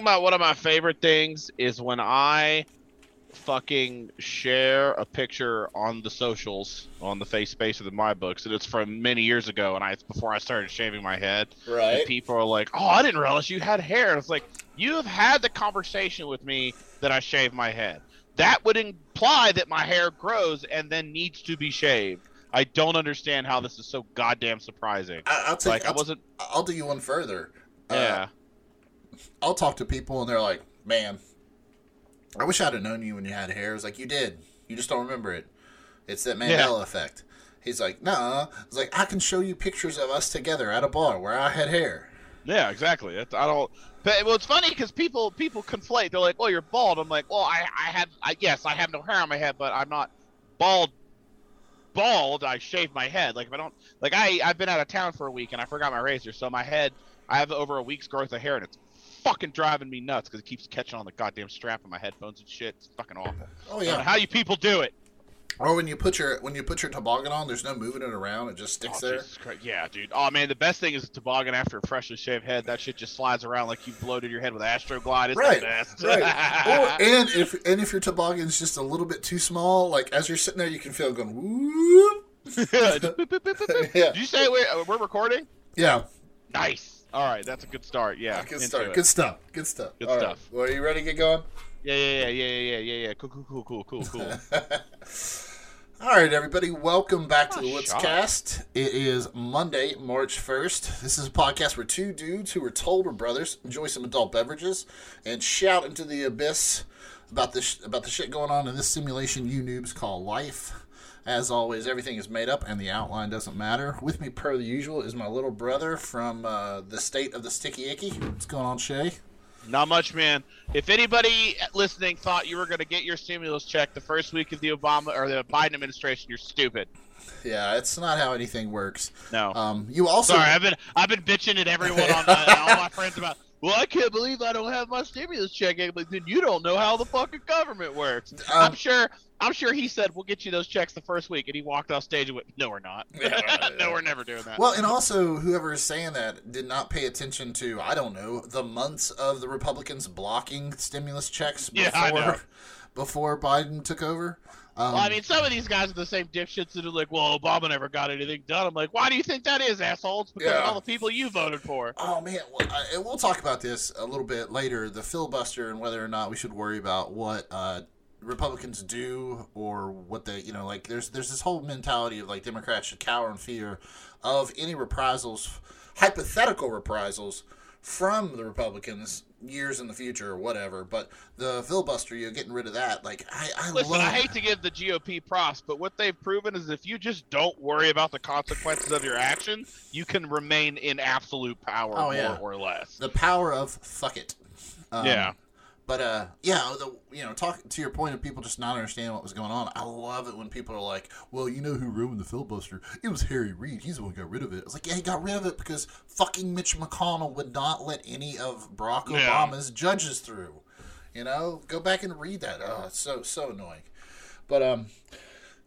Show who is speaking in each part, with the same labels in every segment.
Speaker 1: I think my one of my favorite things is when I fucking share a picture on the socials on the face space of the my books and it's from many years ago and I it's before I started shaving my head.
Speaker 2: Right.
Speaker 1: People are like, "Oh, I didn't realize you had hair." And it's like, "You have had the conversation with me that I shave my head. That would imply that my hair grows and then needs to be shaved." I don't understand how this is so goddamn surprising.
Speaker 2: I, I'll take.
Speaker 1: like I
Speaker 2: I'll,
Speaker 1: wasn't.
Speaker 2: I'll do you one further. Uh,
Speaker 1: Yeah.
Speaker 2: I'll talk to people and they're like, "Man, I wish I'd have known you when you had hair." It's like you did. You just don't remember it. It's that Mandela effect. He's like, "Nah." It's like I can show you pictures of us together at a bar where I had hair.
Speaker 1: Yeah, exactly. It's, I don't. But well, it's funny because people people conflate. They're like, "Well, you're bald." I'm like, "Well, I I have I, yes, I have no hair on my head, but I'm not bald. Bald. I shave my head. Like if I don't like I I've been out of town for a week and I forgot my razor, so my head I have over a week's growth of hair and it's fucking driving me nuts because it keeps catching on the goddamn strap of my headphones and shit. It's fucking awful.
Speaker 2: Oh
Speaker 1: I don't know
Speaker 2: yeah.
Speaker 1: how you people do it?
Speaker 2: Or when you put your when you put your toboggan on, there's no moving it around. It just sticks
Speaker 1: Oh,
Speaker 2: there.
Speaker 1: Yeah, dude. Oh man, the best thing is a toboggan after a freshly shaved head. That shit just slides around like you bloated your head with Astroglide. It's
Speaker 2: Right,
Speaker 1: the best.
Speaker 2: right. Or, and if and if your toboggan's just a little bit too small, like as you're sitting there, you can feel it going whoop.
Speaker 1: Yeah. Did you say we're, uh, we're recording?
Speaker 2: Yeah,
Speaker 1: Nice. All right, that's a good start. Yeah.
Speaker 2: good start.
Speaker 1: it.
Speaker 2: Good stuff. Good stuff.
Speaker 1: Good
Speaker 2: All right.
Speaker 1: stuff.
Speaker 2: Well, are you ready to get going?
Speaker 1: Yeah, yeah, yeah, yeah, yeah, yeah, yeah. Cool, cool, cool, cool, cool, cool.
Speaker 2: All right, everybody. Welcome back to the What's. Cast. It is Monday, March first. This is a podcast where two dudes who were told were brothers enjoy some adult beverages and shout into the abyss about this about the shit going on in this simulation you noobs call life. As always, everything is made up and the outline doesn't matter. With me, per the usual, is my little brother from uh, the state of the Sticky Icky. What's going on, Shay?
Speaker 1: Not much, man. If anybody listening thought you were going to get your stimulus check the first week of the Obama or the Biden administration, you're stupid.
Speaker 2: Yeah, it's not how anything works.
Speaker 1: No.
Speaker 2: Um, you also
Speaker 1: Sorry, I've been I've been bitching at everyone on my, all my friends about. Well, I can't believe I don't have my stimulus check. I'm Like, then you don't know how the fucking government works. I'm
Speaker 2: Um,
Speaker 1: sure. I'm sure he said we'll get you those checks the first week, and he walked off stage and went, "No, we're not. no, we're never doing that."
Speaker 2: Well, and also whoever is saying that did not pay attention to I don't know the months of the Republicans blocking stimulus checks before
Speaker 1: Yeah,
Speaker 2: before Biden took over. Um,
Speaker 1: Well, I mean, some of these guys are the same dipshits that are like, "Well, Obama never got anything done." I'm like, "Why do you think that is, assholes? Because
Speaker 2: Yeah.
Speaker 1: of all the people you voted for."
Speaker 2: Oh man, well, I, and we'll talk about this a little bit later. The filibuster and whether or not we should worry about what uh, Republicans do or what they, you know, like there's there's this whole mentality of like Democrats should cower in fear of any reprisals, hypothetical reprisals from the Republicans years in the future or whatever. But the filibuster, you're getting rid of that. Like I, I
Speaker 1: Listen,
Speaker 2: love.
Speaker 1: I hate to give the GOP props, but what they've proven is if you just don't worry about the consequences of your action, you can remain in absolute power
Speaker 2: Oh,
Speaker 1: more
Speaker 2: yeah.
Speaker 1: or less.
Speaker 2: the power of fuck it. Um,
Speaker 1: Yeah.
Speaker 2: But uh, yeah, the, you know, talk to your point of people just not understanding what was going on. I love it when people are like, "Well, you know who ruined the filibuster? It was Harry Reid. He's the one who got rid of it." I was like, yeah, he got rid of it because fucking Mitch McConnell would not let any of Barack
Speaker 1: Yeah.
Speaker 2: Obama's judges through. You know, go back and read that. Oh, it's so so annoying. But um,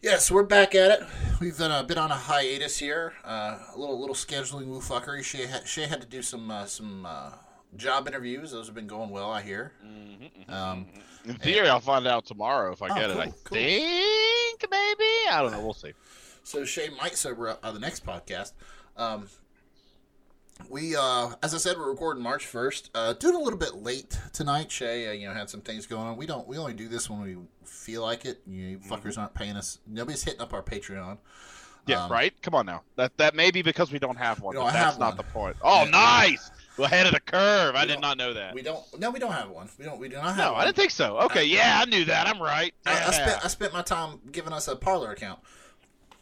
Speaker 2: yeah, so we're back at it. We've been, uh, been on a hiatus here. Uh, a little little scheduling woo fuckery. Shay had, Shay had to do some uh, some uh, job interviews. Those have been going well, I hear. Um,
Speaker 1: In theory, I'll find out tomorrow if I
Speaker 2: Oh,
Speaker 1: get it. I
Speaker 2: cool.
Speaker 1: think maybe. I don't know. We'll see.
Speaker 2: so Shay might sober up on the next podcast. Um, we, uh, as I said, we're recording March first. Uh, doing a little bit late tonight. Shay, uh, you know, had some things going on. We don't. We only do this when we feel like it. You
Speaker 1: Mm-hmm.
Speaker 2: fuckers aren't paying us. Nobody's hitting up our Patreon.
Speaker 1: Yeah,
Speaker 2: Um,
Speaker 1: right. Come on now. That that may be because we don't have one.
Speaker 2: Don't
Speaker 1: that's
Speaker 2: have
Speaker 1: not
Speaker 2: one.
Speaker 1: the point. Oh,
Speaker 2: Yeah.
Speaker 1: nice. Well, ahead of the curve. I did
Speaker 2: don't-
Speaker 1: know that.
Speaker 2: We don't. No, we don't have one. We don't. We do not have
Speaker 1: no,
Speaker 2: one.
Speaker 1: I didn't think so. Okay, yeah, I knew that. I'm right.
Speaker 2: I, I spent I spent my time giving us a Parler account.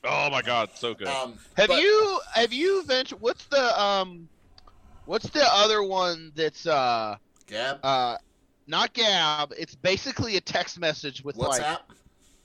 Speaker 1: Oh my god, so good.
Speaker 2: Um,
Speaker 1: have
Speaker 2: but-
Speaker 1: you have you ventured? What's the um, what's the other one that's uh
Speaker 2: Gab?
Speaker 1: uh, not Gab? It's basically a text message with like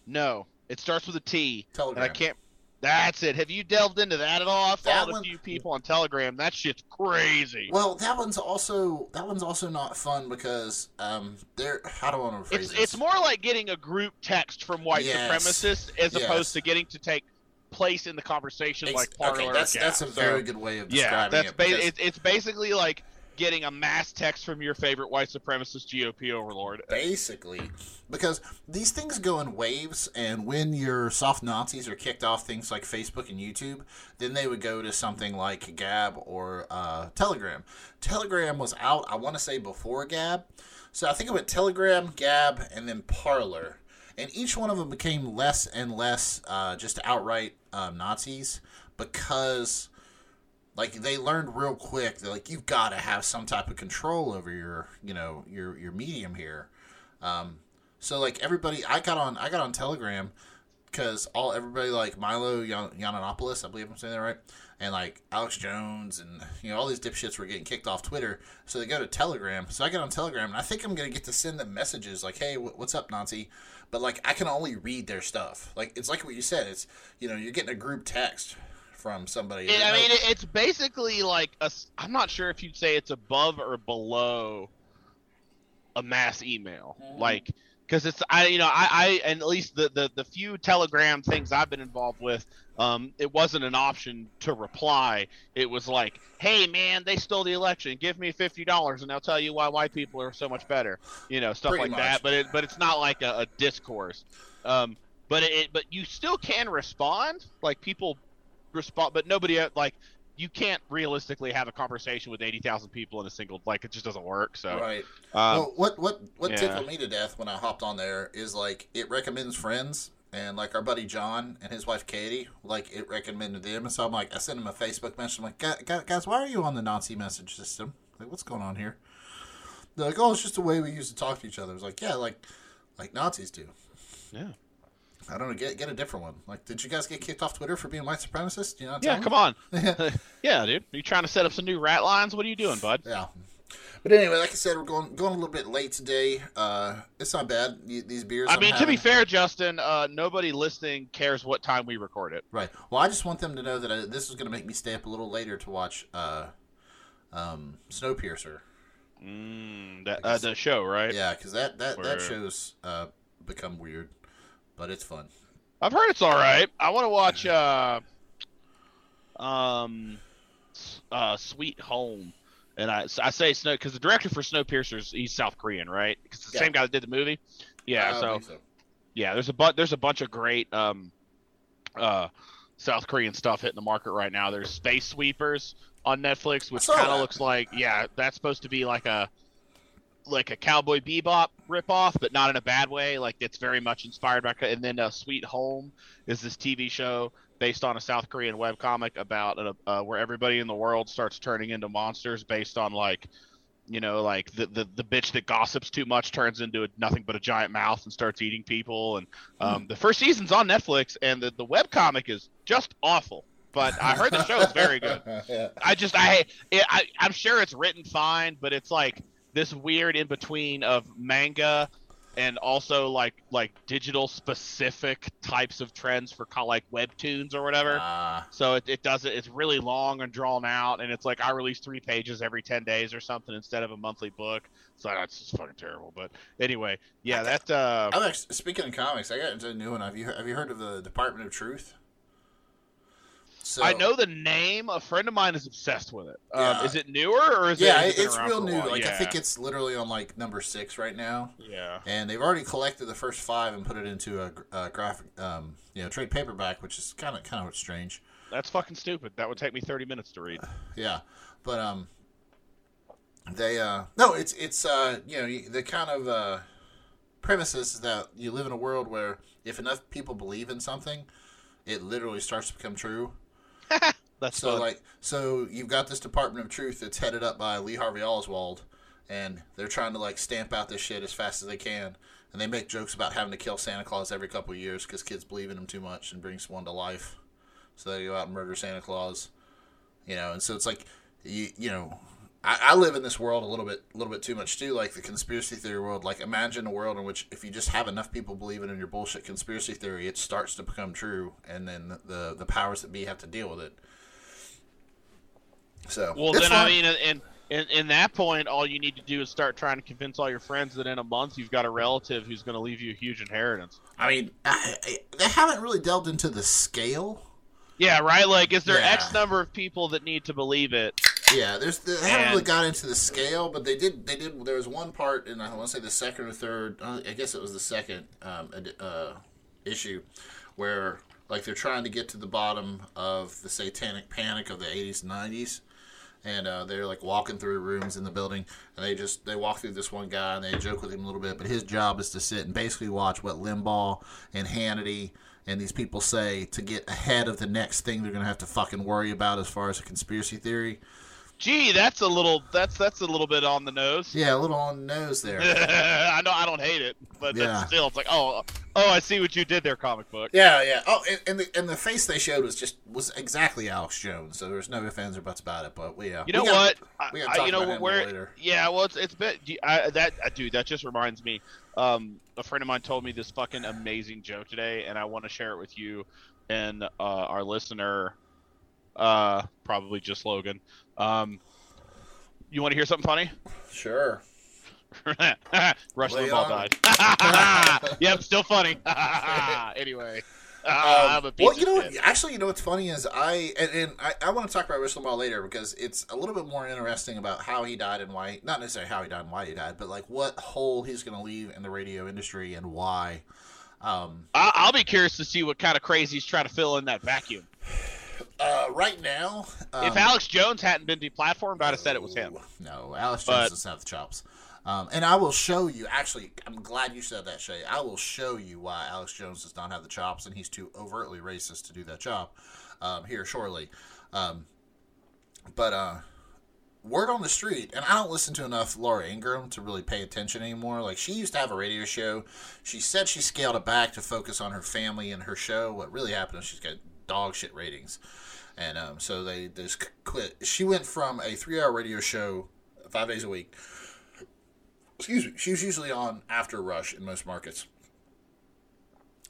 Speaker 1: no. It starts with a T,
Speaker 2: Telegram.
Speaker 1: and I can't. That's it. Have you delved into that at all? I
Speaker 2: one-
Speaker 1: a few people on Telegram. That shit's crazy.
Speaker 2: Well, that one's also that one's also not fun because um, they're how do I want to phrase
Speaker 1: It's
Speaker 2: this?
Speaker 1: it's more like getting a group text from white
Speaker 2: Yes.
Speaker 1: supremacists as
Speaker 2: Yes.
Speaker 1: opposed to getting to take place in the conversation
Speaker 2: Ex-
Speaker 1: like Parler.
Speaker 2: okay, that's that's a very good way of describing
Speaker 1: yeah. That's
Speaker 2: it.
Speaker 1: ba- it's, it's basically like getting a mass text from your favorite white supremacist GOP overlord.
Speaker 2: Basically, because these things go in waves, and when your soft Nazis are kicked off things like Facebook and YouTube, then they would go to something like Gab or uh, Telegram. Telegram was out, I want to say, before Gab. So I think it went Telegram, Gab, and then Parler. And each one of them became less and less uh, just outright um, Nazis because like they learned real quick like you've got to have some type of control over your you know your your medium here. Um, so like everybody i got on i got on telegram because all everybody like milo Yan- i believe i'm saying that right and like alex jones and you know all these dipshits were getting kicked off twitter. So they go to telegram. So i get on telegram and i think i'm gonna get to send them messages like hey wh- what's up nazi but like i can only read their stuff. Like it's like what you said it's you know you're getting a group text from somebody.
Speaker 1: I mean, it's basically like a. I'm not sure if you'd say it's above or below a mass email, mm-hmm. like because it's I you know I, I and at least the, the the few Telegram things I've been involved with, um, it wasn't an option to reply. It was like, hey man, they stole the election. Give me fifty dollars and I'll tell you why white people are so much better. You know, stuff Pretty like much. that. But it but it's not like a, a discourse. Um, but it but you still can respond. Like people respond, but nobody uh, like you can't realistically have a conversation with eighty thousand people in a single like it just doesn't work. So
Speaker 2: right. Um, well, what what what yeah. tickled me to death when I hopped on there is like it recommends friends. And like our buddy John and his wife Katie, like it recommended them, and so I'm like, I sent him a Facebook message. I'm like, guys, why are you on the Nazi message system? Like, what's going on here? They're like, oh, it's just a way we used to talk to each other. I was like, yeah, like, like Nazis do.
Speaker 1: Yeah.
Speaker 2: I don't know. Get get a different one. Like, did you guys get kicked off Twitter for being white supremacist? You know?
Speaker 1: Yeah, come on. yeah, dude. Are you trying to set up some new rat lines? What are you doing, bud?
Speaker 2: Yeah. But anyway, like I said, we're going going a little bit late today. Uh, it's not bad. These beers.
Speaker 1: I
Speaker 2: I'm
Speaker 1: mean,
Speaker 2: having...
Speaker 1: to be fair, Justin, uh, nobody listening cares what time we record it.
Speaker 2: Right. Well, I just want them to know that I, this is going to make me stay up a little later to watch uh, um, Snowpiercer.
Speaker 1: Mm, that uh, the show, right?
Speaker 2: Yeah, because that that Where... that show's uh, become weird but it's fun.
Speaker 1: I've heard it's all right. I want to watch uh, um, uh, Sweet Home, and I I say Snow because the director for Snowpiercer he's South Korean, right? Because the yeah. same guy that did the movie. Yeah, so, so, yeah, there's a bu- there's a bunch of great um, uh, South Korean stuff hitting the market right now. There's Space Sweepers on Netflix, which kind of looks like yeah, that's supposed to be like a like a Cowboy Bebop ripoff, but not in a bad way. Like it's very much inspired by. And then uh, Sweet Home is this TV show based on a South Korean web comic about uh, uh, where everybody in the world starts turning into monsters based on like, you know, like the, the the bitch that gossips too much turns into a, nothing but a giant mouth and starts eating people. And um, mm. the first season's on Netflix, and the the web comic is just awful but I heard the show is very good. yeah. I just I, I I'm sure it's written fine, but it's like this weird in between of manga and also like like digital specific types of trends for like webtoons or whatever. Uh, so it, it does it. It's really long and drawn out, and it's like I release three pages every ten days or something instead of a monthly book. So that's just fucking terrible. But anyway, yeah, that. Uh,
Speaker 2: I'm speaking of comics, I got into a new one. Have you have you heard of the Department of Truth?
Speaker 1: So, I know the name. A friend of mine is obsessed with it. Um, yeah. Um, is it newer or is
Speaker 2: yeah,
Speaker 1: it?
Speaker 2: Yeah, it's real new. Like yeah. I think it's literally on like number six right now.
Speaker 1: Yeah.
Speaker 2: And they've already collected the first five and put it into a, a graphic, um, you know, trade paperback, which is kind of kind of strange.
Speaker 1: That's fucking stupid. That would take me thirty minutes to read.
Speaker 2: yeah, but um, they uh, no, it's it's uh, you know, the kind of uh, premises is that you live in a world where if enough people believe in something, it literally starts to become true
Speaker 1: That's
Speaker 2: so
Speaker 1: fun.
Speaker 2: like so you've got this Department of Truth that's headed up by Lee Harvey Oswald, and they're trying to like stamp out this shit as fast as they can. And they make jokes about having to kill Santa Claus every couple of years because kids believe in him too much and brings one to life. So they go out and murder Santa Claus, you know. And so it's like you you know I, I, live in this world a little bit, a little bit too much too, like the conspiracy theory world. Like, imagine a world in which if you just have enough people believing in your bullshit conspiracy theory, it starts to become true, and then the the powers that be have to deal with it. So,
Speaker 1: well, then fun. I mean, in, in in that point, all you need to do is start trying to convince all your friends that in a month you've got a relative who's going to leave you a huge inheritance.
Speaker 2: I mean, I, I, they haven't really delved into the scale.
Speaker 1: Yeah, right. Like, is there yeah. X number of people that need to believe it?
Speaker 2: Yeah, there's they haven't really got into the scale, but they did. They did. There was one part, and I want to say the second or third. Uh, I guess it was the second um, uh, issue, where like they're trying to get to the bottom of the satanic panic of the 80s and 90s. And uh, they're like walking through rooms in the building, and they just they walk through this one guy and they joke with him a little bit. But his job is to sit and basically watch what Limbaugh and Hannity and these people say to get ahead of the next thing they're gonna have to fucking worry about as far as a conspiracy theory.
Speaker 1: Gee, that's a little that's that's a little bit on the nose.
Speaker 2: Yeah, a little on the nose there.
Speaker 1: I know I don't hate it, but
Speaker 2: Yeah.
Speaker 1: that's still it's like oh oh I see what you did there, comic book.
Speaker 2: yeah, yeah. Oh, and, and the and the face they showed was just was exactly Alex Jones. So there's no ifs ands or buts about it. But we, uh,
Speaker 1: You know
Speaker 2: we got-
Speaker 1: what?
Speaker 2: We gotta
Speaker 1: I- you know
Speaker 2: about
Speaker 1: where?
Speaker 2: later.
Speaker 1: Yeah, well, it's it's been I, that uh, dude. That just reminds me. Um, a friend of mine told me this fucking amazing joke today, and I want to share it with you and uh, our listener. Uh, probably just Logan. Um, you want to hear something funny?
Speaker 2: Sure.
Speaker 1: Rush
Speaker 2: Lay
Speaker 1: Limbaugh died. yep, still funny. anyway, a
Speaker 2: Um, well, you know what? Actually, you know what's funny is I and, and I, I want to talk about Rush Limbaugh later because it's a little bit more interesting about how he died and why. Not necessarily how he died and why he died, but like what hole he's going to leave in the radio industry and why. Um,
Speaker 1: I- I'll be curious to see what kind of crazy he's trying to fill in that vacuum.
Speaker 2: Uh, right now, um,
Speaker 1: if Alex Jones hadn't been deplatformed, I'd have said it was him.
Speaker 2: No, Alex Jones
Speaker 1: But-
Speaker 2: doesn't have the chops. Um, and I will show you. Actually, I'm glad you said that, Shay. I will show you why Alex Jones does not have the chops, and he's too overtly racist to do that job. Um, here shortly, um, but uh, word on the street, and I don't listen to enough Laura Ingraham to really pay attention anymore. Like she used to have a radio show. She said she scaled it back to focus on her family and her show. What really happened is she's got dog shit ratings, and um, so they just quit. She went from a three hour radio show five days a week. Excuse me. She was usually on After Rush in most markets.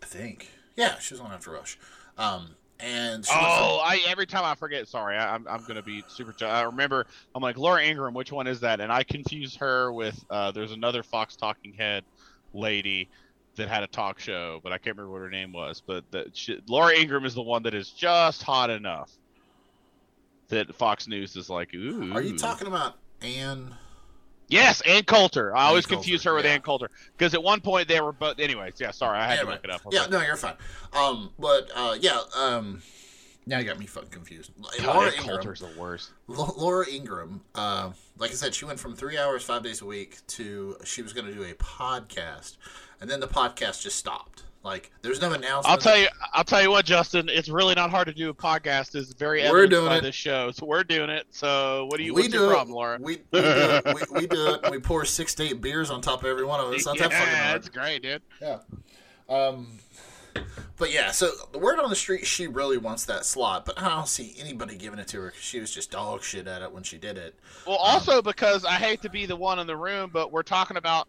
Speaker 2: I think. Yeah, she was on After Rush. Um, and
Speaker 1: Oh, I every time I forget. Sorry, I, I'm I'm gonna be super. I remember I'm like Laura Ingraham. Which one is that? And I confuse her with uh, there's another Fox Talking Head lady that had a talk show, but I can't remember what her name was. But the, she, Laura Ingraham is the one that is just hot enough that Fox News is like, ooh.
Speaker 2: Are you talking about Anne?
Speaker 1: Yes, Ann Coulter. I always
Speaker 2: Coulter,
Speaker 1: confuse her with
Speaker 2: yeah.
Speaker 1: Ann Coulter because at one point they were both. Anyways, yeah. Sorry, I had to
Speaker 2: Anyway,
Speaker 1: look it up.
Speaker 2: Yeah,
Speaker 1: like,
Speaker 2: no, you're fine. Um, but uh, yeah, um, now you got me fucking confused.
Speaker 1: God,
Speaker 2: Laura
Speaker 1: Ann
Speaker 2: Ingraham,
Speaker 1: Coulter's the worst.
Speaker 2: Lo- Laura Ingraham, uh, like I said, she went from three hours, five days a week to she was going to do a podcast, and then the podcast just stopped. Like, there's no announcement.
Speaker 1: I'll tell you. I'll tell you what, Justin. It's really not hard to do a podcast. It's very
Speaker 2: We're doing
Speaker 1: by
Speaker 2: it.
Speaker 1: this show. So we're doing it. So what do you?
Speaker 2: we
Speaker 1: what's
Speaker 2: do
Speaker 1: your
Speaker 2: it.
Speaker 1: problem, Laura?
Speaker 2: We, we do it. We, we do it. We pour six to eight beers on top of every one of us. It's not
Speaker 1: yeah,
Speaker 2: that fucking hard.
Speaker 1: that's great, dude.
Speaker 2: Yeah. Um, but yeah, so the word on the street, she really wants that slot, but I don't see anybody giving it to her because she was just dog shit at it when she did it.
Speaker 1: Well, um, also because I hate to be the one in the room, but we're talking about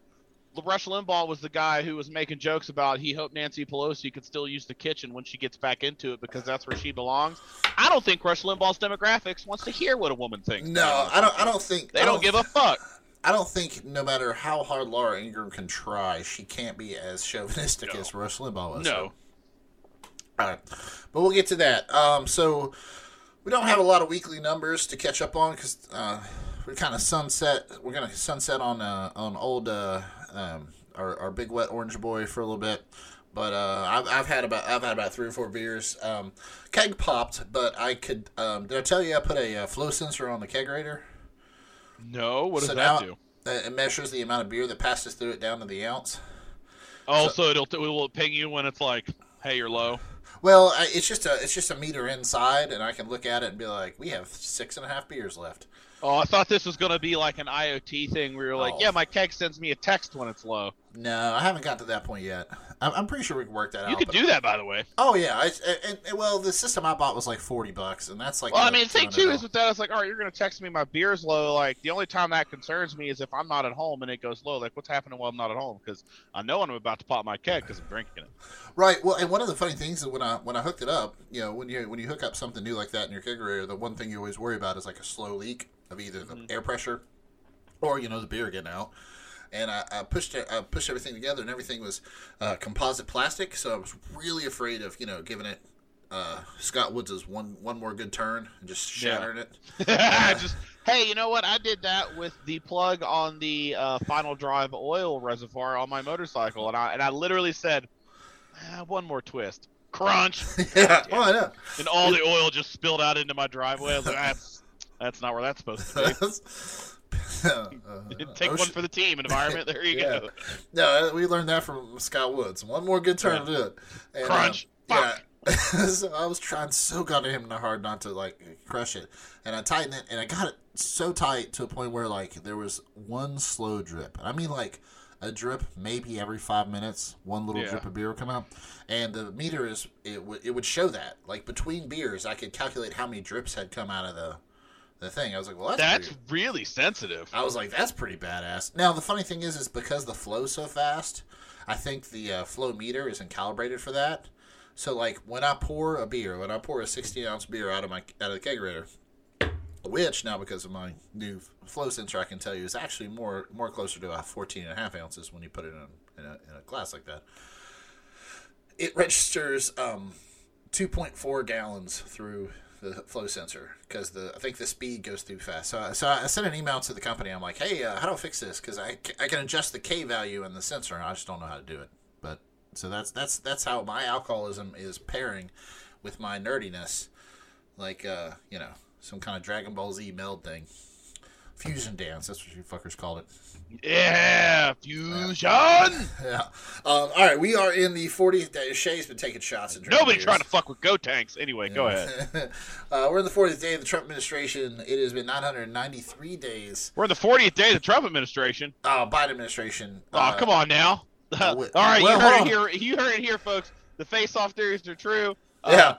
Speaker 1: Rush Limbaugh was the guy who was making jokes about he hoped Nancy Pelosi could still use the kitchen when she gets back into it because that's where she belongs. I don't think Rush Limbaugh's demographics wants to hear what a woman thinks.
Speaker 2: No, I don't. I don't think
Speaker 1: They
Speaker 2: I
Speaker 1: don't give a fuck.
Speaker 2: I don't think no matter how hard Laura Ingraham can try, she can't be as chauvinistic
Speaker 1: No.
Speaker 2: as Rush Limbaugh was.
Speaker 1: No.
Speaker 2: All right, but we'll get to that. Um, so we don't have a lot of weekly numbers to catch up on because uh, we're kind of sunset. We're gonna sunset on uh, on old uh, um, our, our big wet orange boy for a little bit. But uh, I've, I've had about I've had about three or four beers. Um, keg popped, but I could. Um, did I tell you I put a uh, flow sensor on the kegerator?
Speaker 1: No, what does
Speaker 2: So
Speaker 1: that do?
Speaker 2: It measures the amount of beer that passes through it down to the ounce.
Speaker 1: Oh, so it'll it will ping you when it's like, hey, you're low.
Speaker 2: Well, it's just a it's just a meter inside, and I can look at it and be like, we have six and a half beers left.
Speaker 1: Oh, I thought this was gonna be like an IoT thing where you're like,
Speaker 2: Oh.
Speaker 1: yeah, my keg sends me a text when it's low.
Speaker 2: No, I haven't got to that point yet. I'm, I'm pretty sure we can work that
Speaker 1: You
Speaker 2: out.
Speaker 1: You
Speaker 2: could
Speaker 1: do that, by the way.
Speaker 2: Oh yeah, I, and, and, well, the system I bought was like forty bucks, and that's like.
Speaker 1: Well, I mean, the thing too is with that, it's like, all right, you're gonna text me my beer's low. Like the only time that concerns me is if I'm not at home and it goes low. Like what's happening while I'm not at home? Because I know I'm about to pop my keg because I'm drinking it.
Speaker 2: Right. Well, and one of the funny things is when I when I hooked it up, you know, when you when you hook up something new like that in your kegerator, the one thing you always worry about is like a slow leak of either the
Speaker 1: Mhm.
Speaker 2: air pressure or you know the beer getting out. And I, I pushed it, I pushed everything together, and everything was uh, composite plastic. So I was really afraid of you know giving it uh, Scott Woods' one one more good turn and just
Speaker 1: Yeah.
Speaker 2: shattering it.
Speaker 1: just hey, you know what? I did that with the plug on the uh, final drive oil reservoir on my motorcycle, and I and I literally said, ah, one more twist, crunch,
Speaker 2: yeah, oh, I know.
Speaker 1: and all the oil just spilled out into my driveway. I was like, that's that's not where that's supposed to be.
Speaker 2: Uh,
Speaker 1: Take one for the team, environment. There you
Speaker 2: Yeah.
Speaker 1: go.
Speaker 2: No, we learned that from Scott Woods. One more good turn to do it. And, uh,
Speaker 1: Crunch.
Speaker 2: yeah. so I was trying so goddamn hard not to like crush it, and I tightened it, and I got it so tight to a point where like there was one slow drip. I mean, like a drip maybe every five minutes, one little
Speaker 1: Yeah.
Speaker 2: drip of beer would come out, and the meter is it would it would show that like between beers, I could calculate how many drips had come out of the the thing. I was like, well, that's,
Speaker 1: That's
Speaker 2: pretty-
Speaker 1: really sensitive.
Speaker 2: I was like, that's pretty badass. Now the funny thing is, is because the flow's so fast, I think the uh, flow meter isn't calibrated for that. So like when I pour a beer, when I pour a 16 ounce beer out of my out of the kegerator, which now because of my new flow sensor, I can tell you is actually more more closer to a 14 and a half ounces when you put it in a, in a, in a glass like that. It registers um, 2.4 gallons through the flow sensor because the I think the speed goes too fast. So so I sent an email to the company. I'm like, hey, uh, how do I fix this? Because I, I can adjust the K value in the sensor. and I just don't know how to do it. But so that's that's that's how my alcoholism is pairing with my nerdiness, like uh, you know some kind of Dragon Ball Z meld thing. Fusion dance, that's what you fuckers called it.
Speaker 1: Yeah, fusion.
Speaker 2: Yeah. Um, all right, we are in the 40th day. Shay's been taking shots and
Speaker 1: Nobody
Speaker 2: beers.
Speaker 1: trying to fuck with go tanks. Anyway, go ahead.
Speaker 2: uh, we're in the 40th day of the Trump administration. It has been 993 days.
Speaker 1: We're in the 40th day of the Trump administration.
Speaker 2: Uh, Biden administration.
Speaker 1: Oh,
Speaker 2: uh,
Speaker 1: come on now. all right,
Speaker 2: well,
Speaker 1: you heard it here. You heard it here, folks. The face-off theories are true. Uh,
Speaker 2: Yeah.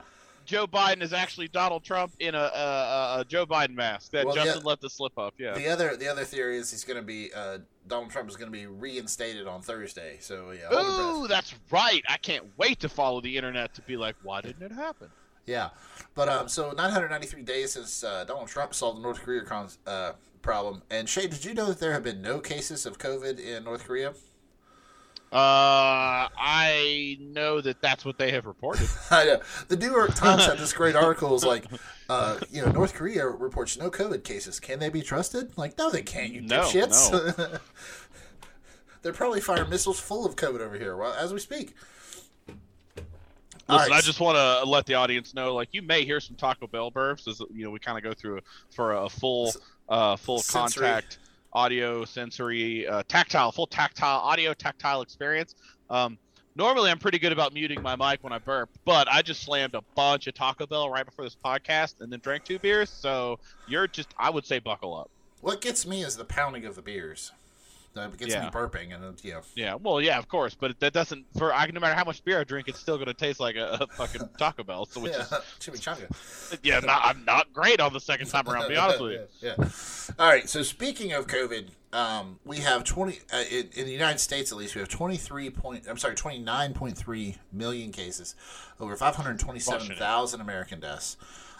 Speaker 1: Joe Biden is actually Donald Trump in a, a, a, Joe Biden mask that
Speaker 2: Well,
Speaker 1: Justin
Speaker 2: yeah.
Speaker 1: let the slip up. Yeah.
Speaker 2: The other the other theory is he's going to be uh, Donald Trump is going to be reinstated on Thursday. So yeah,
Speaker 1: Ooh, that's right. I can't wait to follow the internet to be like, why didn't it happen?
Speaker 2: Yeah, but um, so 993 days since uh, Donald Trump solved the North Korea con- uh, problem. And Shay, did you know that there have been no cases of COVID in North Korea?
Speaker 1: Uh, I know that that's what they have reported.
Speaker 2: I know. The New York Times had this great article. Is like, uh, you know, North Korea reports no COVID cases. Can they be trusted? Like, no, they can't. You
Speaker 1: No,
Speaker 2: dipshits. They're probably firing missiles full of COVID over here while as we speak.
Speaker 1: Listen,
Speaker 2: right.
Speaker 1: I just want to let the audience know, like, you may hear some Taco Bell burps as you know we kind of go through for a full, uh, full
Speaker 2: Sensory.
Speaker 1: contact audio, sensory, uh, tactile, full tactile audio, tactile experience. Um, normally, I'm pretty good about muting my mic when I burp, but I just slammed a bunch of Taco Bell right before this podcast and then drank two beers. So you're just, I would say, buckle up.
Speaker 2: What gets me is the pounding of the beers. That gets me
Speaker 1: Yeah.
Speaker 2: burping, and you
Speaker 1: Yeah, well, yeah, of course, but that doesn't. For I, no matter how much beer I drink, it's still going to taste like a, a fucking Taco Bell. So which
Speaker 2: yeah,
Speaker 1: is
Speaker 2: chimichanga.
Speaker 1: yeah, not, I'm not great on the second time around. To be honest with you.
Speaker 2: yeah. yeah. All right. So speaking of COVID, um, we have twenty uh, in, in the United States at least. We have twenty three point. I'm sorry, twenty nine point three million cases, over five hundred twenty seven thousand American deaths.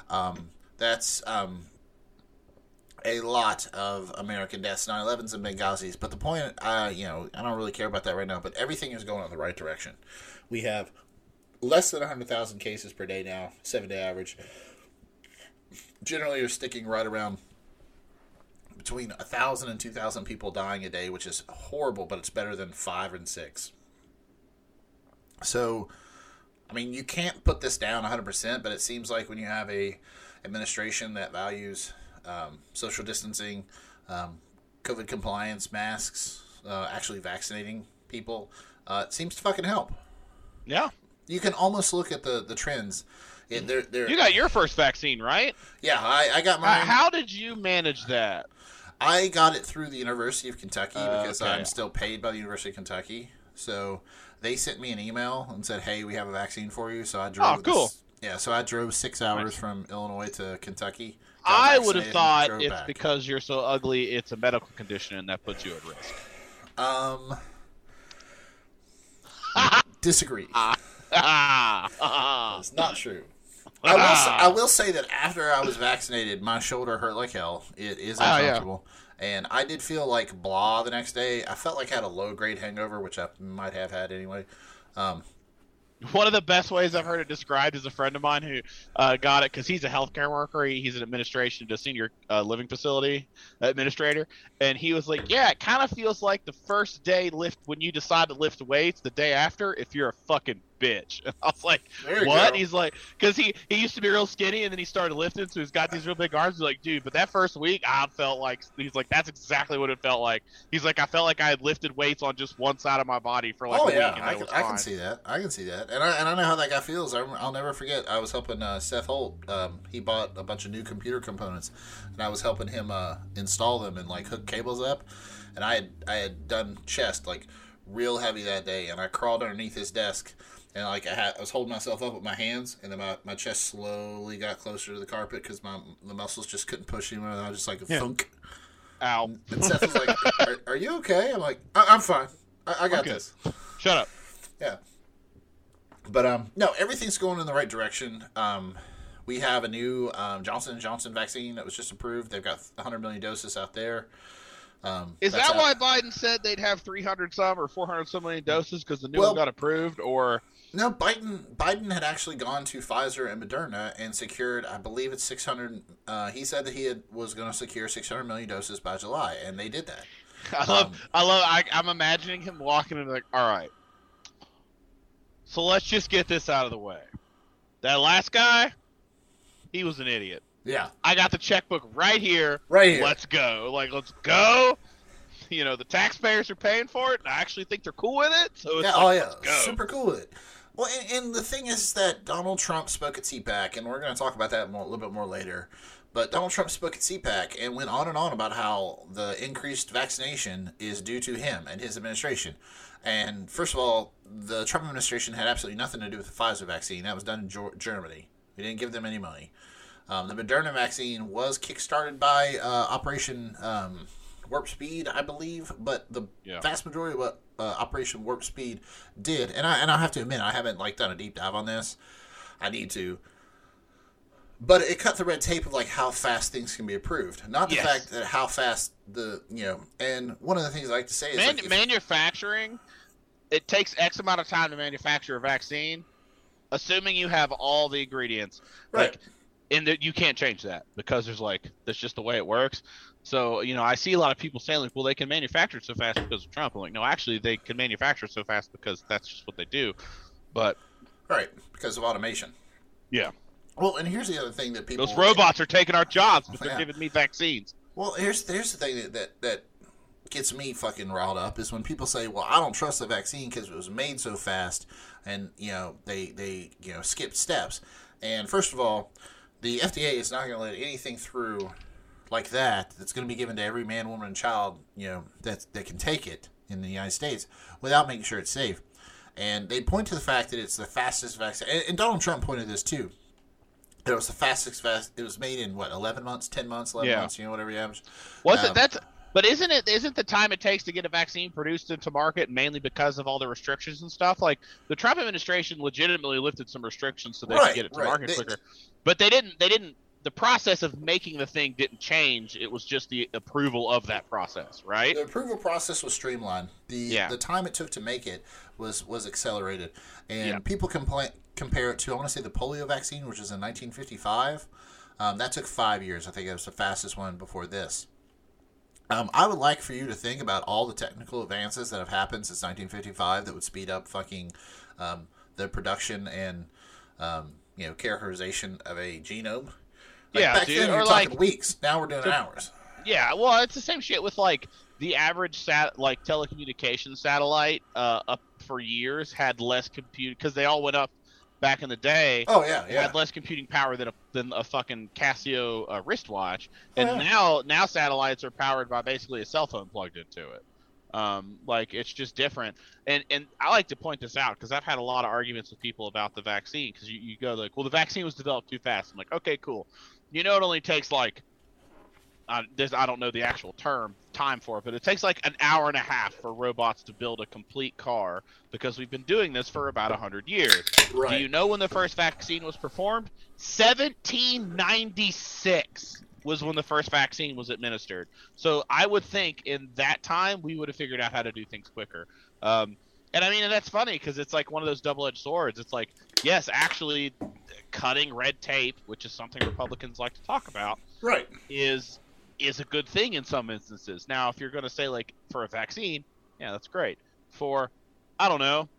Speaker 2: Um, that's um, a lot of American deaths, 9/11s and Benghazis. But the point, uh, you know, I don't really care about that right now. But everything is going in the right direction. We have less than 100,000 cases per day now, seven day average. Generally, you're sticking right around between 1,000 and 2,000 people dying a day, which is horrible, but it's better than five and six. So, I mean, you can't put this down 100%, but it seems like when you have a administration that values um, social distancing, um, COVID compliance, masks, uh, actually vaccinating people, uh, it seems to fucking help.
Speaker 1: Yeah,
Speaker 2: You can almost look at the the trends. It, they're, they're,
Speaker 1: you got your first vaccine, right?
Speaker 2: yeah, I, I got
Speaker 1: Uh,
Speaker 2: mine.
Speaker 1: how did you manage that?
Speaker 2: I got it through the University of Kentucky
Speaker 1: Uh,
Speaker 2: because
Speaker 1: okay.
Speaker 2: I'm still paid by the University of Kentucky. So they sent me an email and said, "Hey, we have a vaccine for you." So I drove.
Speaker 1: Oh, cool.
Speaker 2: this- yeah, so I drove six hours
Speaker 1: Nice.
Speaker 2: from Illinois to Kentucky.
Speaker 1: I would have thought it's
Speaker 2: back.
Speaker 1: because you're so ugly, it's a medical condition, and that puts you at risk.
Speaker 2: um disagree.
Speaker 1: Ah,
Speaker 2: It's not true. I will, say, I will say that after I was vaccinated, my shoulder hurt like hell. It is
Speaker 1: Oh, yeah.
Speaker 2: uncomfortable. And I did feel like blah the next day. I felt like I had a low grade hangover, which I might have had anyway. Um,
Speaker 1: one of the best ways I've heard it described is a friend of mine who uh, got it because he's a healthcare worker. He, he's an administration to senior uh, living facility administrator, and he was like, "Yeah, it kind of feels like the first day lift when you decide to lift weights. The day after, if you're a fucking bitch." And I was like, "What?"
Speaker 2: go.
Speaker 1: He's like, "Cause he he used to be real skinny, and then he started lifting, so he's got these real big arms." He's like, "Dude, but that first week, I felt like he's like that's exactly what it felt like." He's like, "I felt like I had lifted weights on just one side of my body for like
Speaker 2: oh
Speaker 1: a
Speaker 2: yeah,
Speaker 1: week, and
Speaker 2: I can, I can see that. I can see that, and I and I know how that guy feels. I, I'll never forget. I was helping uh, Seth Holt. Um, he bought a bunch of new computer components, and I was helping him uh, install them and like hook cables up. And I had I had done chest like real heavy that day, and I crawled underneath his desk. And like I, had, I was holding myself up with my hands, and then my, my chest slowly got closer to the carpet because my the muscles just couldn't push anymore. And I was just like a
Speaker 1: Yeah.
Speaker 2: thunk.
Speaker 1: Ow!
Speaker 2: And Seth was like, "Are, are you okay?" I'm like, I- "I'm fine. I, I got
Speaker 1: Okay.
Speaker 2: this."
Speaker 1: Shut up.
Speaker 2: Yeah. But um, no, everything's going in the right direction. Um, we have a new um, Johnson and Johnson vaccine that was just approved. They've got 100 million doses out there. Um,
Speaker 1: Is that
Speaker 2: out-
Speaker 1: why Biden said they'd have 300 some or 400 some million doses because the new
Speaker 2: Well-
Speaker 1: one got approved? Or
Speaker 2: No, Biden. Biden had actually gone to Pfizer and Moderna and secured, I believe it's 600. Uh, he said that he had, was going to secure 600 million doses by July, and they did that.
Speaker 1: I love,
Speaker 2: Um,
Speaker 1: I love, I, I'm imagining him walking in like, all right. So let's just get this out of the way. That last guy, he was an idiot.
Speaker 2: Yeah,
Speaker 1: I got the checkbook right here.
Speaker 2: right here.
Speaker 1: Let's go. Like, let's go. You know, the taxpayers are paying for it, and I actually think they're cool with it. So it's
Speaker 2: yeah,
Speaker 1: like,
Speaker 2: oh yeah, super cool with it. Well, and, and the thing is that Donald Trump spoke at CPAC, and we're going to talk about that more, a little bit more later. But Donald Trump spoke at CPAC and went on and on about how the increased vaccination is due to him and his administration. And first of all, the Trump administration had absolutely nothing to do with the Pfizer vaccine. That was done in Ger- Germany. We didn't give them any money. Um, the Moderna vaccine was kickstarted by uh, Operation um, Warp Speed, I believe, but the
Speaker 1: Yeah.
Speaker 2: vast majority of what uh, Operation Warp Speed did, and I and I have to admit, I haven't like done a deep dive on this. I need to, but it cut the red tape of like how fast things can be approved, not the
Speaker 1: Yes.
Speaker 2: fact that how fast the you know. And one of the things I like to say is
Speaker 1: Man-
Speaker 2: like,
Speaker 1: manufacturing, it takes X amount of time to manufacture a vaccine, assuming you have all the ingredients.
Speaker 2: right,
Speaker 1: Like, and that you can't change that because there's like that's just the way it works. So you know, I see a lot of people saying like, well, they can manufacture it so fast because of Trump. I'm like, no, actually, they can manufacture it so fast because that's just what they do. But
Speaker 2: right, because of automation.
Speaker 1: yeah,
Speaker 2: Well, and here's the other thing that people
Speaker 1: those robots are taking our jobs, but they're
Speaker 2: Yeah.
Speaker 1: giving me vaccines.
Speaker 2: Well, here's here's the thing that, that that gets me fucking riled up is when people say, "Well, I don't trust the vaccine because it was made so fast," and you know they they you know skipped steps. And first of all, the FDA is not going to let anything through like that that's going to be given to every man, woman, and child you know that that can take it in the United States without making sure it's safe. And they point to the fact that it's the fastest vaccine, and, and Donald Trump pointed this too. That it was the fastest fast. It was made in what eleven months, ten months, eleven
Speaker 1: Yeah.
Speaker 2: months. You know, whatever you average.
Speaker 1: Was
Speaker 2: Um,
Speaker 1: it that's but isn't it isn't the time it takes to get a vaccine produced into market mainly because of all the restrictions and stuff? Like the Trump administration legitimately lifted some restrictions so they
Speaker 2: Right,
Speaker 1: could get it to
Speaker 2: right.
Speaker 1: market
Speaker 2: They-
Speaker 1: quicker. But they didn't they didn't the process of making the thing didn't change. It was just the approval of that process, right?
Speaker 2: The approval process was streamlined. The
Speaker 1: Yeah.
Speaker 2: the time it took to make it was was accelerated, and
Speaker 1: Yeah.
Speaker 2: people complain compare it to I want to say the polio vaccine, which is in 1955. Um, that took five years. I think it was the fastest one before this. Um, I would like for you to think about all the technical advances that have happened since 1955 that would speed up fucking um, the production and um, you know characterization of a genome. Like,
Speaker 1: Yeah,
Speaker 2: back
Speaker 1: dude,
Speaker 2: then
Speaker 1: or like-
Speaker 2: weeks. Now we're doing
Speaker 1: So-
Speaker 2: hours.
Speaker 1: Yeah, well, it's the same shit with like the average sat like telecommunication satellite uh, up for years had less compute because they all went up back in the day.
Speaker 2: Oh yeah, yeah.
Speaker 1: had less computing power than a than a fucking Casio uh, wristwatch,
Speaker 2: Oh,
Speaker 1: and
Speaker 2: yeah.
Speaker 1: now now satellites are powered by basically a cell phone plugged into it. Um, like it's just different, and and I like to point this out because I've had a lot of arguments with people about the vaccine because you, you go like, well, the vaccine was developed too fast. I'm like, okay, cool. You know, it only takes like uh, there's I don't know the actual term time for it, but it takes like an hour and a half for robots to build a complete car because we've been doing this for about hundred years.
Speaker 2: Right.
Speaker 1: Do you know when the first vaccine was performed? 1796 was when the first vaccine was administered. So I would think in that time we would have figured out how to do things quicker. Um, And I mean, and that's funny because it's like one of those double-edged swords. It's like, yes, actually, cutting red tape, which is something Republicans like to talk about,
Speaker 2: Right.
Speaker 1: is is a good thing in some instances. Now, if you're going to say like for a vaccine, yeah, that's great. For I don't know,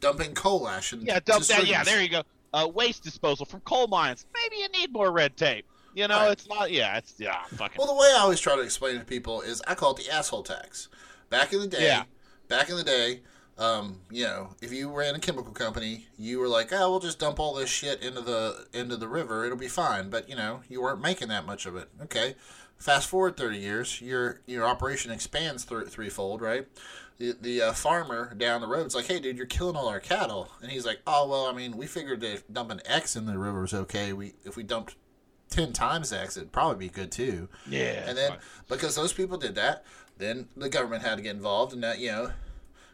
Speaker 2: Dumping coal ash and
Speaker 1: yeah, dump that. Yeah, there you go. Uh, waste disposal from coal mines. Maybe you need more red tape. You know,
Speaker 2: Right.
Speaker 1: it's not. Yeah, it's yeah, fucking.
Speaker 2: Well, the way I always try to explain it to people is I call it the asshole tax. Back in the day,
Speaker 1: Yeah.
Speaker 2: Back in the day, um, you know, if you ran a chemical company, you were like, "Oh, we'll just dump all this shit into the into the river; it'll be fine." But you know, you weren't making that much of it. Okay, fast forward thirty years, your your operation expands th- threefold, right? The, the uh, farmer down the road's like, "Hey, dude, you're killing all our cattle," and he's like, "Oh, well, I mean, we figured that dumping X in the river is okay. We if we dumped ten times X, it'd probably be good too."
Speaker 1: yeah,
Speaker 2: And then because those people did that, then the government had to get involved, and that you know,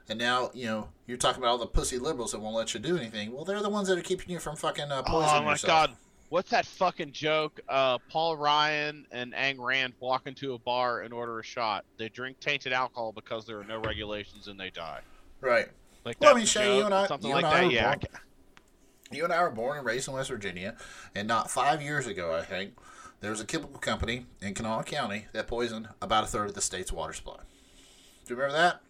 Speaker 2: and now you know you're talking about all the pussy liberals that won't let you do anything. Well, they're the ones that are keeping you from fucking uh, poisoning
Speaker 1: Oh my
Speaker 2: yourself.
Speaker 1: god. What's that fucking joke? Uh, Paul Ryan and Ayn Rand walk into a bar and order a shot. They drink tainted alcohol because there are no regulations and they die.
Speaker 2: Right.
Speaker 1: Like
Speaker 2: Well, I mean, Shay, you and I-
Speaker 1: something
Speaker 2: you
Speaker 1: like
Speaker 2: and I
Speaker 1: that. Yeah.
Speaker 2: Born- You and I were born and raised in West Virginia, and not five years ago, I think, there was a chemical company in Kanawha County that poisoned about a third of the state's water supply. Do you remember that?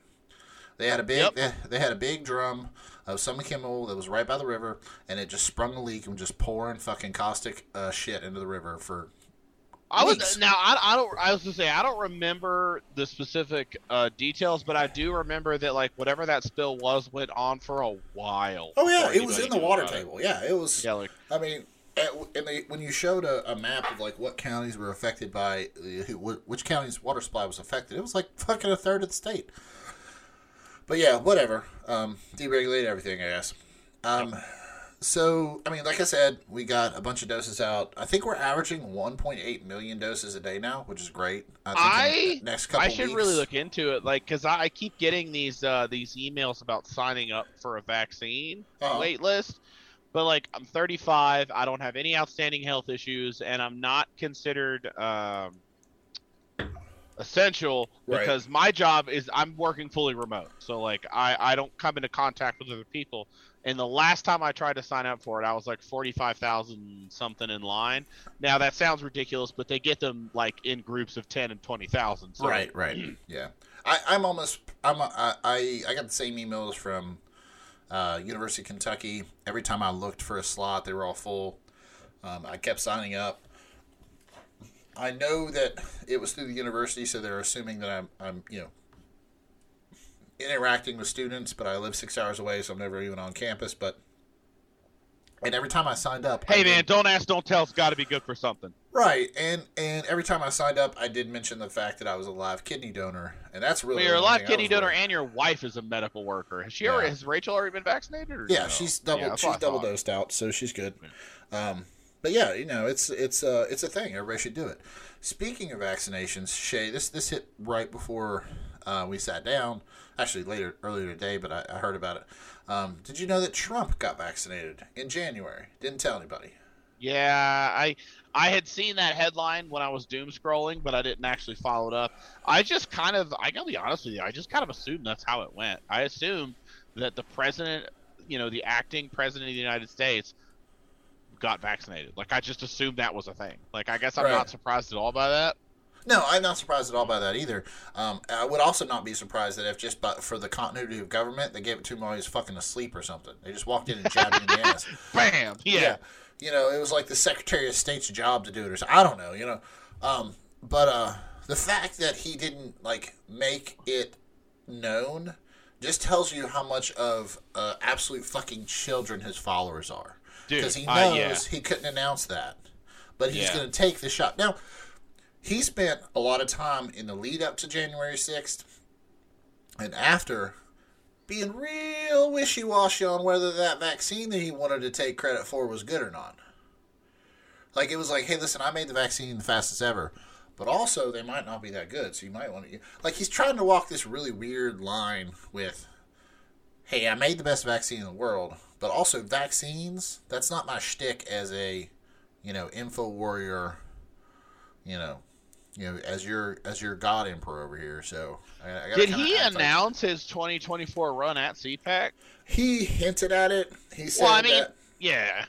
Speaker 2: They had a big
Speaker 1: Yep.
Speaker 2: they, they had a big drum of some chemical that was right by the river, and it just sprung a leak and was just pouring fucking caustic uh, shit into the river for
Speaker 1: I was
Speaker 2: Weeks.
Speaker 1: now. I, I don't. I was to say I don't remember the specific uh, details, but I do remember that like whatever that spill was went on for a while.
Speaker 2: Oh yeah, it was in the water
Speaker 1: about it.
Speaker 2: table. Yeah, it was.
Speaker 1: Yeah, like
Speaker 2: I mean, at, and they, when you showed a, a map of like what counties were affected by uh, which county's water supply was affected, it was like fucking a third of the state. But yeah, whatever. Um, deregulate everything, I guess. Um, so I mean, like I said, we got a bunch of doses out. I think we're averaging 1.8 million doses a day now, which is great. I, think
Speaker 1: I-
Speaker 2: next couple
Speaker 1: I should
Speaker 2: weeks,
Speaker 1: really look into it, like, because I, I keep getting these uh, these emails about signing up for a vaccine
Speaker 2: Uh-huh.
Speaker 1: wait list. But like, I'm 35. I don't have any outstanding health issues, and I'm not considered um, essential
Speaker 2: Right.
Speaker 1: because my job is I'm working fully remote. So like, I I don't come into contact with other people. And the last time I tried to sign up for it, I was like 45,000 something in line. Now that sounds ridiculous, but they get them like in groups of 10 and 20,000. So
Speaker 2: right, right, yeah. I, I'm almost. I'm. I, I. I got the same emails from uh, University of Kentucky. Every time I looked for a slot, they were all full. Um, I kept signing up. I know that it was through the university, so they're assuming that I'm. I'm. You know. Interacting with students, but I live six hours away, so I'm never even on campus. But and every time I signed up, I
Speaker 1: Hey
Speaker 2: did-
Speaker 1: man, don't ask, don't tell. It's got to be good for something.
Speaker 2: Right, and and every time I signed up, I did mention the fact that I was a live kidney donor, and that's really
Speaker 1: Well, you're a live kidney donor,
Speaker 2: worried-
Speaker 1: and your wife is a medical worker. Has she
Speaker 2: Yeah.
Speaker 1: already? Has Rachel already been vaccinated?
Speaker 2: Yeah,
Speaker 1: no?
Speaker 2: she's double
Speaker 1: yeah,
Speaker 2: she's double dosed out, so she's good. Um, but yeah, you know, it's it's uh it's a thing. Everybody should do it. Speaking of vaccinations, Shay, this this hit right before uh, we sat down. Actually, later earlier today, but I, I heard about it. Um, did you know that Trump got vaccinated in January? Didn't tell anybody.
Speaker 1: Yeah, I I had seen that headline when I was doom scrolling, but I didn't actually follow it up. I just kind of, I gotta be honest with you, I just kind of assumed that's how it went. I assumed that the president, you know, the acting president of the United States, got vaccinated. Like I just assumed that was a thing. Like I guess I'm
Speaker 2: Right.
Speaker 1: not surprised at all by that.
Speaker 2: No, I'm not surprised at all by that either. Um, I would also not be surprised that if just by, for the continuity of government, they gave it to him while he was fucking asleep or something. They just walked in and jabbed him in the ass.
Speaker 1: Bam. Yeah.
Speaker 2: You know, it was like the Secretary of State's job to do it or something. I don't know, you know. Um, but uh, the fact that he didn't, like, make it known just tells you how much of uh, absolute fucking children his followers are. Because he
Speaker 1: uh,
Speaker 2: knows
Speaker 1: yeah.
Speaker 2: he couldn't announce that. But he's
Speaker 1: Yeah.
Speaker 2: going to take the shot. Now, he spent a lot of time in the lead up to January 6th and after being real wishy washy on whether that vaccine that he wanted to take credit for was good or not. Like, it was like, hey, listen, I made the vaccine the fastest ever. But also, they might not be that good, so you might want to. Like, he's trying to walk this really weird line with, hey, I made the best vaccine in the world, but also vaccines, that's not my shtick as a, you know, info warrior, you know, you know, as your as your god emperor over here. So I, I
Speaker 1: Did he
Speaker 2: act like-
Speaker 1: announce his 2024 run at CPAC?
Speaker 2: he hinted at it. He said
Speaker 1: Well, I mean,
Speaker 2: that.
Speaker 1: yeah.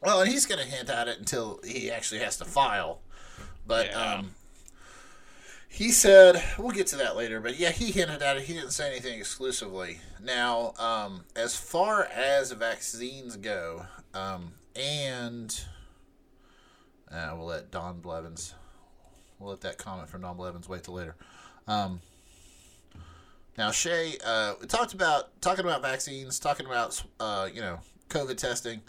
Speaker 2: Well, and he's going to hint at it until he actually has to file. But
Speaker 1: Yeah.
Speaker 2: um, he said we'll get to that later. But yeah, he hinted at it. He didn't say anything exclusively. Now, um, as far as vaccines go, um, and uh, we'll let Don Blevins. We'll let that comment from Noble Evans wait till later. Um, now, Shay, uh, we talked about talking about vaccines, talking about uh, you know COVID testing.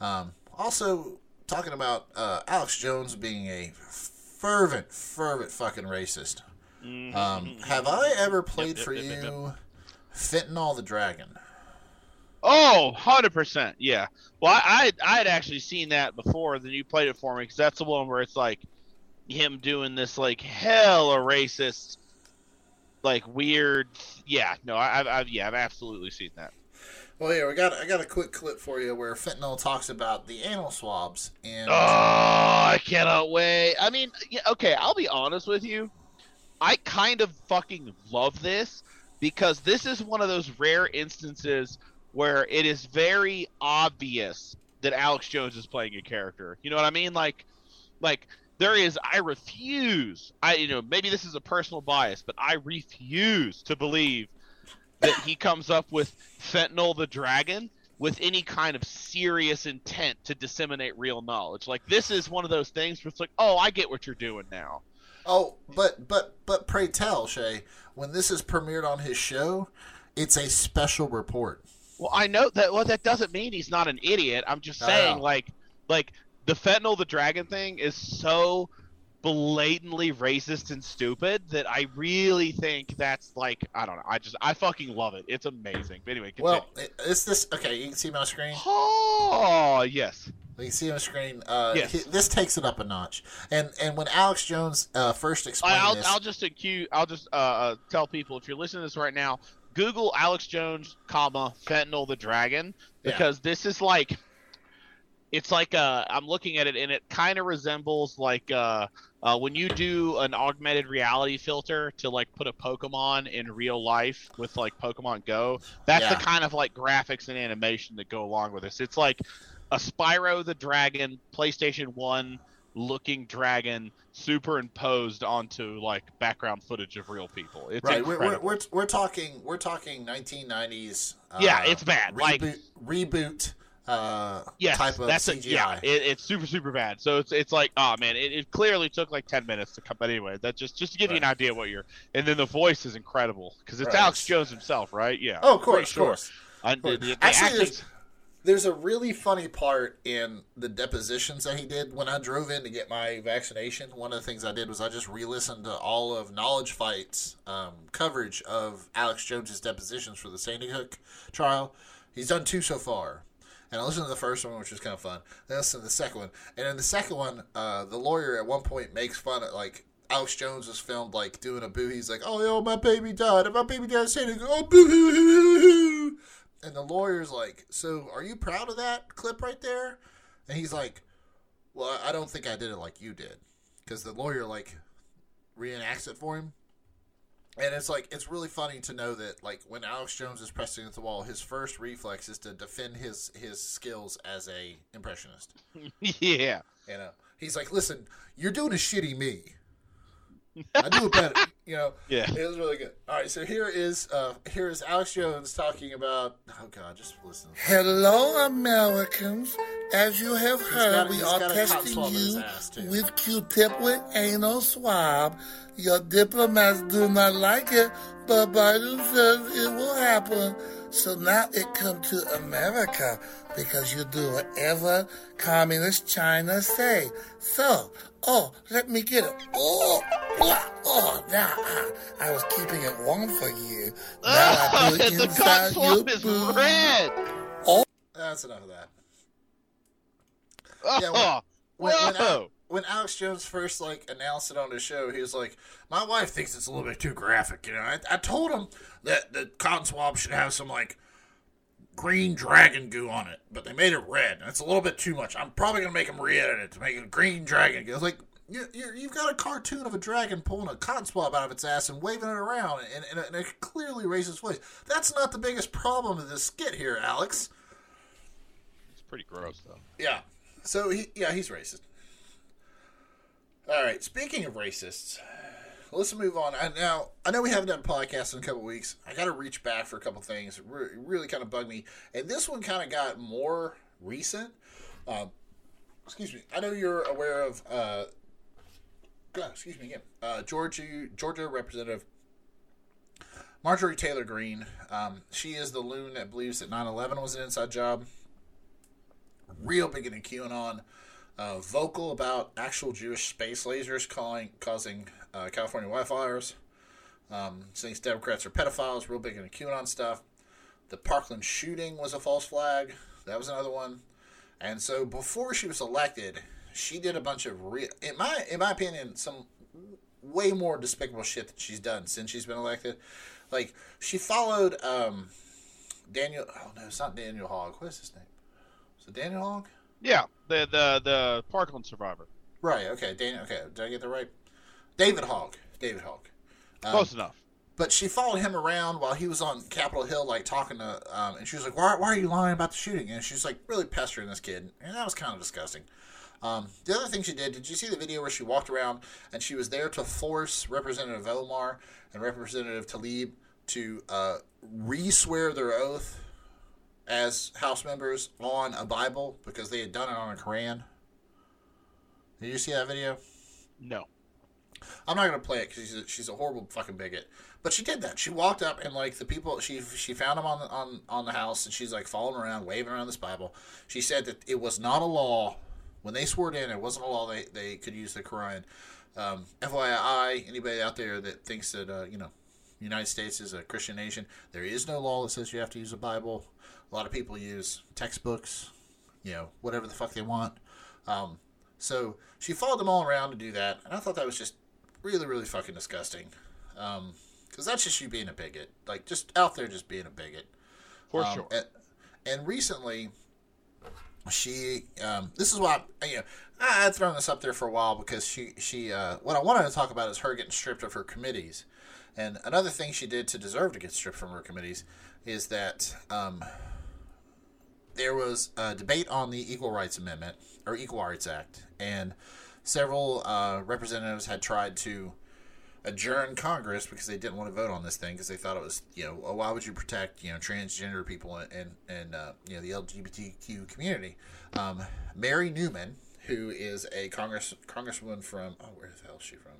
Speaker 2: Um, also, talking about uh, Alex Jones being a fervent, fervent fucking racist. Um, have I ever played
Speaker 1: yep,
Speaker 2: for
Speaker 1: yep, yep, yep.
Speaker 2: you Fentanyl the Dragon?
Speaker 1: Oh, 100%. Yeah. Well, I I had actually seen that before. Then you played it for me because that's the one where it's like him doing this like hella racist, like weird. Yeah. No, I, I've, I've yeah, I've absolutely seen that.
Speaker 2: Well, yeah, we got I got a quick clip for you where Fentanyl talks about the anal swabs and
Speaker 1: Oh, I cannot wait. I mean, yeah, okay, I'll be honest with you. I kind of fucking love this because this is one of those rare instances where it is very obvious that Alex Jones is playing a character. You know what I mean? Like like there is I refuse. I you know, maybe this is a personal bias, but I refuse to believe that he comes up with Fentanyl the Dragon with any kind of serious intent to disseminate real knowledge. Like this is one of those things where it's like, oh, I get what you're doing now.
Speaker 2: Oh, but but but pray tell, Shay, when this is premiered on his show, it's a special report.
Speaker 1: Well, I know that. Well, that doesn't mean he's not an idiot. I'm just saying, like, like the fentanyl the dragon thing is so blatantly racist and stupid that I really think that's like I don't know. I just I fucking love it. It's amazing. But anyway, continue.
Speaker 2: Well, it's this. Okay, you can see my screen.
Speaker 1: oh yes.
Speaker 2: You can see my screen. Uh,
Speaker 1: Yes.
Speaker 2: he- this takes it up a notch. And and when Alex Jones uh, first explained
Speaker 1: I'll,
Speaker 2: this,
Speaker 1: I'll just accuse, I'll just uh, uh, tell people if you're listening to this right now, Google Alex Jones, comma fentanyl the dragon
Speaker 2: Yeah.
Speaker 1: because this is like, it's like uh, I'm looking at it and it kind of resembles like uh, uh, when you do an augmented reality filter to like put a Pokemon in real life with like Pokemon Go. That's
Speaker 2: Yeah.
Speaker 1: the kind of like graphics and animation that go along with this. It's like a Spyro the Dragon PlayStation One looking dragon superimposed onto like background footage of real people. It's
Speaker 2: right, we're, we're, we're, we're talking we're talking 1990s. Uh,
Speaker 1: Yeah, it's bad. Like-
Speaker 2: reboot, reboot uh,
Speaker 1: yes,
Speaker 2: type of
Speaker 1: that's
Speaker 2: CGI.
Speaker 1: A, yeah, it, it's super super bad. So it's it's like oh man, it, it clearly took like ten minutes to come. But anyway, that just just to give you an
Speaker 2: Right.
Speaker 1: idea what you're. And then the voice is incredible because it's
Speaker 2: Right.
Speaker 1: Alex Jones himself, right? Yeah.
Speaker 2: oh, of course,
Speaker 1: sure.
Speaker 2: of course.
Speaker 1: I- the- the
Speaker 2: Actually, there's, there's a really funny part in the depositions that he did when I drove in to get my vaccination. One of the things I did was I just re-listened to all of Knowledge Fight's um, coverage of Alex Jones's depositions for the Sandy Hook trial. He's done two so far. And I listened to the first one, which was kind of fun. Then I listened to the second one. And in the second one, uh, the lawyer at one point makes fun of, like, Alex Jones was filmed, like, doing a boo. He's like, oh, yo, my baby died. And my baby died. Hook. Oh, boo hoo hoo hoo. And the lawyer's like, so are you proud of that clip right there? And he's like, well, I don't think I did it like you did. Because the lawyer, like, reenacts it for him. And it's like it's really funny to know that like when Alex Jones is pressed against the wall, his first reflex is to defend his his skills as a impressionist.
Speaker 1: yeah.
Speaker 2: You know, he's like, "Listen, you're doing a shitty me. I do it better." You know,
Speaker 1: Yeah.
Speaker 2: it was really good. All right, so here is uh here is Alex Jones talking about. Oh God, just listen.
Speaker 3: Hello, Americans. As you have heard,
Speaker 2: got a-
Speaker 3: we are
Speaker 2: got a cotton
Speaker 3: testing
Speaker 2: swab in his
Speaker 3: you with Q-tip with anal swab. Your diplomats do not like it, but Biden says it will happen. So now it come to America because you do whatever communist China say. So, oh, let me get it. Oh, blah, oh, now I, I was keeping it warm for you. Now I do it
Speaker 1: the
Speaker 3: inside
Speaker 1: cotton
Speaker 3: your
Speaker 1: is
Speaker 3: boob.
Speaker 1: red.
Speaker 2: Oh, that's enough of that.
Speaker 1: Oh,
Speaker 2: Yeah, when- when, when,
Speaker 1: whoa.
Speaker 2: When Alex Jones first like announced it on his show, he was like, "My wife thinks it's a little bit too graphic." You know, I, I told him that the cotton swab should have some like green dragon goo on it, but they made it red, and it's a little bit too much. I'm probably gonna make them re-edit it to make it green dragon goo. I like, You, you, you've got a cartoon of a dragon pulling a cotton swab out of its ass and waving it around in, in, a, in a clearly racist voice. That's not the biggest problem of this skit here, Alex.
Speaker 1: It's pretty gross though.
Speaker 2: Yeah. So he, yeah, he's racist. All right. Speaking of racists, let's move on. And now I know we haven't done a podcast in a couple weeks. I got to reach back for a couple things. Really kind of bugged me, and this one kind of got more recent. Um, excuse me. I know you're aware of. Uh, excuse me again. Uh, Georgia, Georgia Representative Marjorie Taylor Greene. Um, she is the loon that believes that 9/11 was an inside job. Real big into QAnon. Uh, vocal about actual Jewish space lasers calling, causing uh, California wildfires. Um, thinks Democrats are pedophiles. Real big into QAnon stuff. The Parkland shooting was a false flag. That was another one. And so before she was elected, she did a bunch of real, in my in my opinion, some way more despicable shit that she's done since she's been elected. Like she followed um, Daniel. Oh no, it's not Daniel Hogg. What is his name? Is it Daniel Hogg?
Speaker 1: Yeah, the the the Parkland survivor.
Speaker 2: Right. Okay. Daniel. Okay. Did I get that right? David Hogg. David Hogg. Um,
Speaker 1: Close enough.
Speaker 2: but she followed him around while he was on Capitol Hill, like talking to, um, and she was like, why, "Why are you lying about the shooting?" And she's like, really pestering this kid, and that was kind of disgusting. Um, the other thing she did, did you see the video where she walked around and she was there to force Representative Omar and Representative Tlaib to uh, re-swear their oath as House members on a Bible because they had done it on a Quran? Did you see that video?
Speaker 1: No.
Speaker 2: I'm not gonna play it because she's a, she's a horrible fucking bigot. But she did that. She walked up and like the people she she found him on the, on on the house and she's like following around, waving around this Bible. She said that it was not a law when they swore it in. It wasn't a law they they could use the Quran. Um, FYI, anybody out there that thinks that uh, you know United States is a Christian nation, there is no law that says you have to use a Bible. A lot of people use textbooks, you know, whatever the fuck they want. Um, so she followed them all around to do that, and I thought that was just really, really fucking disgusting. Um, because that's just you being a bigot, like just out there just being a bigot.
Speaker 1: For
Speaker 2: Um,
Speaker 1: sure.
Speaker 2: And, and recently, she um, this is why I, you know I had thrown this up there for a while because she she uh, what I wanted to talk about is her getting stripped of her committees, and another thing she did to deserve to get stripped from her committees is that um, there was a debate on the Equal Rights Amendment or Equal Rights Act, and several uh, representatives had tried to adjourn Congress because they didn't want to vote on this thing because they thought it was you know oh, why would you protect you know transgender people and and, uh, you know the LGBTQ community. Um, Marie Newman, who is a Congress congresswoman from oh where the hell is she from?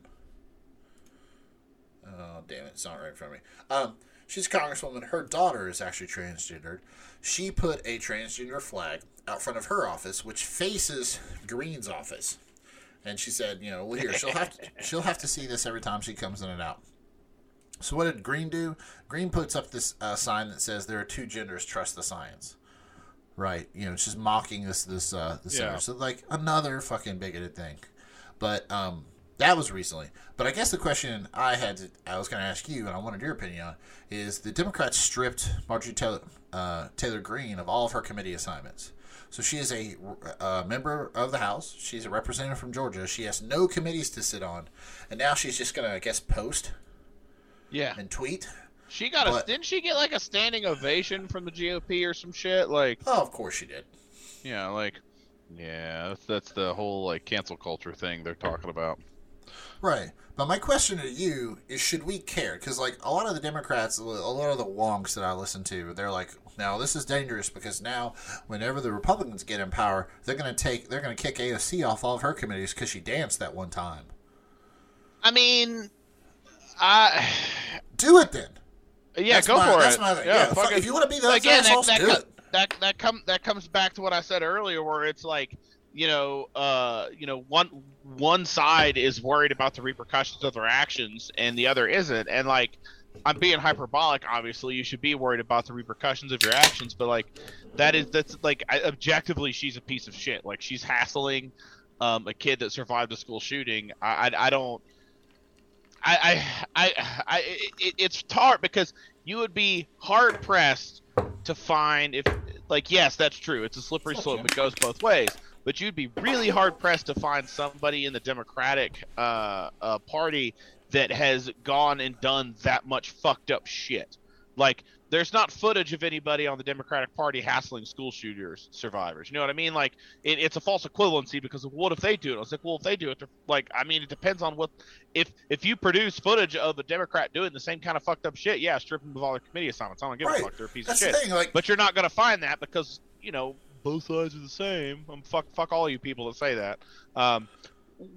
Speaker 2: Oh damn it, it's not right in front of me. Um, she's a congresswoman. Her daughter is actually transgendered. She put a transgender flag out front of her office, which faces Greene's office and she said, you know, well, here she'll have to, she'll have to see this every time she comes in and out. So what did Greene do? Greene puts up this uh, sign that says there are two genders, trust the science. Right, you know, just mocking this this uh, this
Speaker 1: Yeah.
Speaker 2: so like another fucking bigoted thing. But um, that was recently. But I guess the question I had to, I was going to ask you, and I wanted your opinion on, is the Democrats stripped Marjorie Taylor, uh, Taylor Greene of all of her committee assignments. So she is a, uh member of the House. She's a representative from Georgia. She has no committees to sit on, and now she's just going to, I guess, post
Speaker 1: Yeah.
Speaker 2: and tweet.
Speaker 1: She got a didn't she get like a standing ovation from the GOP or some shit? Like
Speaker 2: Oh, of course she did.
Speaker 1: yeah, like yeah, that's, that's the whole like cancel culture thing they're talking about.
Speaker 2: Right. But my question to you is should we care? Because, like, a lot of the Democrats, a lot of the wonks that I listen to, they're like, now this is dangerous because now, whenever the Republicans get in power, they're going to take, they're going to kick AOC off all of her committees because she danced that one time.
Speaker 1: I mean, I
Speaker 2: Do it then.
Speaker 1: yeah,
Speaker 2: That's
Speaker 1: go
Speaker 2: my-
Speaker 1: for
Speaker 2: that's
Speaker 1: it.
Speaker 2: my.
Speaker 1: Yeah,
Speaker 2: Yeah, fuck- if you want to be those
Speaker 1: again, that that,
Speaker 2: it.
Speaker 1: that that come that comes back to what I said earlier, where it's like you know, uh, you know, one one side is worried about the repercussions of their actions, and the other isn't, and like. I'm being hyperbolic. Obviously, you should be worried about the repercussions of your actions, but like, that is that's like I, objectively, she's a piece of shit. Like she's hassling um, a kid that survived a school shooting. I I, I don't. I I I, I it, it's hard because you would be hard pressed to find if like yes that's true it's a slippery slope it goes both ways but you'd be really hard pressed to find somebody in the Democratic uh, uh, Party that has gone and done that much fucked up shit. Like, there's not footage of anybody on the Democratic Party hassling school shooters survivors. You know what I mean? Like, it, it's a false equivalency because of what if they do it? I was like, well, if they do it, like, I mean, it depends on what. If if you produce footage of a Democrat doing the same kind of fucked up shit, yeah, strip them of all their committee assignments. I don't give
Speaker 2: Right.
Speaker 1: a fuck. They're a piece
Speaker 2: That's
Speaker 1: of shit.
Speaker 2: thing. Like,
Speaker 1: But you're not gonna find that because you know both sides are the same. Um, fuck, fuck all you people that say that. Um,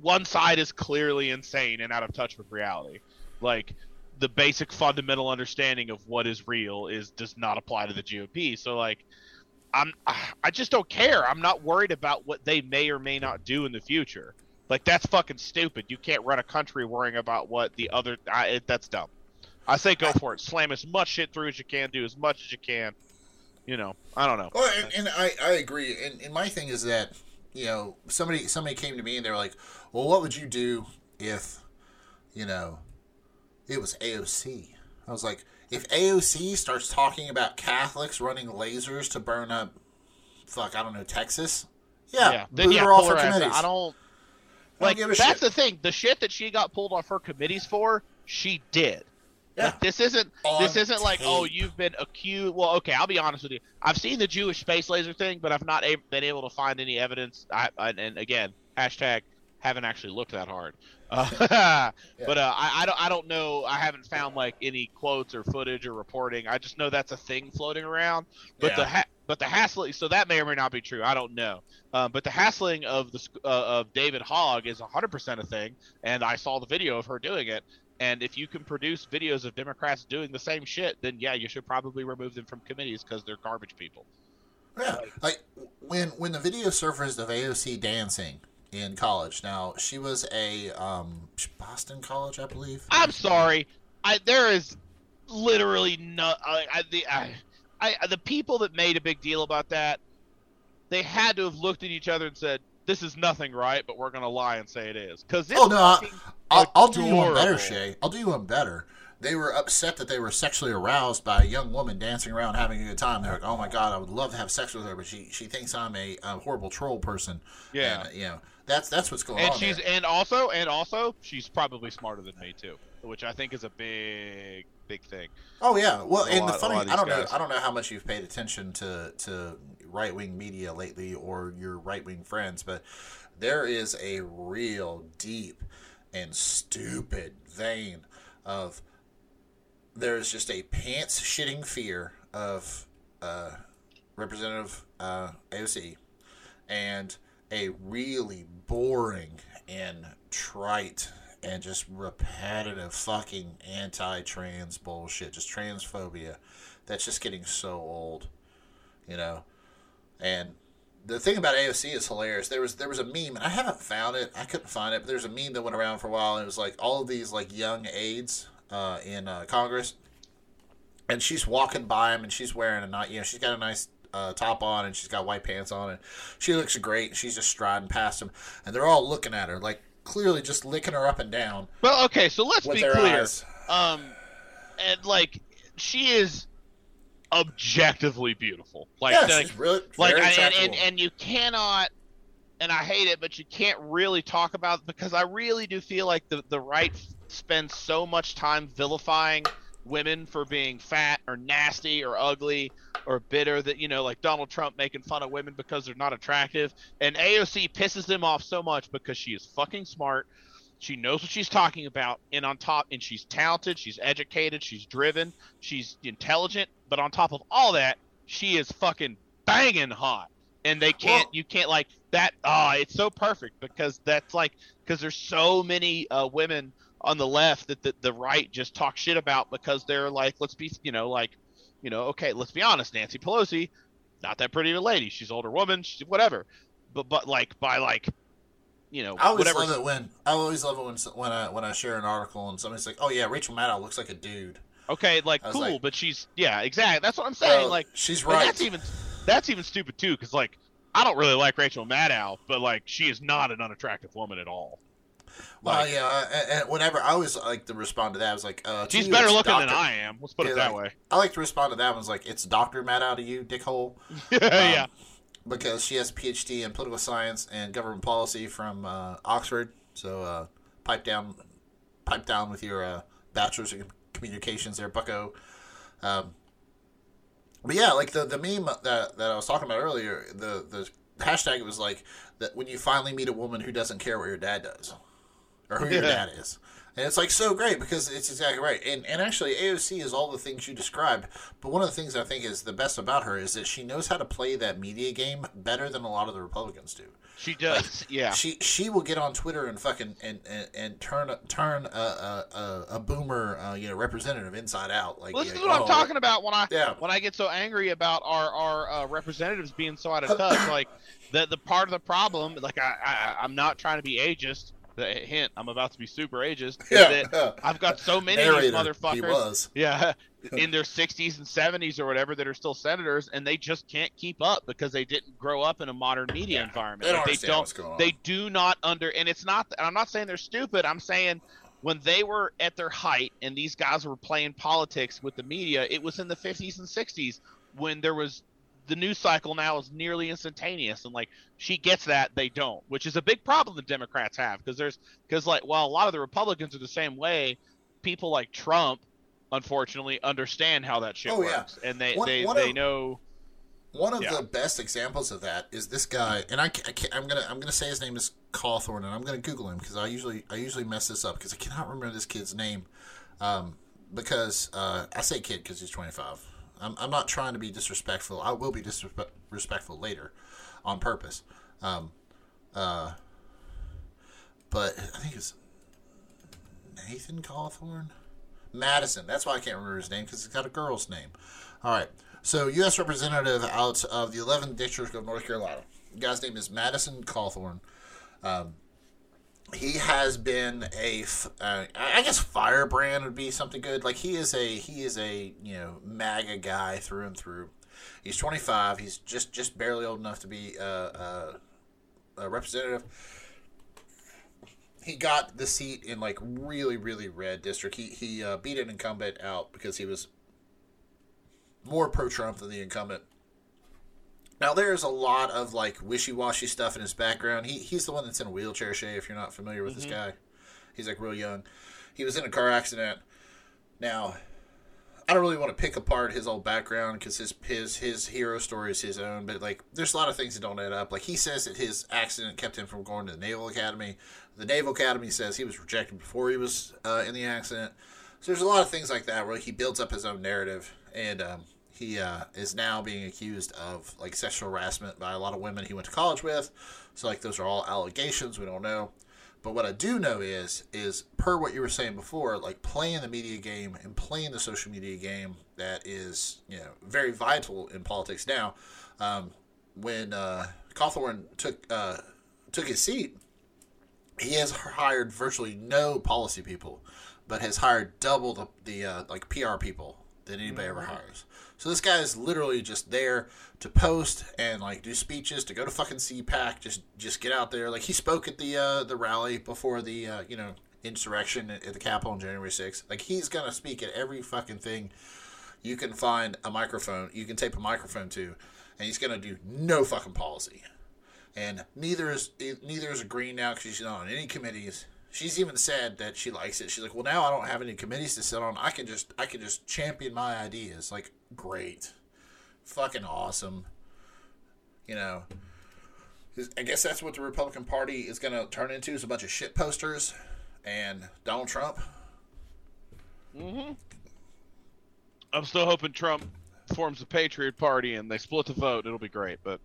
Speaker 1: one side is clearly insane and out of touch with reality. Like the basic fundamental understanding of what is real is does not apply to the GOP. So like, I'm I just don't care. I'm not worried about what they may or may not do in the future. Like that's fucking stupid. You can't run a country worrying about what the other. I, it, that's dumb. I say go for it. Slam as much shit through as you can. Do as much as you can. You know, I don't know.
Speaker 2: Well, and, and I, I agree. And, and my thing is that you know somebody somebody came to me and they were like, "Well, what would you do if you know it was AOC?" I was like, "If AOC starts talking about Catholics running lasers to burn up, fuck, I don't know, Texas, yeah,
Speaker 1: Then
Speaker 2: boot
Speaker 1: yeah,
Speaker 2: her off
Speaker 1: pull
Speaker 2: her
Speaker 1: her ass
Speaker 2: committees."
Speaker 1: I don't.
Speaker 2: I don't
Speaker 1: Like that's
Speaker 2: shit.
Speaker 1: the thing. The shit that she got pulled off her committees for, she did.
Speaker 2: Yeah.
Speaker 1: Like, this isn't
Speaker 2: On
Speaker 1: this isn't like oh you've been accused. Well, okay, I'll be honest with you. I've seen the Jewish space laser thing, but I've not a- been able to find any evidence. I, I and again hashtag haven't actually looked that hard. Uh, But uh, I, I don't I don't know. I haven't found like any quotes or footage or reporting. I just know that's a thing floating around. But
Speaker 2: Yeah.
Speaker 1: the ha- but the hassling so that may or may not be true. I don't know. Um, but the hassling of the uh, of David Hogg is 100% a thing, and I saw the video of her doing it. And if you can produce videos of Democrats doing the same shit, then yeah, you should probably remove them from committees because they're garbage people.
Speaker 2: Yeah, like when when the video surfaced of AOC dancing in college. Now she was a um, Boston College, I believe.
Speaker 1: I'm sorry. I there is literally no. I, I the I, I the people that made a big deal about that, they had to have looked at each other and said, "This is nothing, right?" But we're gonna lie and say it is because
Speaker 2: Oh no, I, I'll, I'll do you one better. Shay. I'll do you one better. They were upset that they were sexually aroused by a young woman dancing around having a good time. They're like, "Oh my god, I would love to have sex with her, but she she thinks I'm a, a horrible troll person."
Speaker 1: Yeah.
Speaker 2: and, uh, you know that's that's what's going
Speaker 1: and
Speaker 2: on.
Speaker 1: And she's
Speaker 2: there.
Speaker 1: and also and also she's probably smarter than me too, which I think is a big big thing.
Speaker 2: Oh yeah. Well,
Speaker 1: A
Speaker 2: and the
Speaker 1: lot- a
Speaker 2: funny, I don't
Speaker 1: these
Speaker 2: know, I don't know how much you've paid attention to to right wing media lately or your right wing friends, but there is a real deep and stupid vein of there's just a pants shitting fear of uh, Representative uh, AOC and a really boring and trite and just repetitive fucking anti-trans bullshit, just transphobia. That's just getting so old, you know. And the thing about AOC is hilarious. There was there was a meme, and I haven't found it. I couldn't find it, but there's a meme that went around for a while, and it was like all of these like young aides uh, in uh, Congress, and she's walking by him, and she's wearing a not you know she's got a nice uh, top on, and she's got white pants on, and she looks great. She's just striding past him, and they're all looking at her like clearly just licking her up and down
Speaker 1: Well, okay, so let's be clear.
Speaker 2: eyes.
Speaker 1: Um, and like she is objectively beautiful. Like,
Speaker 2: yeah,
Speaker 1: like
Speaker 2: really
Speaker 1: like I, and, and and you cannot and i hate it but you can't really talk about because i really do feel like the the right spends so much time vilifying women for being fat or nasty or ugly or bitter that you know like donald trump making fun of women because they're not attractive. And aoc pisses them off so much because she is fucking smart. She knows what she's talking about. And on top and she's talented she's educated she's driven she's intelligent. But on top of all that she is fucking banging hot. And they can't
Speaker 2: Well-
Speaker 1: you can't like that ah it's so perfect because that's like because there's so many uh, women on the left that the, the right just talk shit about because they're like let's be you know like you know okay let's be honest nancy pelosi not that pretty of a lady she's an older woman she's whatever but but like by like you know
Speaker 2: I always
Speaker 1: whatever
Speaker 2: love it when I always love it when when I when I share an article and somebody's like, "Oh yeah, Rachel Maddow looks like a dude."
Speaker 1: okay like cool
Speaker 2: like-
Speaker 1: but she's yeah exactly that's what i'm saying
Speaker 2: Well,
Speaker 1: like
Speaker 2: she's right.
Speaker 1: that's even that's even stupid too, because like I don't really like Rachel Maddow, but like she is not an unattractive woman at all.
Speaker 2: Well,
Speaker 1: Like,
Speaker 2: yeah, uh, and, and whenever I always like to respond to that, I was like, uh,
Speaker 1: she's better looking than I am. Let's put it that
Speaker 2: like-
Speaker 1: way.
Speaker 2: I like to respond to that. One's like, "It's Doctor Maddow to you, dickhole."
Speaker 1: yeah,
Speaker 2: because she has a PhD in political science and government policy from uh, Oxford. So uh, pipe down, pipe down with your uh, bachelor's in communications there, Bucko. Um, but yeah, like the the meme that that I was talking about earlier, the the hashtag was like that when you finally meet a woman who doesn't care what your dad does or who your dad is. And it's like so great because it's exactly right. And and actually AOC is all the things you described, but one of the things I think is the best about her is that she knows how to play that media game better than a lot of the Republicans do.
Speaker 1: She does. yeah.
Speaker 2: She she will get on Twitter and fucking and and, and turn turn a a, a, boomer uh, you know representative inside out like
Speaker 1: Well, this is what
Speaker 2: oh,
Speaker 1: I'm talking about when I
Speaker 2: Yeah.
Speaker 1: when I get so angry about our our uh, representatives being so out of touch. like the the part of the problem, like I, I I'm not trying to be ageist. The hint, I'm about to be super ageist. is
Speaker 2: Yeah.
Speaker 1: that I've got so many of these motherfuckers. Yeah, in their 60s and 70s or whatever that are still senators, and they just can't keep up because they didn't grow up in a modern media environment.
Speaker 2: They don't
Speaker 1: Like,
Speaker 2: going on.
Speaker 1: They do not under, and it's not. And I'm not saying they're stupid. I'm saying when they were at their height and these guys were playing politics with the media, it was in the 50s and 60s when there was the news cycle now is nearly instantaneous and like she gets that they don't which is a big problem the democrats have because there's because like while a lot of the republicans are the same way people like trump unfortunately understand how that shit
Speaker 2: Oh, yeah.
Speaker 1: works and they
Speaker 2: One-
Speaker 1: they,
Speaker 2: one
Speaker 1: they
Speaker 2: of-
Speaker 1: know
Speaker 2: One of
Speaker 1: Yeah.
Speaker 2: the best examples of that is this guy, and I, I can't, I'm gonna I'm gonna say his name is Cawthorn, and I'm gonna Google him because I usually I usually mess this up because I cannot remember this kid's name, um, because uh, I say kid because he's 25. I'm, I'm not trying to be disrespectful. I will be disrespectful later, on purpose. Um, uh, but I think it's Nathan Cawthorn, Madison. That's why I can't remember his name because he's got a girl's name. All right. So, U.S. Representative out of the 11th District of North Carolina. The guy's name is Madison Cawthorn. Um, he has been a, uh, I guess, firebrand would be something good. Like he is a, he is a, you know, MAGA guy through and through. He's 25. He's just, just barely old enough to be uh, uh, a representative. He got the seat in like really, really red district. He he uh, beat an incumbent out because he was more pro Trump than the incumbent. Now there's a lot of like wishy washy stuff in his background. He he's the one that's in a wheelchair, Shay. If you're not familiar with this guy, he's like real young. He was in a car accident. Now, I don't really want to pick apart his old background because his his his hero story is his own. But like, there's a lot of things that don't add up. Like he says that his accident kept him from going to the Naval Academy. The Naval Academy says he was rejected before he was uh, in the accident. So there's a lot of things like that where he builds up his own narrative, and um, he uh, is now being accused of like sexual harassment by a lot of women he went to college with. So like those are all allegations. We don't know. But what I do know is, is per what you were saying before, like playing the media game and playing the social media game that is, you know, very vital in politics now. Um, when uh, Cawthorn took uh, took his seat, he has hired virtually no policy people, but has hired double the the uh, like PR people than anybody ever hires. So this guy is literally just there to post and like do speeches, to go to fucking CPAC, just just get out there. Like he spoke at the uh, the rally before the uh, you know insurrection at, the Capitol on January 6th. Like he's gonna speak at every fucking thing you can find a microphone, you can tape a microphone to, and he's gonna do no fucking policy. And neither is neither is Greene now because she's not on any committees. She's even said that she likes it. She's like, well, now I don't have any committees to sit on. I can just I can just champion my ideas. Like, great, fucking awesome. You know, I guess that's what the Republican Party is going to turn into is a bunch of shit posters and Donald Trump. Hmm.
Speaker 1: i'm still hoping trump forms a patriot party and they split the vote it'll be great but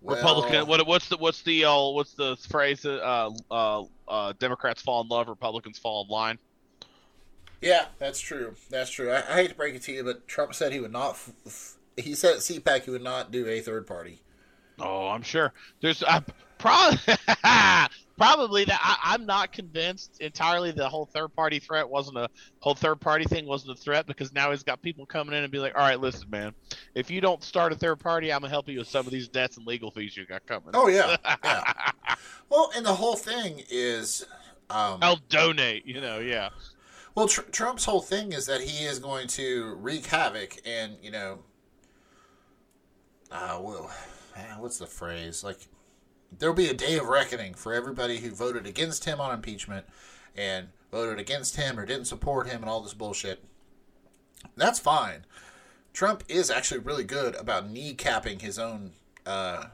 Speaker 2: Well,
Speaker 1: Republican. What what's the what's the uh, what's the phrase? Uh, uh, uh, Democrats fall in love, Republicans fall in line.
Speaker 2: Yeah, that's true. That's true. I, I hate to break it to you, but Trump said he would not. F- f- he said at CPAC he would not do a third party.
Speaker 1: Oh, I'm sure. There's uh, probably probably that I, I'm not convinced entirely the whole third party threat wasn't a whole third party thing wasn't a threat because now he's got people coming in and be like, all right, listen, man, if you don't start a third party, I'm gonna help you with some of these debts and legal fees you got coming.
Speaker 2: Oh yeah, yeah. well, and the whole thing is, um,
Speaker 1: I'll donate. You know, yeah.
Speaker 2: well, tr- Trump's whole thing is that he is going to wreak havoc, and you know, uh, well, what's the phrase? Like, there'll be a day of reckoning for everybody who voted against him on impeachment and voted against him or didn't support him and all this bullshit. That's fine. Trump is actually really good about kneecapping his own uh,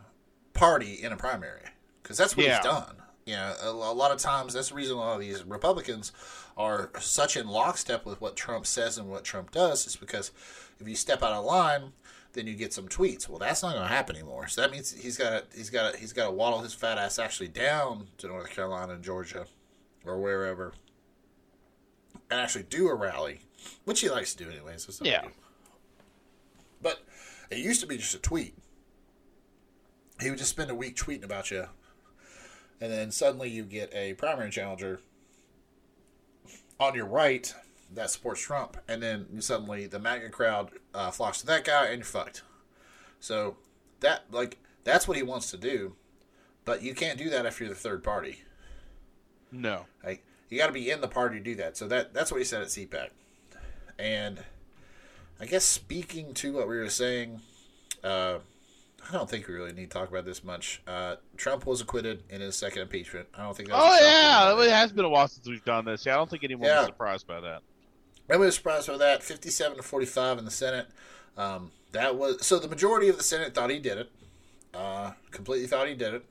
Speaker 2: party in a primary because that's what
Speaker 1: Yeah.
Speaker 2: he's done. You know, a, a lot of times that's the reason a lot of these Republicans are such in lockstep with what Trump says and what Trump does is because if you step out of line, then you get some tweets. Well, that's not going to happen anymore. So that means he's got to he's got to he's got to waddle his fat ass actually down to North Carolina and Georgia or wherever and actually do a rally, which he likes to do anyway. So it's no big
Speaker 1: Yeah.
Speaker 2: But it used to be just a tweet. He would just spend a week tweeting about you, and then suddenly you get a primary challenger on your right that supports Trump, and then suddenly the MAGA crowd uh, flocks to that guy, and you're fucked. So that like that's what he wants to do, but you can't do that if you're the third party.
Speaker 1: No.
Speaker 2: Like you got to be in the party to do that. So that that's what he said at CPAC. And I guess speaking to what we were saying, uh, I don't think we really need to talk about this much. Uh, Trump was acquitted in his second impeachment. I don't think. That
Speaker 1: Oh
Speaker 2: a shock to
Speaker 1: yeah, it has been a while since we've done this. Yeah, I don't think anyone
Speaker 2: Yeah.
Speaker 1: was surprised by that.
Speaker 2: Nobody was surprised by that. Fifty-seven to forty-five in the Senate. Um, that was so. The majority of the Senate thought he did it. Uh, completely thought he did it.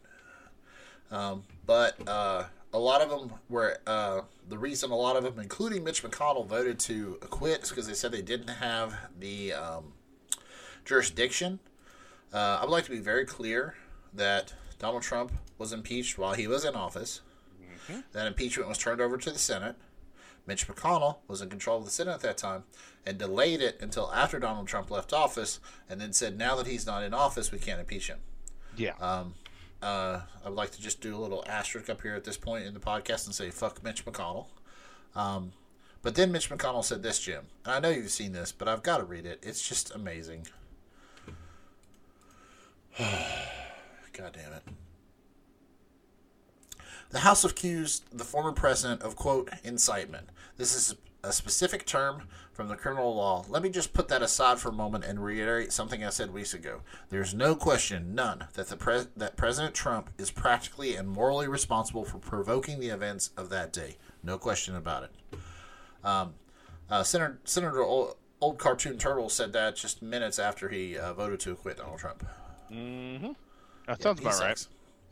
Speaker 2: Um, but uh, a lot of them were uh, the reason. A lot of them, including Mitch McConnell, voted to acquit is because they said they didn't have the um, jurisdiction. Uh, I would like to be very clear that Donald Trump was impeached while he was in office. That impeachment was turned over to the Senate. Mitch McConnell was in control of the Senate at that time and delayed it until after Donald Trump left office and then said, now that he's not in office, we can't impeach him.
Speaker 1: Yeah.
Speaker 2: Um, uh, I would like to just do a little asterisk up here at this point in the podcast and say, fuck Mitch McConnell. Um, but then Mitch McConnell said this, Jim. And I know you've seen this, but I've got to read it. It's just amazing. God damn it. The House accused the former president of, quote, incitement. This is a specific term from the criminal law. Let me just put that aside for a moment and reiterate something I said weeks ago. There's no question, none, that the pres- that President Trump is practically and morally responsible for provoking the events of that day. No question about it. Um, uh, Senator, Senator Old, Old Cartoon Turtle said that just minutes after he uh, voted to acquit Donald Trump.
Speaker 1: Mm-hmm. That sounds
Speaker 2: He
Speaker 1: about right.
Speaker 2: sucks.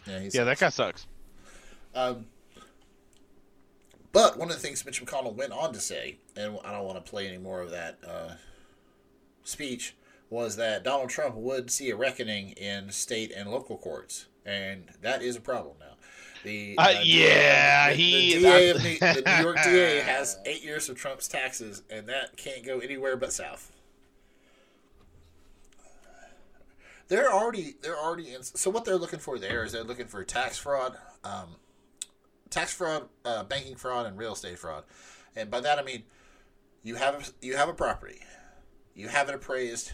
Speaker 2: Yeah, he's
Speaker 1: Yeah, that guy sucks.
Speaker 2: Um, but one of the things Mitch McConnell went on to say, and I don't want to play any more of that uh, speech, was that Donald Trump would see a reckoning in state and local courts, and that is a problem now. The
Speaker 1: Uh, yeah,
Speaker 2: the,
Speaker 1: he-
Speaker 2: the, DA of New, the New York DA has eight years of Trump's taxes, and that can't go anywhere but south. They're already they're already in. So what they're looking for there is they're looking for tax fraud, um, tax fraud, uh, banking fraud, and real estate fraud. And by that I mean you have you have a property, you have it appraised.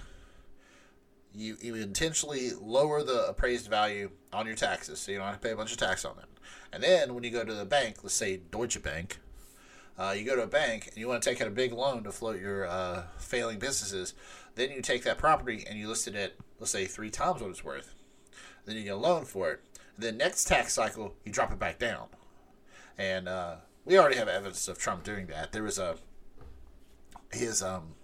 Speaker 2: You, you intentionally lower the appraised value on your taxes, so you don't have to pay a bunch of tax on it. And then when you go to the bank, let's say Deutsche Bank, uh, you go to a bank and you want to take out a big loan to float your uh, failing businesses. Then you take that property and you list it at, let's say, three times what it's worth. Then you get a loan for it. then next tax cycle, you drop it back down. And uh, we already have evidence of Trump doing that. There was a his um,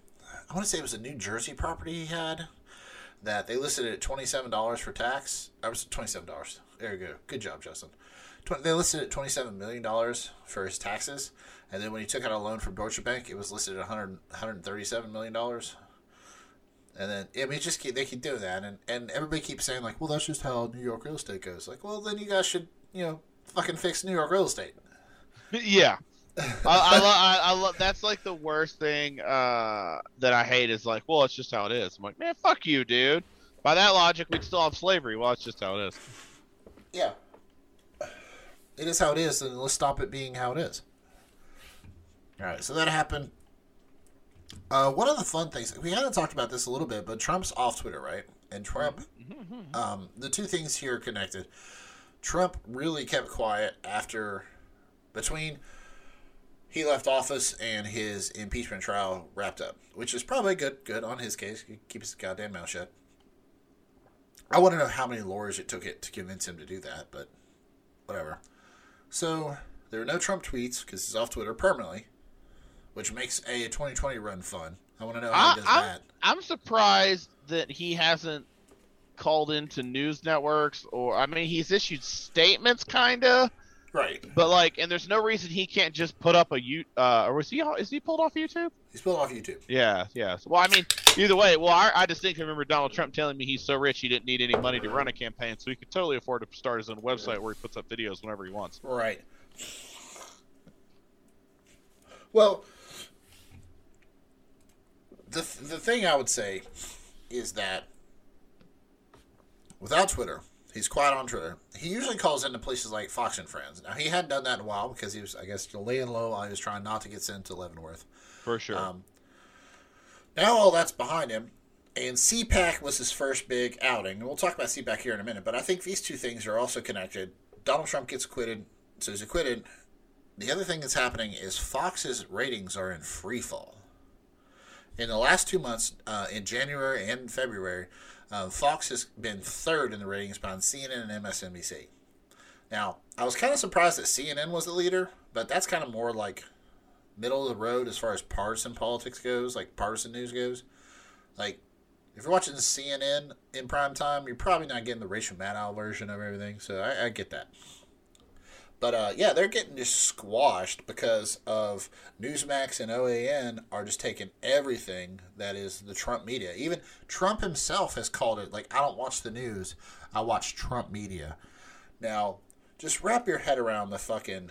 Speaker 2: I want to say it was a New Jersey property he had that they listed it at twenty seven dollars for tax. I was twenty seven dollars. There you go. Good job, Justin. They listed at twenty seven million dollars for his taxes, and then when he took out a loan from Deutsche Bank, it was listed at 100, 137 million dollars. And then I mean, just keep, they keep doing that, and and everybody keeps saying like, well, that's just how New York real estate goes. Like, well, then you guys should you know fucking fix New York real estate.
Speaker 1: Yeah. I, I, lo- I, I love that's like the worst thing uh, that I hate is like, well, it's just how it is. I'm like, man, fuck you, dude. By that logic, we'd still have slavery. Well, it's just how it is.
Speaker 2: Yeah. It is how it is, and let's stop it being how it is. All right, so that happened. Uh, one of the fun things we haven't talked about this a little bit, but Trump's off Twitter, right? And Trump, um, the two things here are connected. Trump really kept quiet after between he left office and his impeachment trial wrapped up, which is probably good. Good on his case. He keep his goddamn mouth shut. I want to know how many lawyers it took it to convince him to do that, but whatever. So there are no Trump tweets because he's off Twitter permanently, which makes a 2020 run fun. I want to know how
Speaker 1: I,
Speaker 2: he does
Speaker 1: I'm,
Speaker 2: that.
Speaker 1: I'm surprised that he hasn't called into news networks or I mean he's issued statements kind of
Speaker 2: Right.
Speaker 1: but like and there's no reason he can't just put up a you uh or was he is he pulled off YouTube
Speaker 2: He's pulled off YouTube.
Speaker 1: yeah yeah well I mean either way well I, I distinctly remember Donald Trump telling me he's so rich he didn't need any money to run a campaign so he could totally afford to start his own website where he puts up videos whenever he wants
Speaker 2: Right. Well, the the thing I would say is that without Twitter, he's quiet on Twitter. He usually calls into places like Fox and Friends. Now he hadn't done that in a while because he was, I guess, laying low. while he was trying not to get sent to Leavenworth.
Speaker 1: for sure
Speaker 2: Um, now all that's behind him, and CPAC was his first big outing. And we'll talk about CPAC here in a minute, but I think these two things are also connected. Donald Trump gets acquitted, so he's acquitted. The other thing that's happening is Fox's ratings are in free fall. In the last two months, uh, in January and February, uh, Fox has been third in the ratings behind CNN and MSNBC. Now, I was kind of surprised that CNN was the leader, but that's kind of more like middle of the road as far as partisan politics goes, like partisan news goes. Like, if you're watching CNN in prime time, you're probably not getting the Rachel Maddow version of everything. So I, I get that. But uh, yeah, they're getting just squashed because of Newsmax and OAN are just taking everything that is the Trump media. Even Trump himself has called it like, I don't watch the news, I watch Trump media. Now, just wrap your head around the fucking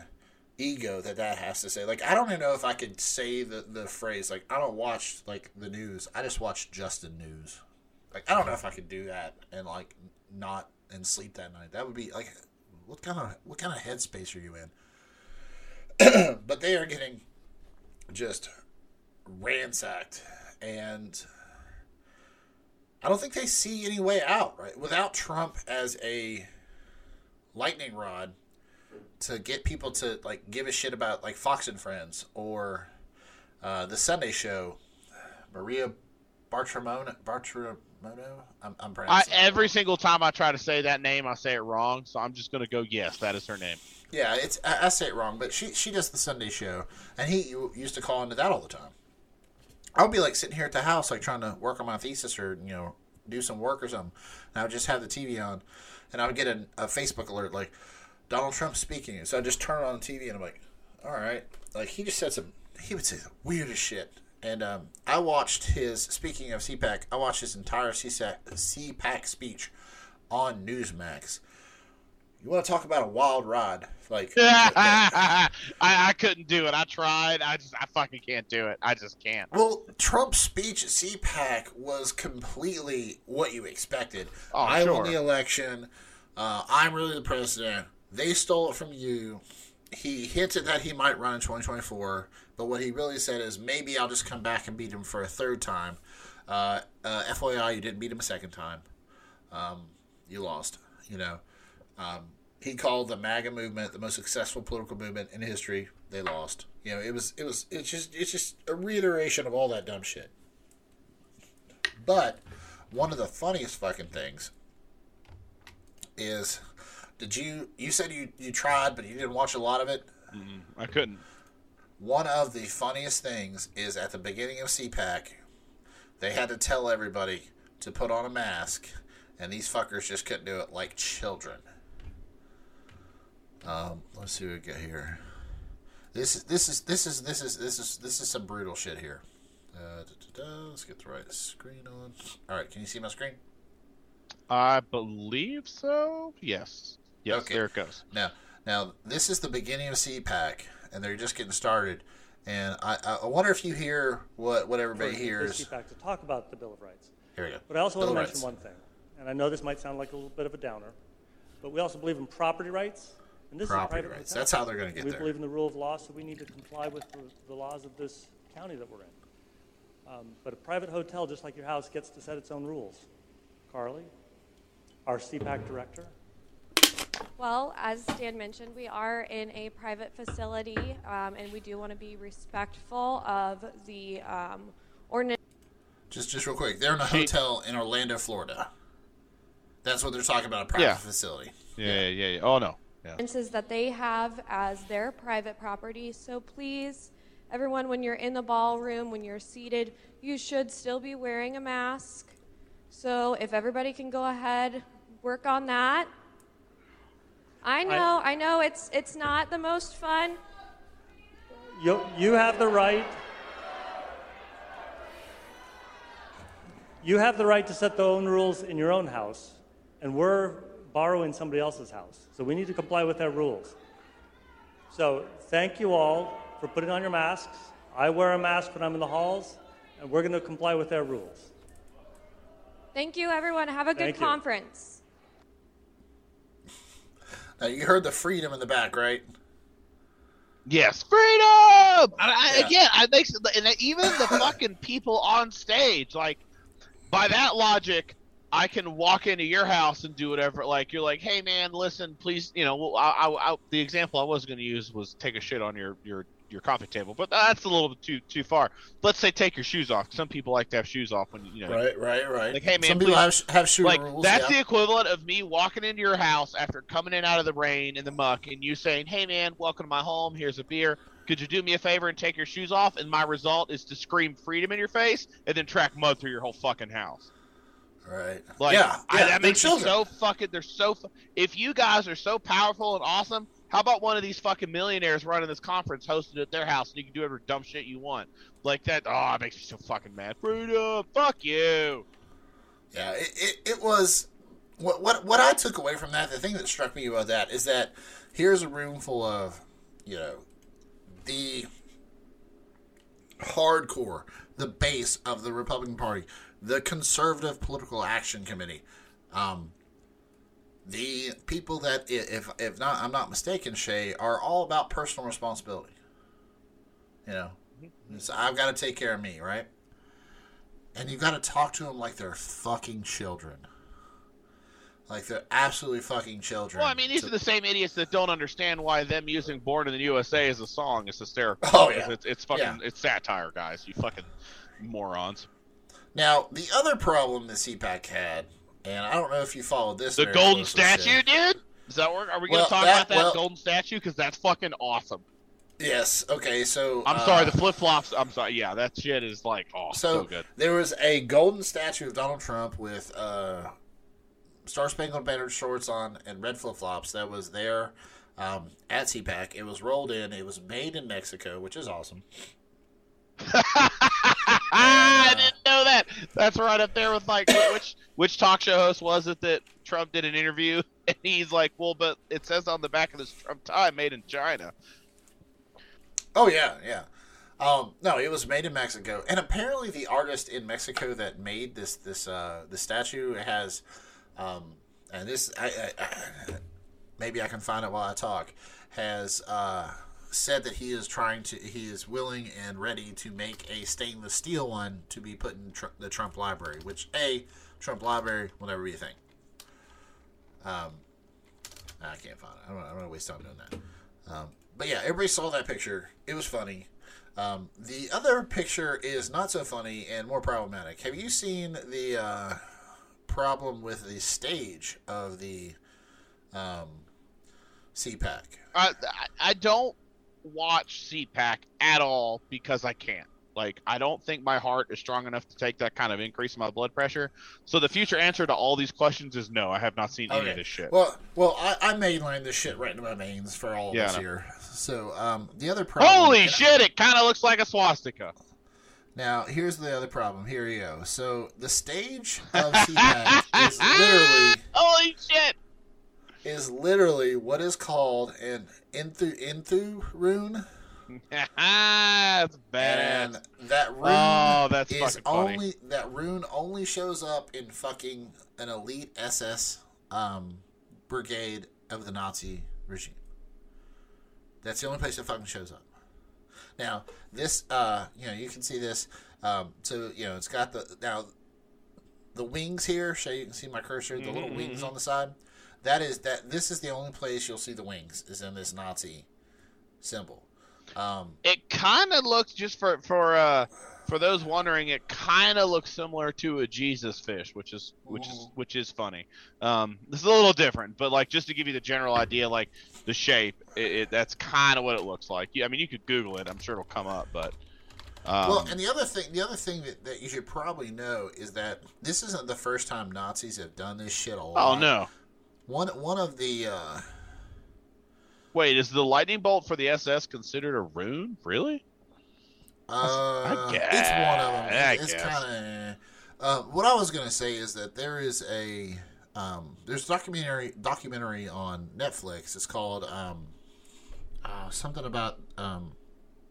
Speaker 2: ego that that has to say. Like, I don't even know if I could say the, the phrase, like, I don't watch, like, the news. I just watch Justin News. Like, I don't know if I could do that and, like, not and sleep that night. That would be, like, what kind of, what kind of headspace are you in? but they are getting just ransacked. And I don't think they see any way out, right? Without Trump as a lightning rod to get people to like give a shit about like Fox and Friends or uh, the Sunday Show. Maria Bartramono. Bartramono. I'm, I'm
Speaker 1: I,
Speaker 2: pronouncing. it
Speaker 1: every single time I try to say that name I say it wrong so I'm just gonna go yes that is her name
Speaker 2: Yeah, it's I, I say it wrong, but she she does the Sunday show, and he used to call into that all the time. I would be like sitting here at the house, like trying to work on my thesis or you know do some work or something, and I would just have the TV on, and I would get a, a Facebook alert like Donald Trump speaking, so I just turn it on the TV, and I'm like, all right, like he just said some, he would say the weirdest shit. And um, I watched his. Speaking of CPAC, I watched his entire CSAC, CPAC speech on Newsmax. You want to talk about a wild ride? Like,
Speaker 1: I, I couldn't do it I tried I just I fucking can't do it I just can't
Speaker 2: well, Trump's speech at CPAC was completely what you expected.
Speaker 1: Oh,
Speaker 2: I
Speaker 1: sure.
Speaker 2: won the election. Uh, I'm really the president. They stole it from you. He hinted that he might run in 2024, but what he really said is maybe I'll just come back and beat him for a third time. Uh, uh, FYI, you didn't beat him a second time. Um, you lost. You know, um, he called the MAGA movement the most successful political movement in history. They lost. You know, it was it was it's just it's just a reiteration of all that dumb shit. But one of the funniest fucking things is did you you said you you tried but you didn't watch a lot of it?
Speaker 1: I couldn't
Speaker 2: One of the funniest things is at the beginning of CPAC, they had to tell everybody to put on a mask, and these fuckers just couldn't do it like children. Um, let's see what we got here. This is this is this is this is this is this is some brutal shit here. Uh, da, da, da, let's get the right screen on. All right, can you see my screen?
Speaker 1: I believe so. Yes. Yes.
Speaker 2: Okay.
Speaker 1: There it goes.
Speaker 2: Now, now this is the beginning of CPAC, and they're just getting started. And I, I- wonder if you hear what what everybody hears.
Speaker 4: CPAC to talk about the Bill of Rights.
Speaker 2: Here we go.
Speaker 4: But I also
Speaker 2: Bill
Speaker 4: want to mention
Speaker 2: Rights.
Speaker 4: one thing, and I know this might sound like a little bit of a downer, but we also believe in property rights. And this
Speaker 2: Property
Speaker 4: is
Speaker 2: rights. That's how they're gonna get
Speaker 4: we
Speaker 2: there.
Speaker 4: We believe in the rule of law, so we need to comply with the, the laws of this county that we're in. Um, but a private hotel, just like your house, gets to set its own rules. Carly, our CPAC director,
Speaker 5: Well, as Dan mentioned, we are in a private facility, um, and we do want to be respectful of the um, ordinance.
Speaker 2: Just just real quick, they're in a
Speaker 1: Hey.
Speaker 2: hotel in Orlando, Florida. That's what they're talking about. A private
Speaker 1: Yeah.
Speaker 2: facility.
Speaker 1: Yeah, yeah, yeah. yeah. Oh no. Yeah.
Speaker 5: Fences that they have as their private property. So please, everyone, when you're in the ballroom, when you're seated, you should still be wearing a mask. So if everybody can go ahead, work on that. I know, I, know it's it's not the most fun.
Speaker 4: You, you have the right. You have the right to set the own rules in your own house, and we're borrowing somebody else's house. So we need to comply with their rules. So thank you all for putting on your masks. I wear a mask when I'm in the halls, and we're going to comply with their rules.
Speaker 5: Thank you, everyone. Have a good
Speaker 4: Thank you.
Speaker 5: Conference.
Speaker 2: Now you heard the freedom in the back, right?
Speaker 1: Yes, freedom. And I,
Speaker 2: Yeah.
Speaker 1: Again, I think, and even the fucking people on stage, like, by that logic, I can walk into your house and do whatever. Like, you're like, hey man, listen, please, you know, I, I, I, the example I was going to use was take a shit on your your your coffee table, but that's a little bit too too far. Let's say take your shoes off. Some people like to have shoes off when you know.
Speaker 2: Right, right, right.
Speaker 1: Like, hey, man,
Speaker 2: some people
Speaker 1: please-
Speaker 2: have have shoe
Speaker 1: Like
Speaker 2: rules.
Speaker 1: that's
Speaker 2: yeah.
Speaker 1: the equivalent of me walking into your house after coming in out of the rain and the muck, and you saying, "Hey man, welcome to my home. Here's a beer. Could you do me a favor and take your shoes off?" And my result is to scream freedom in your face and then track mud through your whole fucking house.
Speaker 2: Right.
Speaker 1: Like,
Speaker 2: yeah,
Speaker 1: I,
Speaker 2: yeah,
Speaker 1: that makes
Speaker 2: children.
Speaker 1: so fucking. They're so. If you guys are so powerful and awesome, how about one of these fucking millionaires running this conference, hosted at their house, and you can do whatever dumb shit you want? Like that. Oh, it makes me so fucking mad. Freedom. Fuck you.
Speaker 2: Yeah, it, it, it was what what what I took away from that. The thing that struck me about that is that here's a room full of you know the hardcore, the base of the Republican Party, the conservative political action committee, um, the people that if if not I'm not mistaken, Shay, are all about personal responsibility. You know, mm-hmm. it's, I've got to take care of me, right? and you've got to talk to them like they're fucking children. Like they're absolutely fucking children.
Speaker 1: Well, I mean, these are the same idiots that don't understand why them using "Born in the USA" as a song is hysterical.
Speaker 2: Oh, yeah.
Speaker 1: it's, it's fucking
Speaker 2: Yeah.
Speaker 1: it's satire, guys. You fucking morons.
Speaker 2: now the other problem that CPAC had, and I don't know if you followed this.
Speaker 1: The golden statue, dude. Is that where are we gonna
Speaker 2: Well,
Speaker 1: talk
Speaker 2: that-
Speaker 1: about that
Speaker 2: well-
Speaker 1: golden statue? Because that's fucking awesome.
Speaker 2: Yes. Okay. So
Speaker 1: I'm
Speaker 2: uh,
Speaker 1: sorry, the flip flops. I'm sorry. Yeah, that shit is like oh so,
Speaker 2: So,
Speaker 1: good.
Speaker 2: there was a golden statue of Donald Trump with uh, Star Spangled Banner shorts on and red flip flops that was there um, at CPAC. It was rolled in. It was made in Mexico, which is awesome.
Speaker 1: I didn't know that. That's right up there with like which which talk show host was it that Trump did an interview and he's like, well, but it says on the back of this Trump tie, made in China.
Speaker 2: Oh yeah, yeah. Um, no, it was made in Mexico, and apparently the artist in Mexico that made this this uh, the statue has, um, and this I, I, I, maybe I can find it while I talk, has uh, said that he is trying to he is willing and ready to make a stainless steel one to be put in tr- the Trump Library, which a Trump Library will never be a thing. Um, I can't find it. I don't, I don't want to waste time doing that. Um, but yeah, everybody saw that picture. It was funny. Um, the other picture is not so funny and more problematic. Have you seen the uh, problem with the stage of the um, CPAC?
Speaker 1: I, I- I don't watch CPAC at all because I can't. Like, I don't think my heart is strong enough to take that kind of increase in my blood pressure. So the future answer to all these questions is no. I have not seen any of this shit.
Speaker 2: Well, well, I, I mainline this shit right into my veins for all of
Speaker 1: Yeah, I
Speaker 2: us here. So, um, the other problem.
Speaker 1: Holy shit! It kind of looks like a swastika.
Speaker 2: Now, here's the other problem. Here you go. So, the stage of CPAC is literally
Speaker 1: Holy!
Speaker 2: Is literally what is called an inthu inthu rune,
Speaker 1: that's
Speaker 2: and that rune
Speaker 1: Oh, that's
Speaker 2: is only that rune only shows up in fucking an elite SS um, brigade of the Nazi regime. That's the only place it fucking shows up. Now, this, uh, you know, you can see this. Um, so, you know, it's got the now the wings here. Show you can see my cursor. The
Speaker 1: Mm-hmm,
Speaker 2: little wings on the side. That is that. This is the only place you'll see the wings. Is in this Nazi symbol. Um,
Speaker 1: It kind of looks just for for uh for those wondering, it kind of looks similar to a Jesus fish, which is which is which is funny. Um, this is a little different, but like just to give you the general idea, like the shape, it, it that's kind of what it looks like. I mean, you could Google it. I'm sure it'll come up, but. Um,
Speaker 2: well, and the other thing, the other thing that, that you should probably know is that this isn't the first time Nazis have done this shit a lot.
Speaker 1: oh no!
Speaker 2: One one of the uh,
Speaker 1: Wait, is the lightning bolt for the SS considered a rune? Really?
Speaker 2: uh
Speaker 1: guess.
Speaker 2: it's one of them.
Speaker 1: I
Speaker 2: It's, kind of. Uh, what I was gonna say is that there is a um, there's a documentary documentary on Netflix. It's called um, uh, something about um,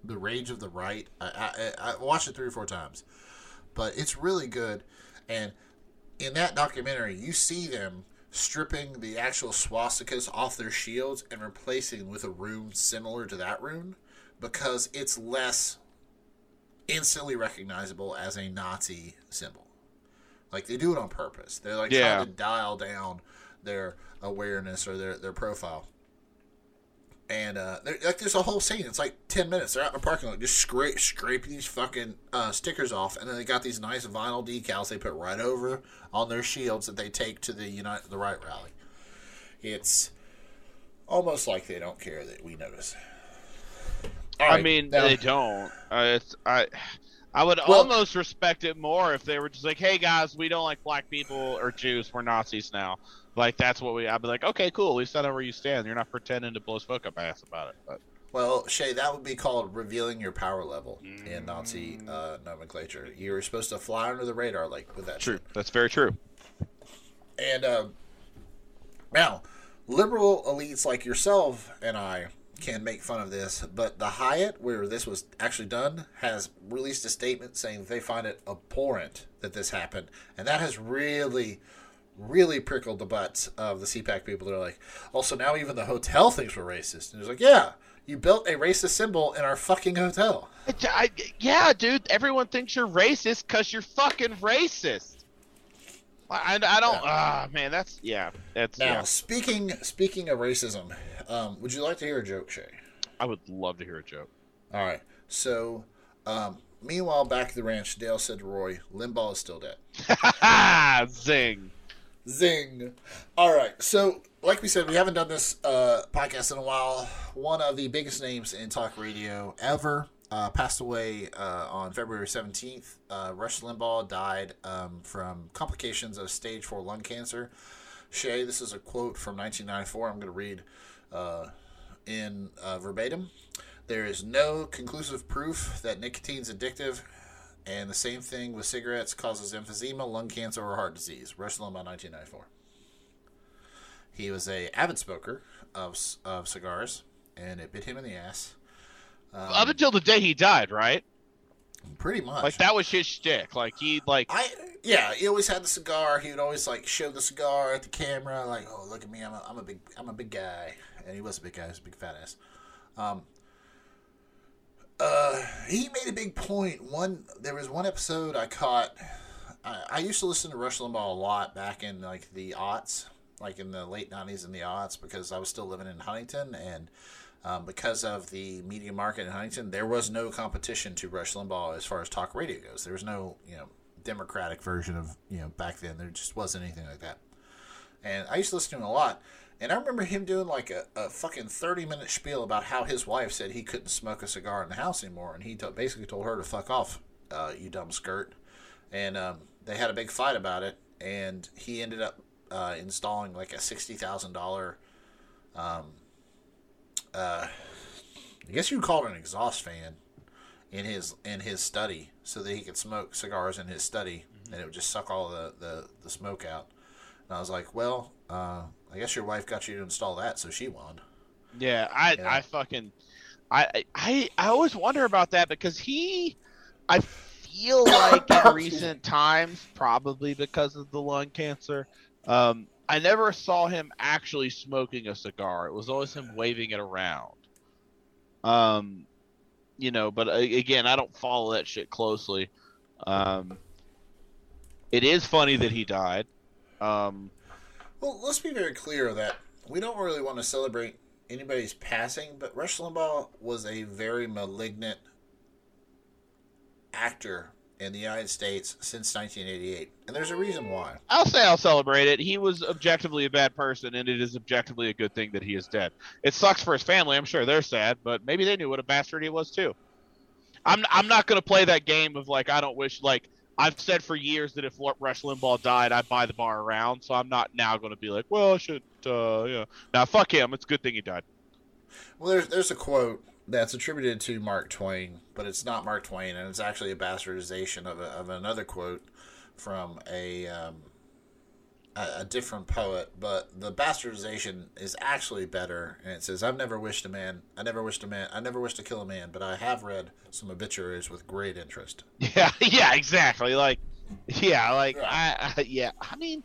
Speaker 2: the rage of the right. I, I, I watched it three or four times, but it's really good. And in that documentary, you see them stripping the actual swastikas off their shields and replacing with a rune similar to that rune because it's less instantly recognizable as a Nazi symbol. Like they do it on purpose. They're like
Speaker 1: Yeah.
Speaker 2: trying to dial down their awareness or their, their profile. And uh, like there's a whole scene. It's like ten minutes. They're out in the parking lot, just scrape scraping these fucking uh, stickers off, and then they got these nice vinyl decals they put right over on their shields that they take to the Unite the Right rally. It's almost like they don't care that we notice. All
Speaker 1: I mean,
Speaker 2: now-
Speaker 1: they don't. Uh, it's I. I would
Speaker 2: Well-
Speaker 1: almost respect it more if they were just like, "Hey guys, we don't like black people or Jews. We're Nazis now." Like that's what we. I'd be like, "Okay, cool. At least I know where you stand. You're not pretending to blow smoke up my ass about it." But
Speaker 2: Well, Shay, that would be called revealing your power level in Nazi uh, nomenclature. You were supposed to fly under the radar, like with that.
Speaker 1: true.
Speaker 2: shit.
Speaker 1: That's very true.
Speaker 2: And uh, now, liberal elites like yourself and I can make fun of this, but the Hyatt, where this was actually done, has released a statement saying they find it abhorrent that this happened, and that has really. Really prickled the butts of the CPAC people. They're like, also now even the hotel thinks we're racist. And it's like, yeah, you built a racist symbol in our fucking hotel.
Speaker 1: I- yeah, dude. Everyone thinks you're racist because you're fucking racist. I, I, I don't.
Speaker 2: Yeah.
Speaker 1: Ah, man, that's yeah. That's
Speaker 2: Now,
Speaker 1: yeah.
Speaker 2: speaking speaking of racism, um, would you like to hear a joke, Shay?
Speaker 1: I would love to hear a joke.
Speaker 2: All right. So, um, meanwhile, back at the ranch, Dale said to Roy, Limbaugh is still dead.
Speaker 1: Zing.
Speaker 2: Zing. All right. So, like we said, we haven't done this uh, podcast in a while. One of the biggest names in talk radio ever uh, passed away uh, on February 17th. Uh, Rush Limbaugh died um, from complications of stage 4 lung cancer. Shay, this is a quote from 1994. I'm going to read uh, in uh, verbatim. There is no conclusive proof that nicotine's addictive, and the same thing with cigarettes causes emphysema, lung cancer, or heart disease. Rush Limbaugh, 1994. He was a avid smoker of of cigars, and it bit him in the ass. Um,
Speaker 1: Up until the day he died, right?
Speaker 2: pretty much.
Speaker 1: Like that was his shtick. Like he like
Speaker 2: I yeah, he always had the cigar. He would always like show the cigar at the camera, like, "Oh, look at me! I'm a, I'm a big I'm a big guy," and he was a big guy. He was a big fat ass. Um. Uh, he made a big point. One there was one episode I caught. I, I used to listen to Rush Limbaugh a lot back in like the aughts, like in the late '90s and the aughts, because I was still living in Huntington and. Um, because of the media market in Huntington, there was no competition to Rush Limbaugh as far as talk radio goes. There was no, you know, democratic version of, you know, back then. There just wasn't anything like that. And I used to listen to him a lot. And I remember him doing like a, a fucking 30 minute spiel about how his wife said he couldn't smoke a cigar in the house anymore. And he t- basically told her to fuck off, uh, you dumb skirt. And um, they had a big fight about it. And he ended up uh, installing like a $60,000 um, uh, I guess you would call it an exhaust fan in his in his study, so that he could smoke cigars in his study, and it would just suck all the, the, the smoke out. And I was like, well, uh, I guess your wife got you to install that, so she won.
Speaker 1: Yeah, I
Speaker 2: Yeah.
Speaker 1: I fucking I I I always wonder about that because he I feel like in recent times probably because of the lung cancer um I never saw him actually smoking a cigar. It was always him waving it around. Um you know, but uh, again, I don't follow that shit closely. Um it is funny that he died. Um
Speaker 2: Well, let's be very clear that we don't really want to celebrate anybody's passing, but Rush Limbaugh was a very malignant actor in the United States since 1988, and there's a reason why.
Speaker 1: I'll say I'll celebrate it. He was objectively a bad person, and it is objectively a good thing that he is dead. It sucks for his family. I'm sure they're sad, but maybe they knew what a bastard he was too. I'm I'm not gonna play that game of like I don't wish like I've said for years that if Rush Limbaugh died, I'd buy the bar around. So I'm not now going to be like, well, I should, uh, yeah. Now, fuck him. It's a good thing he died.
Speaker 2: Well, there's there's a quote that's attributed to Mark Twain, but it's not Mark Twain, and it's actually a bastardization of, a, of another quote from a, um, a, a different poet. But the bastardization is actually better, and it says, "I've never wished a man, I never wished a man, I never wished to kill a man, but I have read some obituaries with great interest."
Speaker 1: Yeah, yeah, exactly. Like, yeah, like I, I yeah, I mean.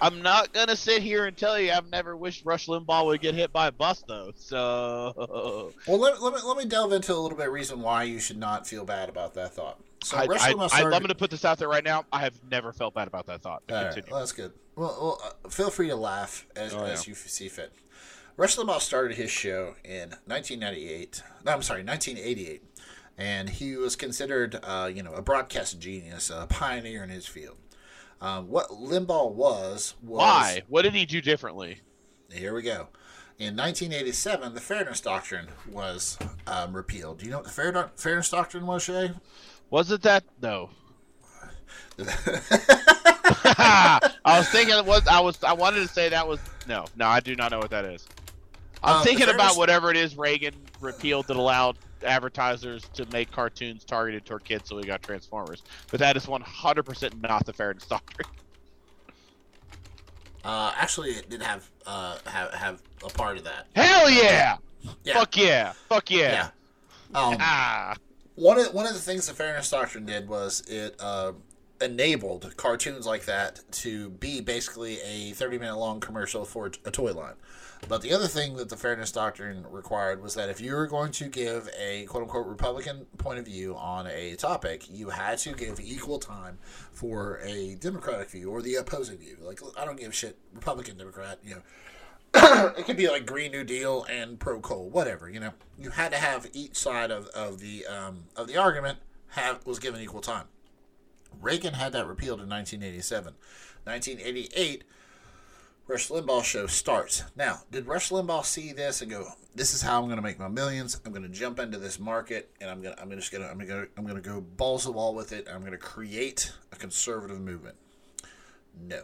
Speaker 1: I'm not gonna sit here and tell you I've never wished Rush Limbaugh would get hit by a bus though. So
Speaker 2: well, let, let me let me delve into a little bit reason why you should not feel bad about that thought. So
Speaker 1: I,
Speaker 2: Rush
Speaker 1: I,
Speaker 2: Limbaugh
Speaker 1: I,
Speaker 2: started...
Speaker 1: I'm gonna put this out there right now. I have never felt bad about that thought.
Speaker 2: All right, well, that's good. Well, well uh, feel free to laugh as,
Speaker 1: Oh,
Speaker 2: as you see fit. Rush Limbaugh started his show in 1998. No, I'm sorry, 1988, and he was considered, uh, you know, a broadcast genius, a pioneer in his field. Um, what Limbaugh was was
Speaker 1: Why? What did he do differently?
Speaker 2: Here we go. In 1987, the Fairness Doctrine was um, repealed. Do you know what the Fair Fairness Doctrine was, Shay?
Speaker 1: Was it that? No. I was thinking it was. I was. I wanted to say that was. No, no, I do not know what that is. I'm
Speaker 2: Uh,
Speaker 1: thinking about whatever it is Reagan repealed that allowed advertisers to make cartoons targeted toward kids, so we got Transformers. But that is 100% not the fairness doctrine.
Speaker 2: Uh, actually, it did have uh, have have a part of that.
Speaker 1: Hell yeah!
Speaker 2: Yeah.
Speaker 1: Fuck yeah! Fuck yeah!
Speaker 2: Yeah. Um,
Speaker 1: Ah.
Speaker 2: one of one of the things the Fairness Doctrine did was it uh, enabled cartoons like that to be basically a 30 minute long commercial for a toy line. But the other thing that the Fairness Doctrine required was that if you were going to give a quote unquote Republican point of view on a topic, you had to give equal time for a Democratic view or the opposing view. Like, I don't give a shit, Republican, Democrat, you know. it could be like Green New Deal and pro coal, whatever. You know, you had to have each side of, of the um, of the argument have was given equal time. Reagan had that repealed in 1987. 1988, Rush Limbaugh show starts. Now, did Rush Limbaugh see this and go, "This is how I'm going to make my millions. I'm going to jump into this market, and I'm going to I'm just going to I'm going to I'm going to go balls to wall with it. I'm going to create a conservative movement." No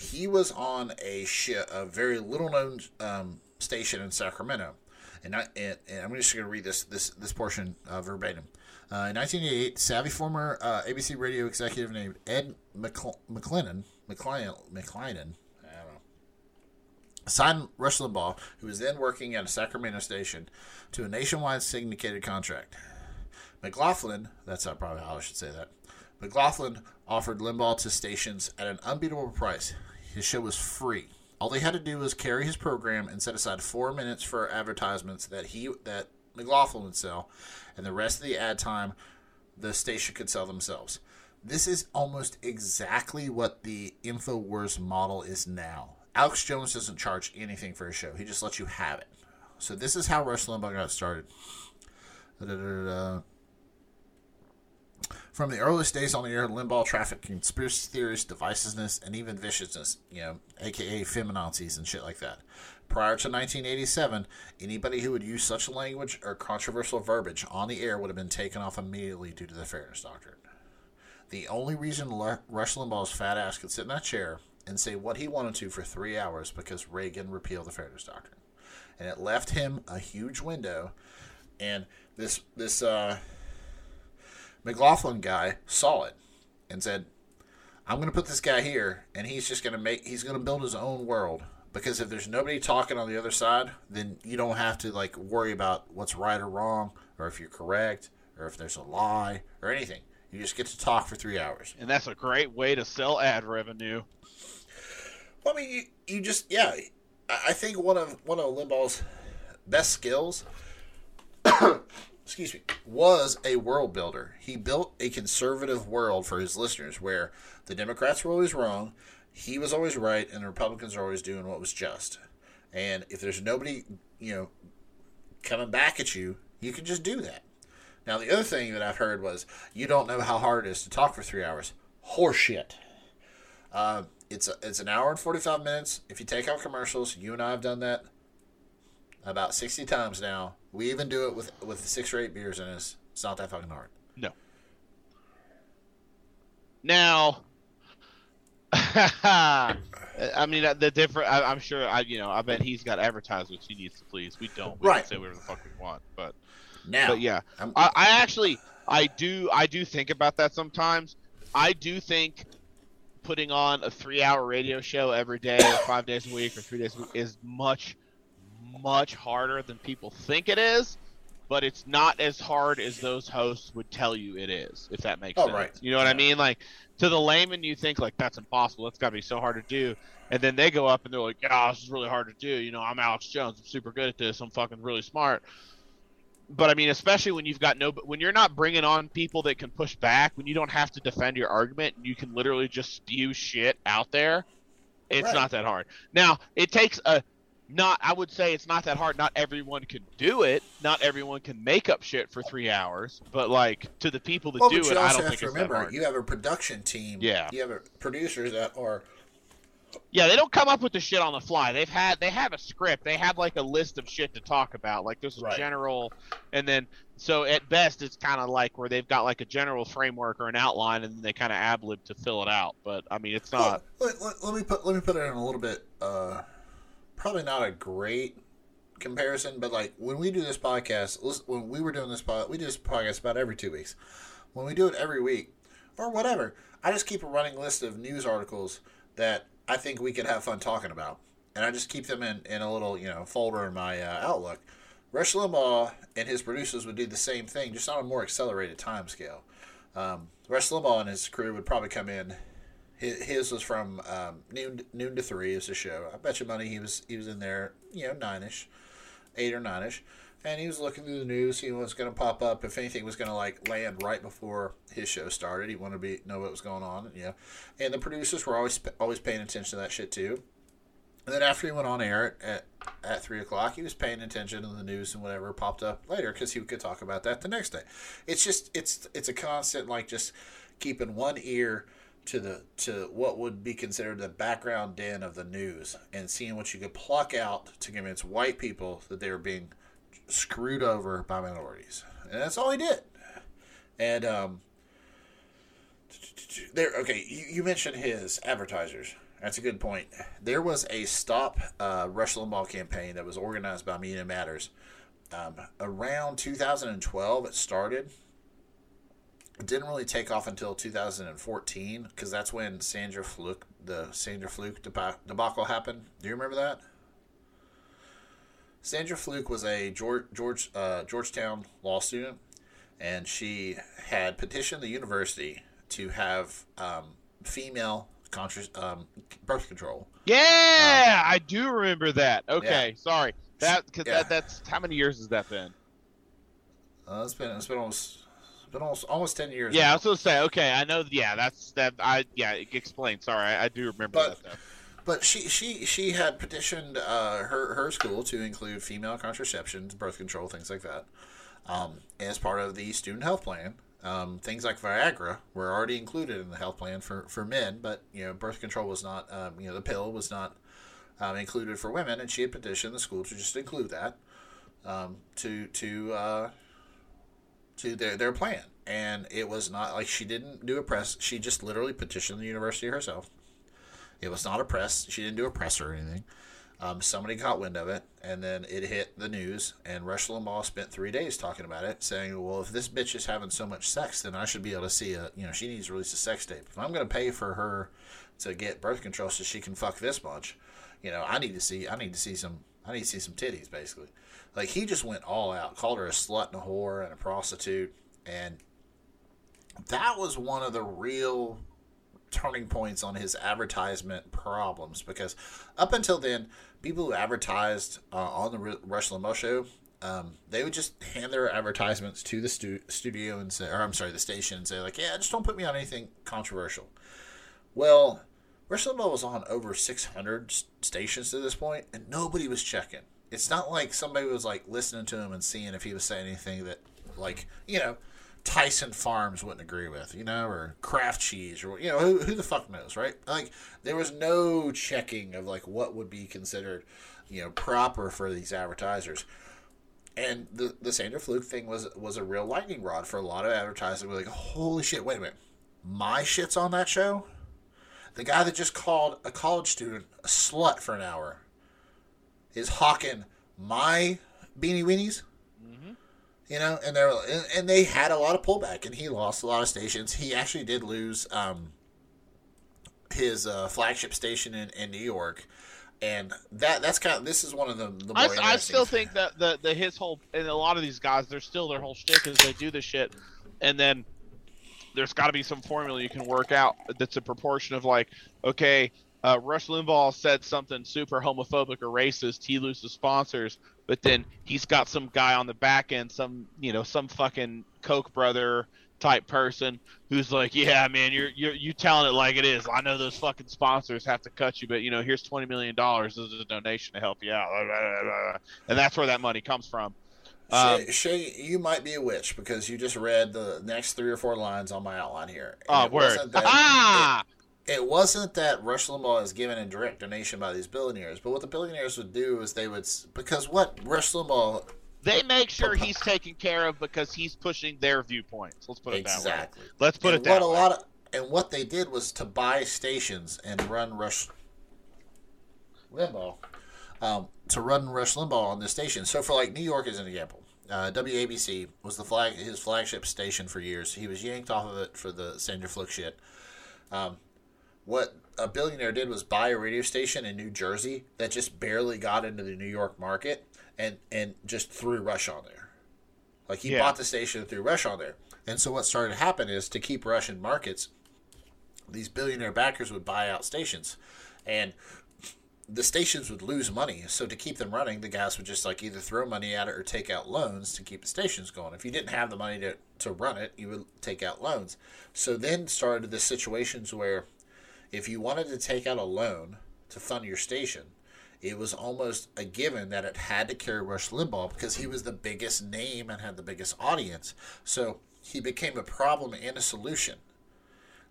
Speaker 2: he was on a sh- a very little known um, station in Sacramento, and, I, and, and I'm just going to read this this this portion uh, verbatim. Uh, in 1988, savvy former uh, ABC radio executive named Ed McLennan McLennan McLennan signed Rush Limbaugh, who was then working at a Sacramento station, to a nationwide syndicated contract. McLaughlin, that's not probably how I should say that. McLaughlin offered Limbaugh to stations at an unbeatable price. His show was free. All they had to do was carry his program and set aside four minutes for advertisements that he that McLaughlin would sell, and the rest of the ad time the station could sell themselves. This is almost exactly what the InfoWars model is now. Alex Jones doesn't charge anything for his show. He just lets you have it. So this is how Rush Limbaugh got started. Da-da-da-da. From the earliest days on the air, Limbaugh trafficked conspiracy theories, divisiveness, and even viciousness, you know, aka feminazis and shit like that. Prior to 1987, anybody who would use such language or controversial verbiage on the air would have been taken off immediately due to the Fairness Doctrine. The only reason Rush Limbaugh's fat ass could sit in that chair and say what he wanted to for three hours because Reagan repealed the Fairness Doctrine, and it left him a huge window. And this this uh, McLaughlin guy saw it and said, "I'm going to put this guy here, and he's just going to make he's going to build his own world." Because if there's nobody talking on the other side, then you don't have to like worry about what's right or wrong, or if you're correct, or if there's a lie, or anything. You just get to talk for three hours.
Speaker 1: And that's a great way to sell ad revenue.
Speaker 2: Well, I mean, you, you just yeah. I I think one of one of Limbaugh's best skills, excuse me, was a world builder. He built a conservative world for his listeners, where the Democrats were always wrong, he was always right, and the Republicans are always doing what was just. And if there's nobody, you know, coming back at you, you can just do that. Now, the other thing that I've heard was you don't know how hard it is to talk for three hours. Horseshit. Uh, it's a, it's an hour and forty five minutes. If you take out commercials, you and I have done that about sixty times now. We even do it with with six or eight beers in us. It's not that fucking hard.
Speaker 1: No. Now, I mean uh, the different. I, I'm sure. I you know. I bet he's got advertisers he needs to please. We don't. We
Speaker 2: Right.
Speaker 1: can say whatever the fuck we want, but
Speaker 2: Now,
Speaker 1: but yeah, I, I actually I do I do think about that sometimes. I do think putting on a three hour radio show every day or five days a week or three days a week is much much harder than people think it is. But it's not as hard as those hosts would tell you it is, if that makes
Speaker 2: Oh,
Speaker 1: sense.
Speaker 2: right.
Speaker 1: You know what I mean? Like to the layman, you think like that's impossible. That's got to be so hard to do. And then they go up and they're like, "Yeah, this is really hard to do." You know, I'm Alex Jones. I'm super good at this. I'm fucking really smart but I mean, especially when you've got no, when you're not bringing on people that can push back, when you don't have to defend your argument, and you can literally just spew shit out there, it's
Speaker 2: Right.
Speaker 1: not that hard. Now, it takes a, not, I would say it's not that hard. Not everyone can do it. Not everyone can make up shit for three hours. But like to the people that
Speaker 2: well,
Speaker 1: do it, I don't think it's that hard.
Speaker 2: you have a production team.
Speaker 1: Yeah.
Speaker 2: You have a, producers that are
Speaker 1: Yeah, they don't come up with the shit on the fly. They've had they have a script. They have like a list of shit to talk about. Like there's a
Speaker 2: Right.
Speaker 1: general, and then so at best it's kind of like where they've got like a general framework or an outline, and then they kind of ad lib to fill it out. But I mean, it's not.
Speaker 2: Well, let, let, let me put let me put it in a little bit. Uh, probably not a great comparison, but like when we do this podcast, when we were doing this pod, we do this podcast about every two weeks. When we do it every week, or whatever, I just keep a running list of news articles that I think we could have fun talking about, and I just keep them in in a little you know folder in my uh, Outlook. Rush Limbaugh and his producers would do the same thing, just on a more accelerated time scale. Um, Rush Limbaugh and his crew would probably come in his, was from um, noon noon to three is the show. I bet you money he was he was in there, you know, nine ish, eight or nine ish, and he was looking through the news, seeing what's going to pop up. If anything was going to like land right before his show started, he wanted to be know what was going on, you know. And the producers were always always paying attention to that shit too. And then after he went on air at, at, at 3 o'clock, he was paying attention to the news and whatever popped up later because he could talk about that the next day. It's just, it's it's a constant, like, just keeping one ear to the to what would be considered the background den of the news and seeing what you could pluck out to convince white people that they were being screwed over by minorities. And that's all he did. And, um, there, okay, you, you mentioned his advertisers. That's a good point. There was a stop uh, Rush Limbaugh campaign that was organized by Media Matters. Um, around 2012, it started. It didn't really take off until 2014 because that's when Sandra Fluke, the Sandra Fluke debacle happened. Do you remember that? Sandra Fluke was a George, George uh, Georgetown law student, and she had petitioned the university to have um, female contra- um, birth control.
Speaker 1: Yeah, I do remember that. Okay, sorry. That because
Speaker 2: Yeah.
Speaker 1: that that's how many years has that been?
Speaker 2: Uh, it's been it's been almost been almost almost ten years.
Speaker 1: Yeah, I was gonna say. Okay, I know. Yeah, that's that. I yeah. Explain. Sorry, I, I do remember
Speaker 2: But-
Speaker 1: that. Though.
Speaker 2: But she she she had petitioned uh, her her school to include female contraceptions, birth control, things like that, um, as part of the student health plan. Um, things like Viagra were already included in the health plan for, for men, but you know birth control was not. Um, you know the pill was not um, included for women, and she had petitioned the school to just include that um, to to uh, to their their plan. And it was not like she didn't do a press. She just literally petitioned the university herself. It was not a press. She didn't do a press or anything. Um, somebody got wind of it, and then it hit the news. And Rush Limbaugh spent three days talking about it, saying, "Well, if this bitch is having so much sex, then I should be able to see a. You know, she needs to release a sex tape. If I'm going to pay for her to get birth control so she can fuck this much, you know, I need to see. I need to see some. I need to see some titties, basically. Like he just went all out, called her a slut and a whore and a prostitute, and that was one of the real turning points on his advertisement problems because up until then, people who advertised uh, on the Rush Limbaugh show, um, they would just hand their advertisements to the stu- studio and say, or I'm sorry, the station and say like, yeah, just don't put me on anything controversial. Well, Rush Limbaugh was on over 600 stations to this point, and nobody was checking. It's not like somebody was like listening to him and seeing if he was saying anything that like you know Tyson Farms wouldn't agree with, you know, or Kraft Cheese, or you know, who, who the fuck knows, right? Like there was no checking of like what would be considered, you know, proper for these advertisers. And the the Sandra Fluke thing was was a real lightning rod for a lot of advertisers. We're like, holy shit! Wait a minute, my shit's on that show. The guy that just called a college student a slut for an hour is hawking my beanie weenies. You know, and they're and, and they had a lot of pullback, and he lost a lot of stations. He actually did lose um, his uh, flagship station in, in New York, and that that's kind of this is one of the. the more
Speaker 1: I, I still think that the, the his whole and a lot of these guys, they're still their whole shtick is they do this shit, and then there's got to be some formula you can work out that's a proportion of like, okay, uh, Rush Limbaugh said something super homophobic or racist, he loses sponsors, but then he's got some guy on the back end, some you know, some fucking Koch brother type person who's like, yeah, man, you're you're you telling it like it is. I know those fucking sponsors have to cut you, but you know, here's twenty million dollars as a donation to help you out, and that's where that money comes from. Um,
Speaker 2: Shay, Shay, you might be a witch because you just read the next three or four lines on my outline here.
Speaker 1: Oh,
Speaker 2: it
Speaker 1: word!
Speaker 2: that-
Speaker 1: Ah!
Speaker 2: it wasn't that Rush Limbaugh is given a direct donation by these billionaires, but what the billionaires would do is they would because what Rush Limbaugh
Speaker 1: They make sure he's taken care of because he's pushing their viewpoints. Let's put it
Speaker 2: exactly.
Speaker 1: that way. Let's put
Speaker 2: and
Speaker 1: it that
Speaker 2: what
Speaker 1: way.
Speaker 2: a lot of and what they did was to buy stations and run Rush Limbaugh um, to run Rush Limbaugh on the station. So for like New York as an example, uh, WABC was the flag his flagship station for years. He was yanked off of it for the Sandra Fluke shit. Um, what a billionaire did was buy a radio station in New Jersey that just barely got into the New York market and and just threw Rush on there. Like he
Speaker 1: Yeah.
Speaker 2: bought the station and threw Rush on there. And so what started to happen is to keep Rush in markets, these billionaire backers would buy out stations. And the stations would lose money. So to keep them running, the guys would just like either throw money at it or take out loans to keep the stations going. If you didn't have the money to, to run it, you would take out loans. So then started the situations where if you wanted to take out a loan to fund your station, it was almost a given that it had to carry Rush Limbaugh because he was the biggest name and had the biggest audience. So he became a problem and a solution.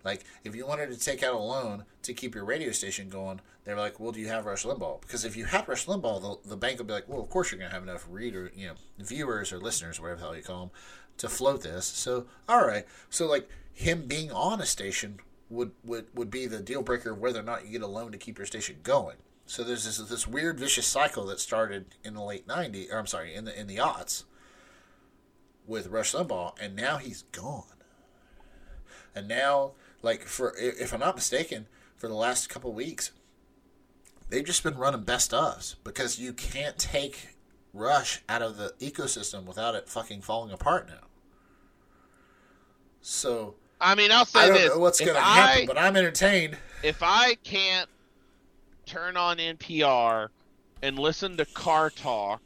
Speaker 2: Like, if you wanted to take out a loan to keep your radio station going, they were like, well, do you have Rush Limbaugh? Because if you had Rush Limbaugh, the, the bank would be like, well, of course you're going to have enough reader, you know, viewers or listeners, whatever the hell you call them, to float this. So, all right. So, like, him being on a station would, would, would be the deal breaker of whether or not you get a loan to keep your station going. So there's this this weird vicious cycle that started in the late '90s, or I'm sorry, in the in the aughts with Rush Limbaugh, and now he's gone. And now, like for if I'm not mistaken, for the last couple weeks, they've just been running best ofs because you can't take Rush out of the ecosystem without it fucking falling apart now. So
Speaker 1: I mean, I'll say
Speaker 2: I don't
Speaker 1: this:
Speaker 2: know what's going to happen, but I'm entertained.
Speaker 1: if I can't turn on NPR and listen to car talk,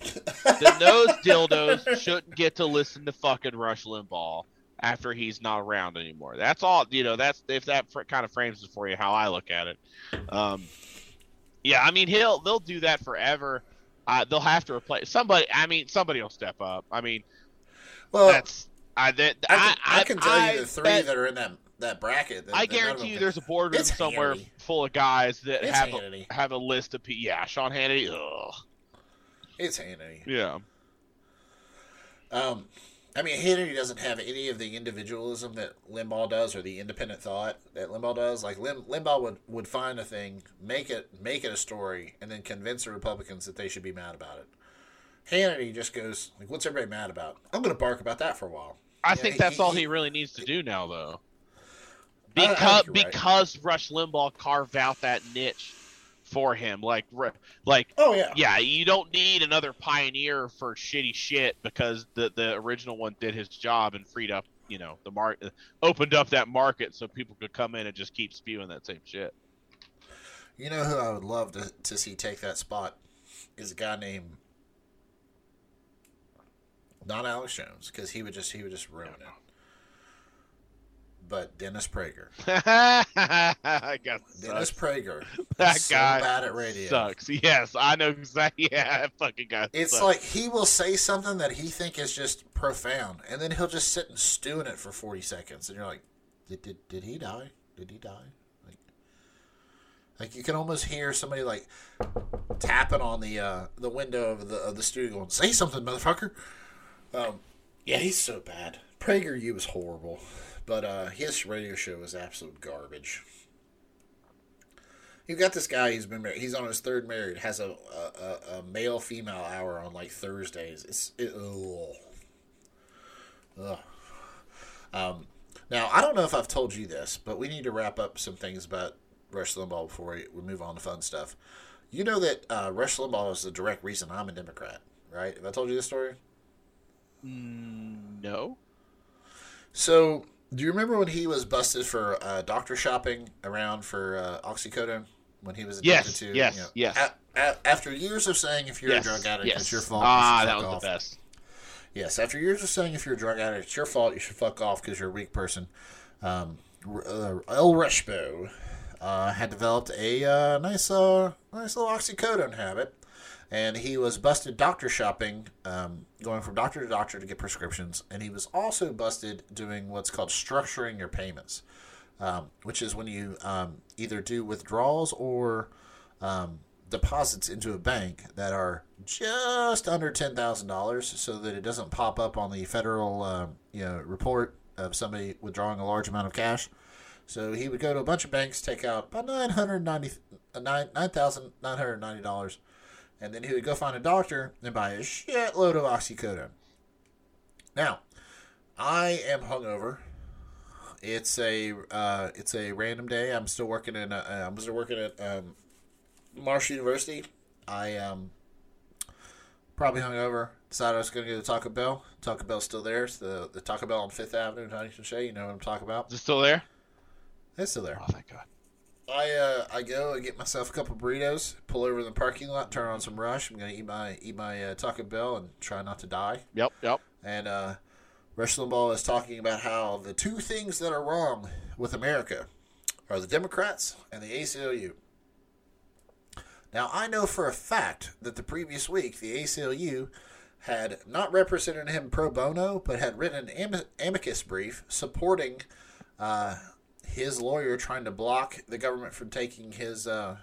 Speaker 1: then those dildos shouldn't get to listen to fucking Rush Limbaugh after he's not around anymore. That's all. You know, that's if that fr- kind of frames it for you how I look at it. Um, yeah, I mean, he'll they'll do that forever. Uh, they'll have to replace somebody. I mean, somebody will step up. I mean,
Speaker 2: Well,
Speaker 1: that's I that
Speaker 2: I can, I,
Speaker 1: I,
Speaker 2: can tell
Speaker 1: I
Speaker 2: you the three
Speaker 1: bet-
Speaker 2: that are in that that bracket. That,
Speaker 1: I
Speaker 2: that
Speaker 1: guarantee you,
Speaker 2: can-
Speaker 1: there's a boardroom somewhere
Speaker 2: Hannity.
Speaker 1: full of guys that
Speaker 2: It's
Speaker 1: have
Speaker 2: Hannity.
Speaker 1: a, have a list of people. Yeah, Sean Hannity. Ugh.
Speaker 2: It's Hannity.
Speaker 1: Yeah.
Speaker 2: Um, I mean, Hannity doesn't have any of the individualism that Limbaugh does, or the independent thought that Limbaugh does. Like Lim, Limbaugh would, would find a thing, make it make it a story, and then convince the Republicans that they should be mad about it. Hannity just goes like, "What's everybody mad about? I'm going to bark about that for a while."
Speaker 1: I
Speaker 2: Yeah,
Speaker 1: think
Speaker 2: he-
Speaker 1: that's all
Speaker 2: he-
Speaker 1: he really needs to do now, though. Because
Speaker 2: right.
Speaker 1: because Rush Limbaugh carved out that niche for him, like like
Speaker 2: Oh yeah,
Speaker 1: yeah, you don't need another pioneer for shitty shit because the the original one did his job and freed up you know the market, opened up that market so people could come in and just keep spewing that same shit.
Speaker 2: You know who I would love to, to see take that spot is a guy named not Alex Jones because he would just he would just ruin it. but Dennis Prager.
Speaker 1: I guess
Speaker 2: Dennis
Speaker 1: sucks.
Speaker 2: Prager.
Speaker 1: That
Speaker 2: so
Speaker 1: guy
Speaker 2: bad at radio.
Speaker 1: sucks. Yes, I know exactly. Yeah, that fucking guy.
Speaker 2: It's
Speaker 1: sucks.
Speaker 2: like he will say something that he think is just profound, and then he'll just sit and stew in it for forty seconds, and you're like, "Did did, did he die? Did he die?" Like, like you can almost hear somebody like tapping on the uh, the window of the of the studio, going, "Say something, motherfucker." Um, yeah, he's so bad. Prager, you was horrible, but uh, his radio show is absolute garbage. You've got this guy. He's been married. He's on his third marriage. Has a a, a, a male female hour on like Thursdays. It's it, ugh. Ugh. Um, now I don't know if I've told you this, but we need to wrap up some things about Rush Limbaugh before we, we move on to fun stuff. You know that uh, Rush Limbaugh is the direct reason I'm a Democrat, right? Have I told you this story?
Speaker 1: No.
Speaker 2: So, do you remember when he was busted for uh, doctor shopping around for uh, oxycodone when he was addicted
Speaker 1: Yes,
Speaker 2: to?
Speaker 1: yes,
Speaker 2: you know,
Speaker 1: yes.
Speaker 2: a- after years of saying if you're
Speaker 1: yes.
Speaker 2: a drug addict,
Speaker 1: yes.
Speaker 2: it's your fault.
Speaker 1: Ah, that was
Speaker 2: off.
Speaker 1: the best.
Speaker 2: Yes, after years of saying if you're a drug addict, it's your fault. You should fuck off because you're a weak person. Um, uh, El Rushbo uh, had developed a uh, nice, uh, nice little oxycodone habit, and he was busted doctor shopping, um, going from doctor to doctor to get prescriptions, and he was also busted doing what's called structuring your payments, um, which is when you um, either do withdrawals or um, deposits into a bank that are just under ten thousand dollars, so that it doesn't pop up on the federal uh, you know report of somebody withdrawing a large amount of cash. So he would go to a bunch of banks, take out about nine hundred ninety nine nine thousand nine hundred ninety dollars, and then he would go find a doctor and buy a shitload of oxycodone. Now, I am hungover. It's a uh, it's a random day. I'm still working in. A, uh, I'm still working at um, Marsh University. I um probably hungover. Decided I was going to go to Taco Bell. Taco Bell's still there. It's the the Taco Bell on Fifth Avenue in Huntington Shay. You know what I'm talking about?
Speaker 1: Is it still there?
Speaker 2: It's still there.
Speaker 1: Oh, thank God.
Speaker 2: I uh, I go and get myself a couple burritos. Pull over in the parking lot. Turn on some Rush. I'm gonna eat my eat my uh, Taco Bell and try not to die.
Speaker 1: Yep, yep.
Speaker 2: And uh, Rush Limbaugh is talking about how the two things that are wrong with America are the Democrats and the ACLU. Now, I know for a fact that the previous week the ACLU had not represented him pro bono, but had written an am- amicus brief supporting uh, his lawyer trying to block the government from taking his uh,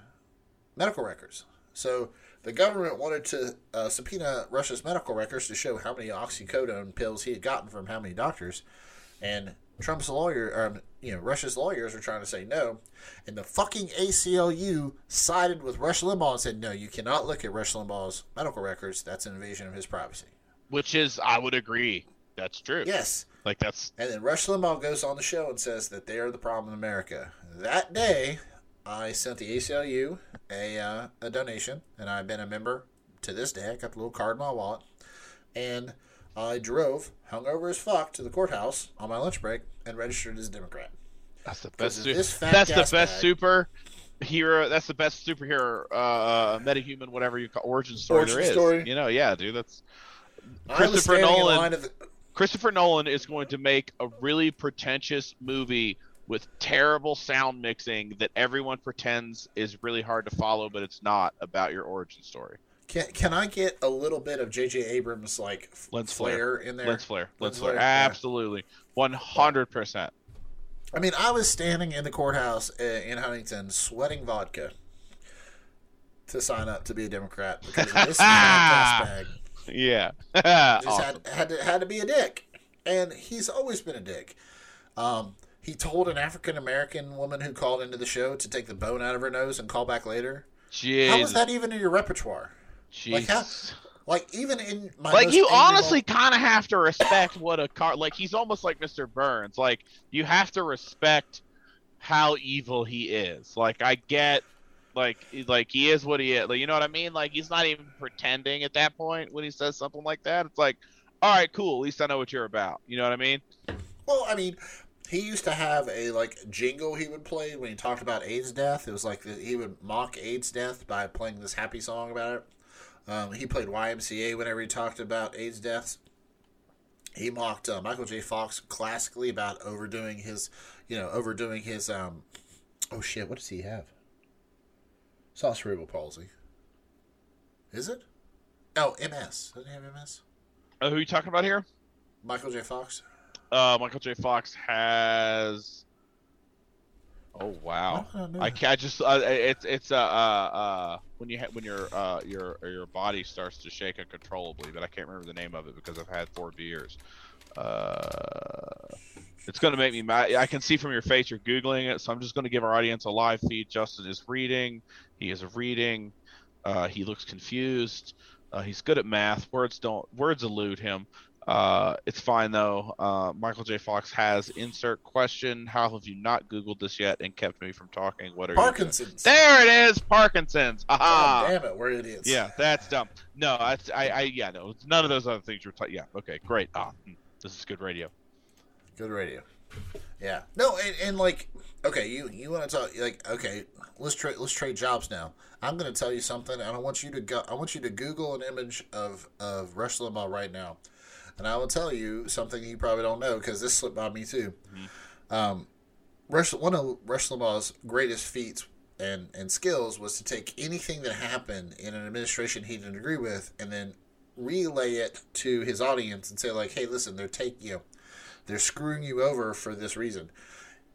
Speaker 2: medical records. So the government wanted to uh, subpoena Rush's medical records to show how many oxycodone pills he had gotten from how many doctors, and Trump's lawyer, um, you know, Rush's lawyers are trying to say no, and the fucking ACLU sided with Rush Limbaugh and said no, you cannot look at Rush Limbaugh's medical records. That's an invasion of his privacy.
Speaker 1: Which is, I would agree, that's true.
Speaker 2: Yes,
Speaker 1: Like that's
Speaker 2: and then Rush Limbaugh goes on the show and says that they are the problem in America. That day, I sent the ACLU a, uh, a donation, and I've been a member to this day. I got the little card in my wallet. And I drove, hungover as fuck, to the courthouse on my lunch break and registered as a Democrat.
Speaker 1: that's the best. Su- that's the best
Speaker 2: bag.
Speaker 1: super hero. That's the best superhero, uh, metahuman, whatever you call origin story
Speaker 2: Origin
Speaker 1: there is.
Speaker 2: story.
Speaker 1: You know, yeah, dude. That's Christopher Nolan.
Speaker 2: Line at the,
Speaker 1: Christopher Nolan is going to make a really pretentious movie with terrible sound mixing that everyone pretends is really hard to follow, but it's not about your origin story.
Speaker 2: can, can I get a little bit of J.J. Abrams like
Speaker 1: Lens
Speaker 2: flare in there?
Speaker 1: Lens flare, lens
Speaker 2: Lens
Speaker 1: flare,
Speaker 2: flare,
Speaker 1: absolutely, one hundred percent.
Speaker 2: I mean, I was standing in the courthouse uh, in Huntington sweating vodka to sign up to be a Democrat because of this bag.
Speaker 1: Yeah,
Speaker 2: Just
Speaker 1: Awesome.
Speaker 2: had, had, to, had to be a dick. And he's always been a dick. Um, he told an African American woman who called into the show to take the bone out of her nose and call back later.
Speaker 1: Jeez,
Speaker 2: How was that even in your repertoire? Like, how-
Speaker 1: Jeez.
Speaker 2: Like, even in my.
Speaker 1: like you honestly kind of have to respect what a car like he's almost like mr burns like you have to respect how evil he is like i get like like he is what he is like, you know what i mean like he's not even pretending at that point when he says something like that it's like all right cool at least i know what you're about you know what i mean
Speaker 2: Well, I mean, he used to have a like jingle he would play when he talked about AIDS death. It was like he would mock AIDS death by playing this happy song about it. Um, he played YMCA whenever he talked about AIDS deaths. He mocked uh, Michael J. Fox classically about overdoing his, you know, overdoing his um. Oh shit! What does he have? It's not cerebral palsy. Is it? Oh, MS. Doesn't he have MS?
Speaker 1: Uh, who are you talking about here?
Speaker 2: Michael J. Fox.
Speaker 1: Uh, Michael J. Fox has. Oh wow!
Speaker 2: I.
Speaker 1: I can't I just uh, it's it's uh, uh uh when you ha- when your uh your your body starts to shake uncontrollably, but I can't remember the name of it because I've had four beers. Uh, it's gonna make me mad. I can see from your face you're googling it, so I'm just gonna give our audience a live feed. Justin is reading. He is reading. Uh, he looks confused. Uh, he's good at math. Words don't words elude him. Uh, it's fine though. Uh, Michael J. Fox has insert question. How have you not Googled this yet and kept me from talking? What are you?
Speaker 2: Parkinson's.
Speaker 1: There it is. Parkinson's. Aha.
Speaker 2: damn it! We're idiots.
Speaker 1: yeah, that's dumb. No, I, I, I yeah, no, none of those other things you're talking. Yeah, okay, great. Ah, hmm, this is good radio.
Speaker 2: Good radio. Yeah. No, and, and like, okay, you you want to talk like, okay, let's trade let's trade jobs now. I'm going to tell you something, and I want you to go. I want you to Google an image of of Rush Limbaugh right now, and I will tell you something you probably don't know because this slipped by me too. Um, Rush one of Rush Limbaugh's greatest feats and and skills was to take anything that happened in an administration he didn't agree with, and then relay it to his audience and say like, hey, listen, they're taking you. Know, they're screwing you over for this reason.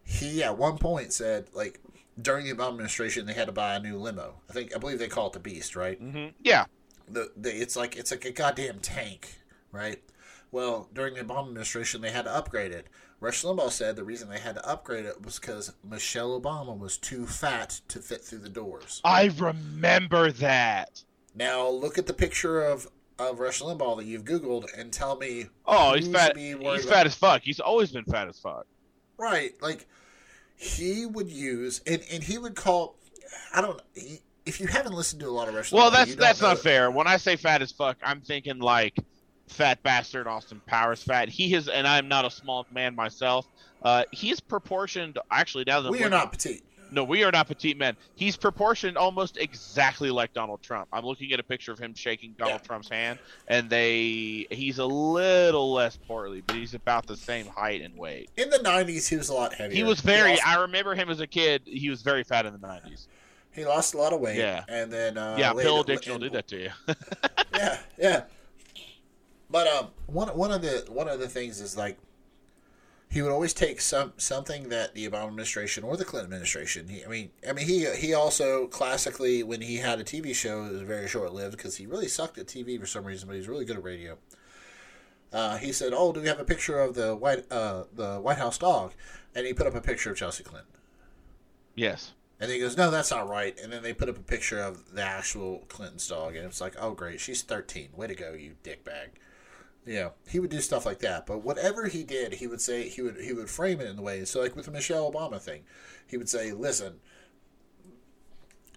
Speaker 2: He at one point said like during the Obama administration they had to buy a new limo. I think I believe they call it the Beast, right?
Speaker 1: Mm-hmm. Yeah,
Speaker 2: The, the it's like it's like a goddamn tank, right? Well, during the Obama administration they had to upgrade it. Rush Limbaugh said the reason they had to upgrade it was because Michelle Obama was too fat to fit through the doors.
Speaker 1: I remember that.
Speaker 2: Now look at the picture of of Rush Limbaugh that you've Googled and tell me.
Speaker 1: Oh, he's fat. He's
Speaker 2: about-
Speaker 1: fat as fuck. He's always been fat as fuck.
Speaker 2: Right, like he would use and and he would call. I don't. He, if you haven't listened to a lot of Rush,
Speaker 1: Well,
Speaker 2: Limbaugh,
Speaker 1: that's that's not fair. When I say fat as fuck, I'm thinking like fat bastard Austin Powers fat. He is, and I'm not a small man myself. Uh, he's proportioned. Actually, now that
Speaker 2: We
Speaker 1: I'm
Speaker 2: are
Speaker 1: looking-
Speaker 2: not petite.
Speaker 1: No, we are not petite men. He's proportioned almost exactly like Donald Trump. I'm looking at a picture of him shaking Donald
Speaker 2: Yeah.
Speaker 1: Trump's hand, and they he's a little less portly, but he's about the same height and weight.
Speaker 2: In the '90s, he was a lot heavier.
Speaker 1: He was very.
Speaker 2: lost,
Speaker 1: I remember him as a kid. He was very fat in the 90s.
Speaker 2: he lost a lot of weight.
Speaker 1: Yeah.
Speaker 2: and then uh,
Speaker 1: yeah,
Speaker 2: later-
Speaker 1: pill addiction will do that to you.
Speaker 2: yeah, yeah. But um, one one of the one of the things is like he would always take some something that the Obama administration or the Clinton administration. He, I mean, I mean he he also classically when he had a TV show it was very short lived because he really sucked at TV for some reason, but he's really good at radio. Uh, he said, "Oh, do we have a picture of the white uh, the White House dog?" And he put up a picture of Chelsea Clinton.
Speaker 1: yes.
Speaker 2: And he goes, "No, that's not right." And then they put up a picture of the actual Clinton's dog, and it's like, "Oh, great, she's 13. Way to go, you dickbag." Yeah, he would do stuff like that. But whatever he did, he would say he would he would frame it in the way. So, like with the Michelle Obama thing, he would say, "Listen,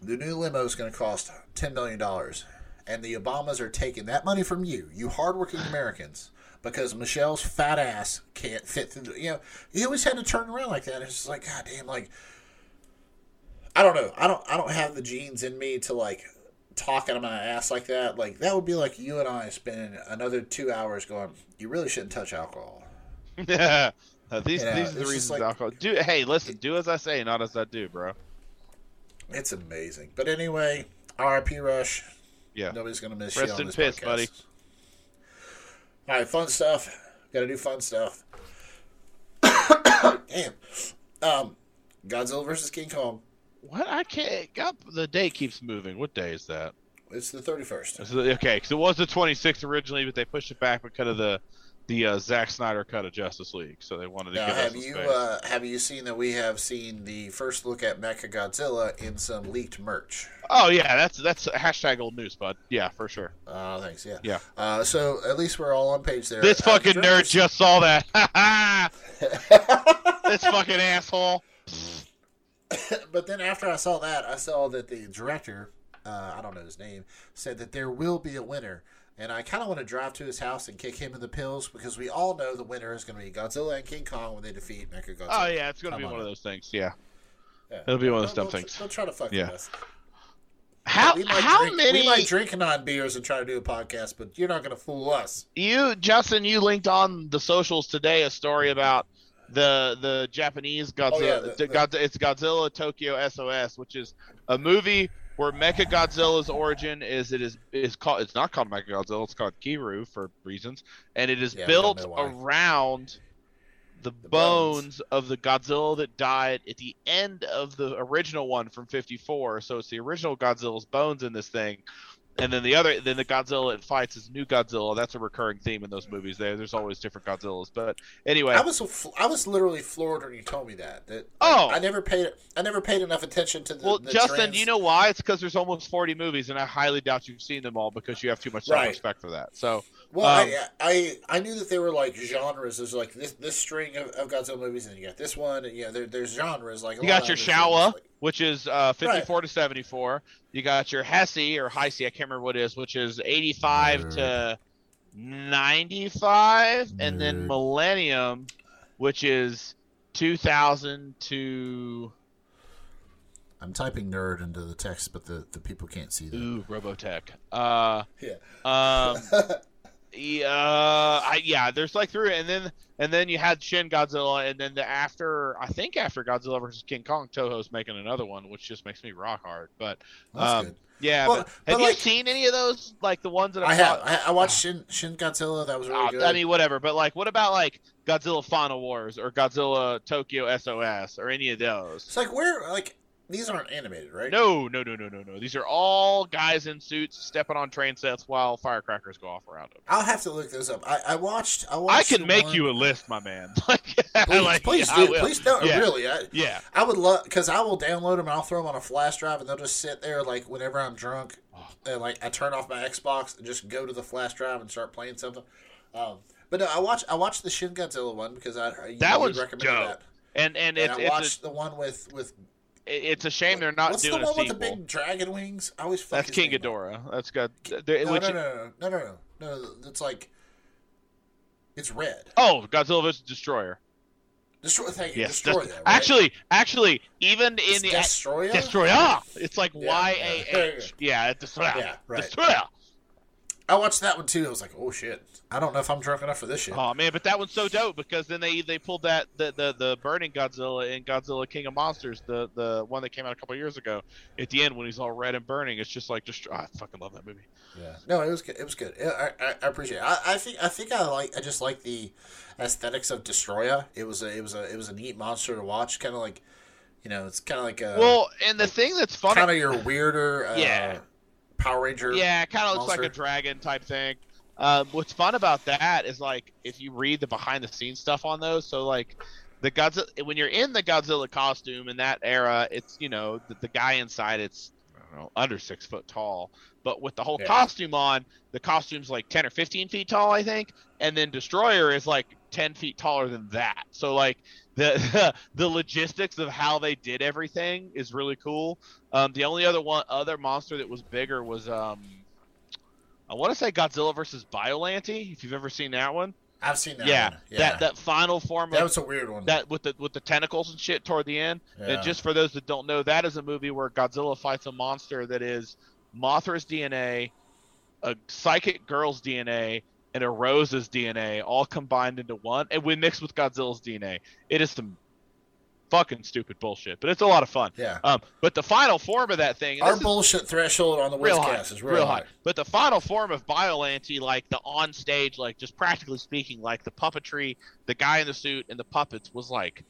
Speaker 2: the new limo is going to cost ten million dollars, and the Obamas are taking that money from you, you hardworking Americans." Because Michelle's fat ass can't fit through the, you know, he always had to turn around like that. It's just like, God damn, like, I don't know. I don't I don't have the genes in me to like talk out of my ass like that. Like that would be like you and I spending another two hours going. You really shouldn't touch alcohol.
Speaker 1: Uh, these
Speaker 2: You know,
Speaker 1: these are the reasons
Speaker 2: like-
Speaker 1: alcohol. Do hey, listen, do as I say, not as I do, bro.
Speaker 2: It's amazing. But anyway, R.I.P. Rush.
Speaker 1: Yeah.
Speaker 2: Nobody's gonna miss
Speaker 1: Rest
Speaker 2: you on
Speaker 1: in
Speaker 2: this
Speaker 1: piss,
Speaker 2: podcast.
Speaker 1: buddy.
Speaker 2: All right, fun stuff. Got to do fun stuff. Damn. Um, Godzilla versus King Kong.
Speaker 1: What I can't. God, the day keeps moving. What day is that?
Speaker 2: It's the thirty first.
Speaker 1: Okay, because it was the 26th originally, but they pushed it back because of the the uh, Zack Snyder cut of Justice League, so they wanted to
Speaker 2: Now,
Speaker 1: give
Speaker 2: have you uh, have you seen that we have seen the first look at Mecha Godzilla in some leaked merch?
Speaker 1: Oh yeah, that's that's hashtag old news, bud. Yeah, for sure.
Speaker 2: Uh, thanks. Yeah.
Speaker 1: Yeah.
Speaker 2: Uh, so at least we're all on page there.
Speaker 1: This
Speaker 2: Uh,
Speaker 1: fucking nerd just saw that. this fucking asshole.
Speaker 2: But then after I saw that, I saw that the director, uh, I don't know his name, said that there will be a winner. And I kind of want to drive to his house and kick him in the pills because we all know the winner is going to be Godzilla and King Kong when they defeat Mecha Godzilla.
Speaker 1: Oh yeah, it's gonna be
Speaker 2: on
Speaker 1: one of those things. Yeah.
Speaker 2: Yeah.
Speaker 1: It'll be one of those dumb things.
Speaker 2: Don't try to fuck
Speaker 1: Yeah.
Speaker 2: us.
Speaker 1: How how
Speaker 2: drink,
Speaker 1: many
Speaker 2: We might drink non beers and try to do a podcast, but you're not going to fool us.
Speaker 1: you Justin? You linked on the socials today a story about the the Japanese oh, Godzilla.
Speaker 2: Oh, yeah, the-
Speaker 1: the
Speaker 2: the-
Speaker 1: it's Godzilla Tokyo SOS, which is a movie where Mecha Godzilla's origin is it is is called it's not called Mecha Godzilla, it's called Kiryu for reasons, and it is
Speaker 2: Yeah,
Speaker 1: built around the,
Speaker 2: The
Speaker 1: bones.
Speaker 2: bones.
Speaker 1: of the Godzilla that died at the end of the original one from 54. So it's the original Godzilla's bones in this thing. And then the other, then the Godzilla it fights is new Godzilla. That's a recurring theme in those movies. There, there's always different Godzillas. But anyway,
Speaker 2: I was I was literally floored when you told me that. That
Speaker 1: Oh!
Speaker 2: I never paid I never paid enough attention to the.
Speaker 1: well,
Speaker 2: the
Speaker 1: Justin,
Speaker 2: trans-
Speaker 1: do you know why? It's because there's almost 40 movies, and I highly doubt you've seen them all because you have too much
Speaker 2: Right.
Speaker 1: respect for that. So
Speaker 2: Well,
Speaker 1: um,
Speaker 2: I, I I knew that there were like genres. There's like this this string of, of Godzilla movies, and you got this one, and yeah, there, there's genres like.
Speaker 1: You got your
Speaker 2: other
Speaker 1: Showa,
Speaker 2: like-
Speaker 1: which is uh, 54 to 74. You got your Hesse or Heisei, I can't remember what it is, which is 85 to 95, and then Millennium, which is 2000 to
Speaker 2: I'm typing nerd into the text, but the, the people can't see that.
Speaker 1: ooh Robotech. Uh,
Speaker 2: Yeah.
Speaker 1: um, yeah, I, yeah. There's like three, and then and then you had Shin Godzilla, and then the after I think after Godzilla versus King Kong, Toho's making another one, which just makes me rock hard. But um, yeah,
Speaker 2: Well,
Speaker 1: but
Speaker 2: but
Speaker 1: have you
Speaker 2: like-
Speaker 1: seen any of those? Like the ones that
Speaker 2: I
Speaker 1: I,
Speaker 2: have. I, I watched Shin Shin Godzilla. That was really
Speaker 1: Uh,
Speaker 2: good.
Speaker 1: I mean, whatever. But like, what about like Godzilla Final Wars or Godzilla Tokyo SOS or any of those?
Speaker 2: it's like where like these aren't animated, right?
Speaker 1: No, no, no, no, no, no. These are all guys in suits stepping on train sets while firecrackers go off around them.
Speaker 2: I'll have to look those up. I, I watched. I
Speaker 1: I can make
Speaker 2: one-
Speaker 1: you a list, my man. like,
Speaker 2: Please,
Speaker 1: like,
Speaker 2: please do. Please don't.
Speaker 1: Yeah.
Speaker 2: Really, I,
Speaker 1: Yeah.
Speaker 2: I would love because I will download them and I'll throw them on a flash drive and they'll just sit there like whenever I'm drunk and like I turn off my Xbox and just go to the flash drive and start playing something. Um, but no, I watched I watched the Shin Godzilla one because I you
Speaker 1: That one's
Speaker 2: recommended
Speaker 1: dope.
Speaker 2: that.
Speaker 1: And and
Speaker 2: And
Speaker 1: it's
Speaker 2: I
Speaker 1: it's
Speaker 2: watched the one with with
Speaker 1: a, it's a shame they're not
Speaker 2: what's
Speaker 1: doing
Speaker 2: the one with the big dragon wings? I always
Speaker 1: That's King. Ghidorah. That's got.
Speaker 2: No, no, no, no, no, no. It's like it's red.
Speaker 1: Oh, Godzilla vs Destroyer.
Speaker 2: Destroy. Thank you.
Speaker 1: Yes,
Speaker 2: destroy
Speaker 1: Dest-
Speaker 2: that. Right?
Speaker 1: actually, actually, even in the
Speaker 2: Destroyer.
Speaker 1: Destroyer, it's like Y A H.
Speaker 2: Yeah.
Speaker 1: A H. Yeah, it's Destroyer.
Speaker 2: Yeah, right.
Speaker 1: Destroyer.
Speaker 2: I watched that one too. I was like, oh shit. I don't know if I'm drunk enough for this shit.
Speaker 1: Oh man, but that one's so dope because then they they pulled that the the, the burning Godzilla in Godzilla King of Monsters, the the one that came out a couple years ago. At the end when he's all red and burning, it's just like just I fucking love that movie.
Speaker 2: Yeah. No, it was good. It was good. I, I, I appreciate it. I, I think I think I like I just like the aesthetics of Destroyer. It was a it was a it was a neat monster to watch. Kind of like, you know, it's kind of like a
Speaker 1: Well, and the thing that's funny,
Speaker 2: kind of your weirder uh,
Speaker 1: Yeah.
Speaker 2: Power Ranger.
Speaker 1: yeah, it kind of looks like a dragon type thing. Um, what's fun about that is like if you read the behind the scenes stuff on those, so like the Godzilla when you're in the Godzilla costume in that era, it's you know the, the guy inside it's I don't know under six foot tall, but with the whole
Speaker 2: Yeah.
Speaker 1: costume on, the costume's like ten or fifteen feet tall, I think, and then Destroyer is like ten feet taller than that. So like the the logistics of how they did everything is really cool. Um, the only other one other monster that was bigger was um, I want to say Godzilla versus Biollante. If you've ever seen that one,
Speaker 2: I've seen that.
Speaker 1: yeah,
Speaker 2: one. yeah.
Speaker 1: that that final form
Speaker 2: that
Speaker 1: of
Speaker 2: was a weird one.
Speaker 1: that with the with the tentacles and shit toward the end.
Speaker 2: Yeah.
Speaker 1: And just for those that don't know, that is a movie where Godzilla fights a monster that is Mothra's DNA, a psychic girl's DNA, and a Rose's DNA all combined into one, and we mixed with Godzilla's DNA. It is some fucking stupid bullshit, but it's a lot of fun.
Speaker 2: yeah.
Speaker 1: Um, but the final form of that thing,
Speaker 2: Our bullshit threshold on the
Speaker 1: real high,
Speaker 2: Woodscast is real, high.
Speaker 1: But the final form of Biollante, like the on stage, like just practically speaking, like the puppetry, the guy in the suit and the puppets was like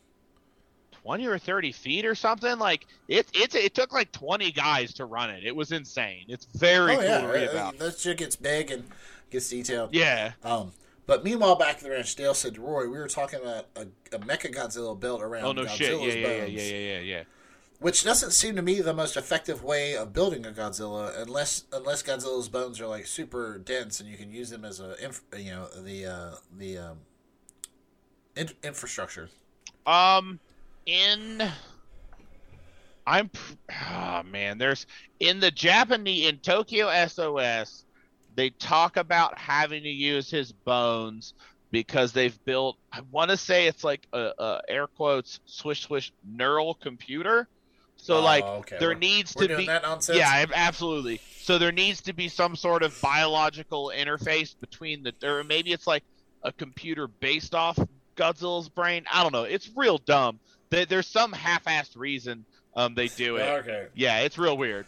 Speaker 1: twenty or thirty feet or something. Like it, it, it took like twenty guys to run it. It was insane. It's very
Speaker 2: Oh
Speaker 1: cool
Speaker 2: yeah,
Speaker 1: to read
Speaker 2: uh,
Speaker 1: about.
Speaker 2: that shit gets big and gets detailed.
Speaker 1: Yeah,
Speaker 2: Um, but meanwhile, back at the ranch, Dale said, "Roy, we were talking about a, a Mecha Godzilla built around
Speaker 1: Oh no
Speaker 2: Godzilla's
Speaker 1: shit! Yeah, yeah, yeah,
Speaker 2: bones,
Speaker 1: yeah, yeah, yeah, yeah.
Speaker 2: which doesn't seem to me the most effective way of building a Godzilla, unless unless Godzilla's bones are like super dense and you can use them as a inf- you know the uh, the um, in- infrastructure.
Speaker 1: Um, in I'm pr- oh man, there's in the Japanese in Tokyo SOS, they talk about having to use his bones because they've built. I want to say it's like a, a air quotes swish swish neural computer. So
Speaker 2: Oh,
Speaker 1: like
Speaker 2: okay.
Speaker 1: there
Speaker 2: We're-
Speaker 1: needs
Speaker 2: We're
Speaker 1: to be yeah, absolutely. So there needs to be some sort of biological interface between the, or maybe it's like a computer based off Godzilla's brain. I don't know. It's real dumb. There's some half-assed reason um they do it.
Speaker 2: Okay.
Speaker 1: Yeah, it's real weird.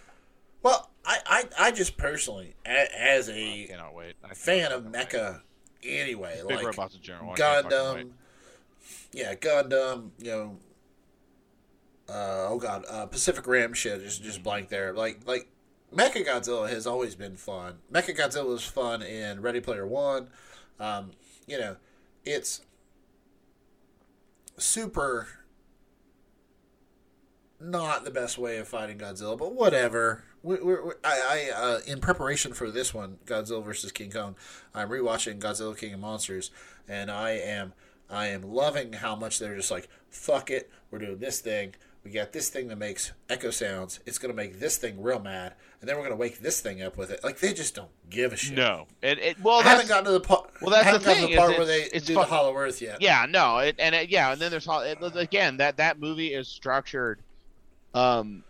Speaker 2: Well, I, I, I just personally, as a
Speaker 1: cannot wait. I
Speaker 2: fan of
Speaker 1: wait.
Speaker 2: Mecha, anyway,
Speaker 1: Big
Speaker 2: like
Speaker 1: robots in general. I can't fucking wait.
Speaker 2: Gundam, yeah, Gundam, you know, uh, oh god, uh, Pacific Rim shit just just blank there. Like like Mecha Godzilla has always been fun. Mecha Godzilla was fun in Ready Player One. Um, you know, it's super not the best way of fighting Godzilla, but whatever. We, we, we, I, I uh, in preparation for this one, Godzilla versus King Kong, I'm rewatching Godzilla King of Monsters, and I am I am loving how much they're just like fuck it, we're doing this thing. We got this thing that makes echo sounds. It's gonna make this thing real mad, and then we're gonna wake this thing up with it. Like they just don't give a shit.
Speaker 1: No, it, it well
Speaker 2: I
Speaker 1: that's
Speaker 2: haven't gotten to the part.
Speaker 1: well, that's the thing,
Speaker 2: the part
Speaker 1: is
Speaker 2: where they
Speaker 1: it's- it's
Speaker 2: do
Speaker 1: fuck-
Speaker 2: the Hollow Earth yet.
Speaker 1: yeah no it, and it, yeah and then there's again that that movie is structured um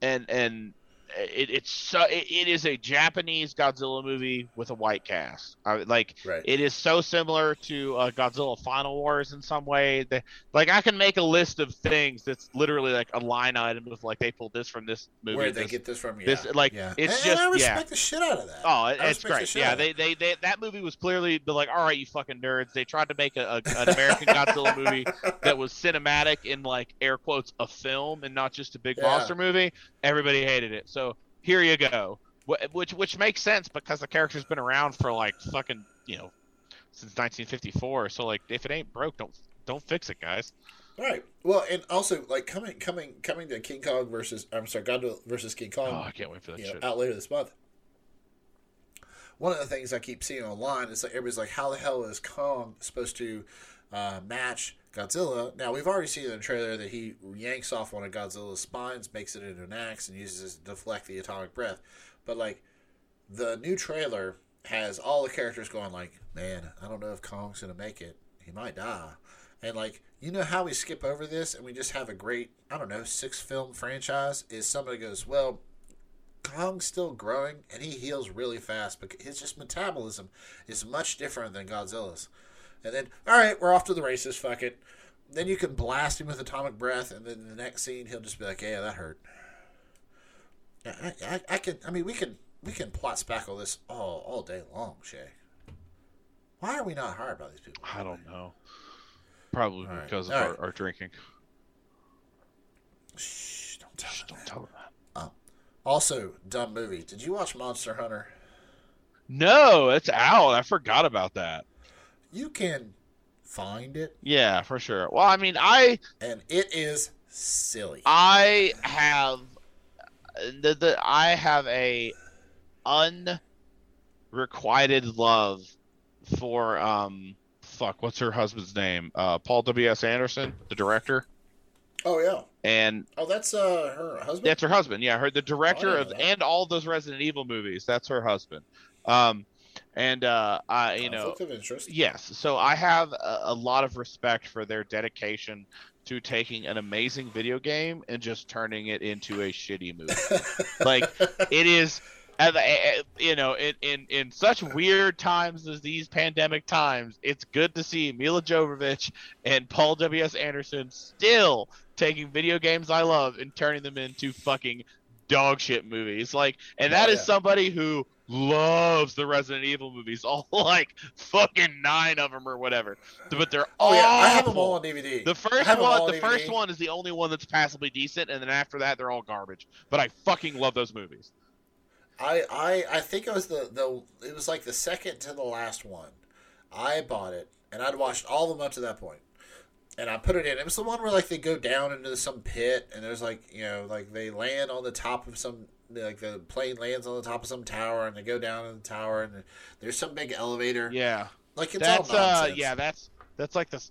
Speaker 1: and and it, it's so it, it is a japanese godzilla movie with a white cast I, like
Speaker 2: Right.
Speaker 1: it is so similar to uh, godzilla final wars in some way that like i can make a list of things that's literally like a line item of like they pulled this from this movie
Speaker 2: Where they get this from? Yeah.
Speaker 1: this- like,
Speaker 2: yeah.
Speaker 1: it's
Speaker 2: and,
Speaker 1: just-
Speaker 2: and I
Speaker 1: yeah.
Speaker 2: respect the shit out of that.
Speaker 1: Oh, it- it's
Speaker 2: respect the
Speaker 1: great. Yeah, they, they, they, that movie was clearly like, all right, you fucking nerds. They tried to make a, a an American Godzilla movie that was cinematic in like air quotes a film and not just a big
Speaker 2: Yeah.
Speaker 1: monster movie. Everybody hated it. So here you go. Wh- Which which makes sense because the character's been around for like fucking you know since 1954. So like, if it ain't broke, don't don't fix it, guys.
Speaker 2: Right. Well, and also like coming coming coming to King Kong versus I'm sorry, Godzilla versus King Kong.
Speaker 1: Oh, I can't wait for that
Speaker 2: you know,
Speaker 1: shit.
Speaker 2: out later this month. One of the things I keep seeing online is like everybody's like, how the hell is Kong supposed to uh, match Godzilla? Now we've already seen in the trailer that he yanks off one of Godzilla's spines, makes it into an axe, and uses it to deflect the atomic breath. But like the new trailer has all the characters going like, man, I don't know if Kong's gonna make it. He might die. And like, you know how we skip over this and we just have a great, I don't know, six film franchise is somebody goes, well, Kong's still growing and he heals really fast, but his just metabolism is much different than Godzilla's. And then, all right, we're off to the races. Fuck it. Then you can blast him with atomic breath, and then the next scene he'll just be like, "Yeah, that hurt." I, I, I can. I mean, we can we can plot spackle this all all day long, Shay. Why are we not hired by these people?
Speaker 1: I don't know. Probably
Speaker 2: All right.
Speaker 1: because of our,
Speaker 2: right.
Speaker 1: our drinking.
Speaker 2: Shh, don't tell
Speaker 1: Shh,
Speaker 2: them
Speaker 1: don't
Speaker 2: that.
Speaker 1: tell them that.
Speaker 2: Um, also, dumb movie. Did you watch Monster Hunter?
Speaker 1: No, it's out. I forgot about that.
Speaker 2: You can find it,
Speaker 1: Yeah, for sure. Well, I mean, I
Speaker 2: and it is silly.
Speaker 1: I have the, the I have a unrequited love for um fuck what's her husband's name uh Paul W S Anderson the director
Speaker 2: Oh yeah.
Speaker 1: and
Speaker 2: Oh, that's uh her husband.
Speaker 1: that's her husband yeah her the director
Speaker 2: know
Speaker 1: of
Speaker 2: that.
Speaker 1: and all those Resident Evil movies that's her husband um and uh I you know. Yes. So I have a, a lot of respect for their dedication to taking an amazing video game and just turning it into a shitty movie. like it is, uh, you know, in, in in such weird times as these pandemic times, it's good to see Milla Jovovich and Paul W S Anderson still taking video games I love and turning them into fucking dog shit movies. Like, and that
Speaker 2: Oh,
Speaker 1: is
Speaker 2: yeah.
Speaker 1: somebody who loves the Resident Evil movies, all like fucking nine of them or whatever. But they're
Speaker 2: Oh yeah, I have them all on DVD.
Speaker 1: The first
Speaker 2: all
Speaker 1: one,
Speaker 2: on
Speaker 1: the first one is the only one that's passably decent, and then after that, they're all garbage. But I fucking love those movies.
Speaker 2: I, I I think it was the, the it was like the second to the last one. I bought it and I'd watched all of them up to that point. And I put it in. It was the one where like they go down into some pit and there's like you know like they land on the top of some like the plane lands on the top of some tower and they go down in the tower and there's some big elevator.
Speaker 1: Yeah,
Speaker 2: Like it's
Speaker 1: that's
Speaker 2: all
Speaker 1: uh,
Speaker 2: nonsense.
Speaker 1: yeah, that's that's like the,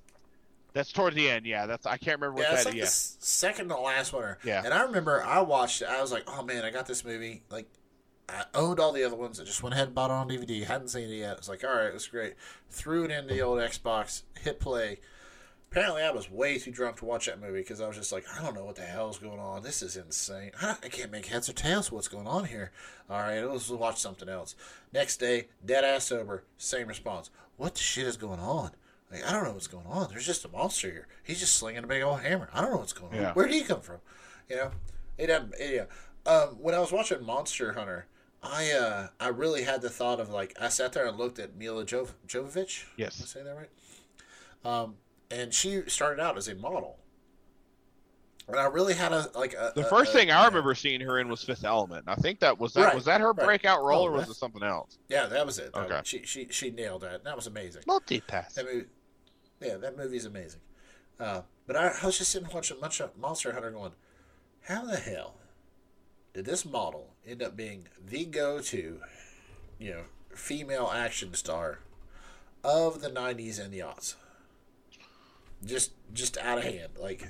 Speaker 1: that's towards the end. Yeah, that's I can't remember what
Speaker 2: Yeah,
Speaker 1: that.
Speaker 2: like
Speaker 1: yeah,
Speaker 2: the second to last one.
Speaker 1: Yeah.
Speaker 2: And I remember I watched it. I was like, oh man, I got this movie. Like, I owned all the other ones. I just went ahead and bought it on DVD. Hadn't seen it yet. I was like, all right, it was great. Threw it into the old Xbox, hit play. Apparently, I was way too drunk to watch that movie because I was just like, I don't know what the hell is going on. This is insane. I I can't make heads or tails of what's going on here. All right, let's watch something else. Next day, dead ass sober, same response. What the shit is going on? Like, I don't know what's going on. There's just a monster here. He's just slinging a big old hammer. I don't know what's going on.
Speaker 1: Yeah.
Speaker 2: Where did he come from? You know, it had yeah. Um, when I was watching Monster Hunter, I uh, I really had the thought of like I sat there and looked at Milla Jov- Jovovich.
Speaker 1: Yes.
Speaker 2: Did I say that right? Um, and she started out as a model. And I really had a like a,
Speaker 1: The first
Speaker 2: a-
Speaker 1: thing I
Speaker 2: yeah.
Speaker 1: remember seeing her in was Fifth Element. I think that was that
Speaker 2: Right,
Speaker 1: was that her
Speaker 2: right.
Speaker 1: breakout role
Speaker 2: Oh,
Speaker 1: or was it something else?
Speaker 2: Yeah, that was it. That-
Speaker 1: Okay.
Speaker 2: She she she nailed that. That was amazing.
Speaker 1: Multipass.
Speaker 2: That movie, yeah, that movie's amazing. Uh, but I, I was just sitting watching much of Monster Hunter, going, how the hell did this model end up being the go-to, you know, female action star of the '90s and the aughts? Just just out of hand, like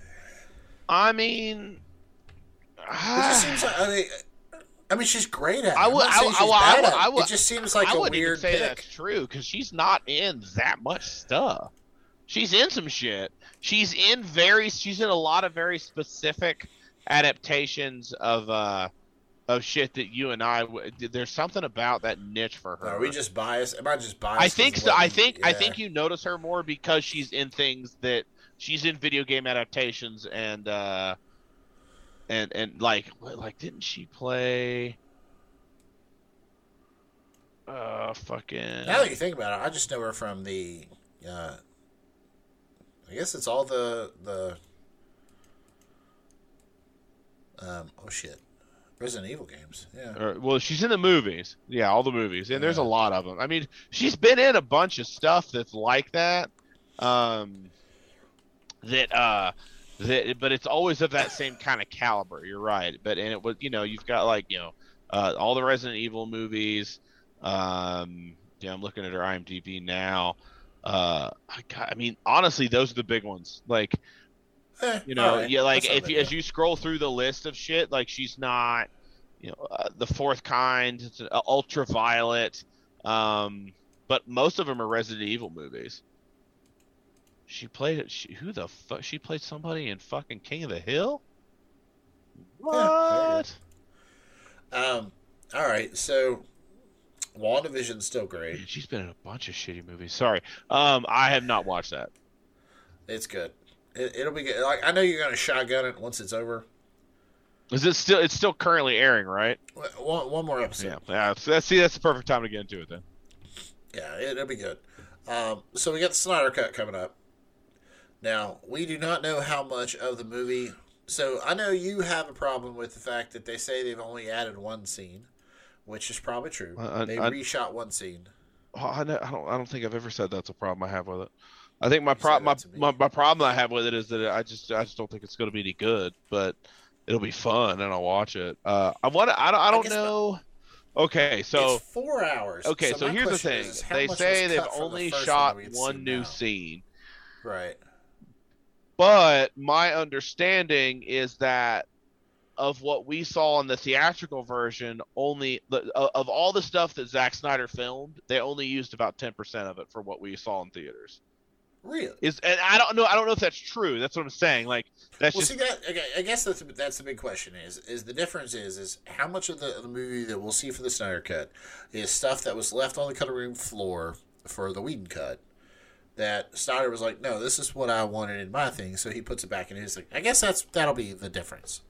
Speaker 1: I mean,
Speaker 2: it just seems like I mean. I mean, she's great at it.
Speaker 1: I would- I I I would-
Speaker 2: it.
Speaker 1: I would-
Speaker 2: It just seems like
Speaker 1: I
Speaker 2: a
Speaker 1: wouldn't even say
Speaker 2: pick.
Speaker 1: that's true because she's not in that much stuff. She's in some shit. She's in very. She's in a lot of very specific adaptations of uh of shit that you and I. w- There's something about that niche for her.
Speaker 2: Are we just biased? Am I just biased?
Speaker 1: I think so. I think I think you notice her more because she's in things that she's in video game adaptations and uh and and like like didn't she play uh fucking
Speaker 2: Now that you think about it, I just know her from the. Uh, I guess it's all the the. Um. Oh shit, Resident Evil games. Yeah.
Speaker 1: or, well she's in the movies. Yeah all the movies. And there's a lot of them i mean she's been in a bunch of stuff that's like that um that uh that but it's always of that same kind of caliber. You're right. But and it was you know you've got like you know uh all the resident evil movies. Um yeah i'm looking at her imdb now. Uh I, got- I mean honestly those are the big ones. Like
Speaker 2: Eh,
Speaker 1: you know
Speaker 2: alright.
Speaker 1: yeah like if you, as you scroll through the list of shit like she's not you know uh, the fourth kind it's, uh, ultraviolet um but most of them are resident evil movies she played she, who the fuck she played somebody in fucking king of the hill
Speaker 2: Yeah,
Speaker 1: what
Speaker 2: Um. All right. So, WandaVision's still great.
Speaker 1: She's been in a bunch of shitty movies sorry um i have not watched that
Speaker 2: It's good. It, it'll be good. Like I know you're gonna shotgun it once it's over.
Speaker 1: is it still it's still currently airing right
Speaker 2: One, one more episode.
Speaker 1: yeah yeah so that's see that's the perfect time to get into it then
Speaker 2: Yeah, it'll be good. Um, so we got the Snyder Cut coming up. Now we do not know how much of the movie. So I know you have a problem with the fact that they say they've only added one scene, which is probably true.
Speaker 1: I- I-
Speaker 2: they
Speaker 1: I-
Speaker 2: reshot one scene.
Speaker 1: I, I don't. I don't think I've ever said that's a problem I have with it. I think my problem, my,
Speaker 2: that to me.
Speaker 1: my my problem I have with it is that I just I just don't think it's going to be any good. But it'll be fun and I'll watch it. Uh, I want. I don't. I don't
Speaker 2: my-
Speaker 1: know. Okay, so
Speaker 2: it's four hours.
Speaker 1: okay, so,
Speaker 2: my
Speaker 1: here's the thing. they say they've
Speaker 2: from the
Speaker 1: only shot
Speaker 2: one
Speaker 1: one new
Speaker 2: seen
Speaker 1: scene.
Speaker 2: Right.
Speaker 1: but my understanding is that of what we saw in the theatrical version, only the, of all the stuff that Zack Snyder filmed, they only used about ten percent of it for what we saw in theaters.
Speaker 2: Really.
Speaker 1: is and I don't know I don't know if that's true. That's what I'm saying. Like that's
Speaker 2: Well,
Speaker 1: just
Speaker 2: see that. Okay, I guess that's that's the big question. Is is the difference is is how much of the, the movie that we'll see for the Snyder cut is stuff that was left on the cutting room floor for the Whedon cut. That Snyder was like, no, this is what I wanted in my thing, so he puts it back in his thing. I guess that's that'll be the difference.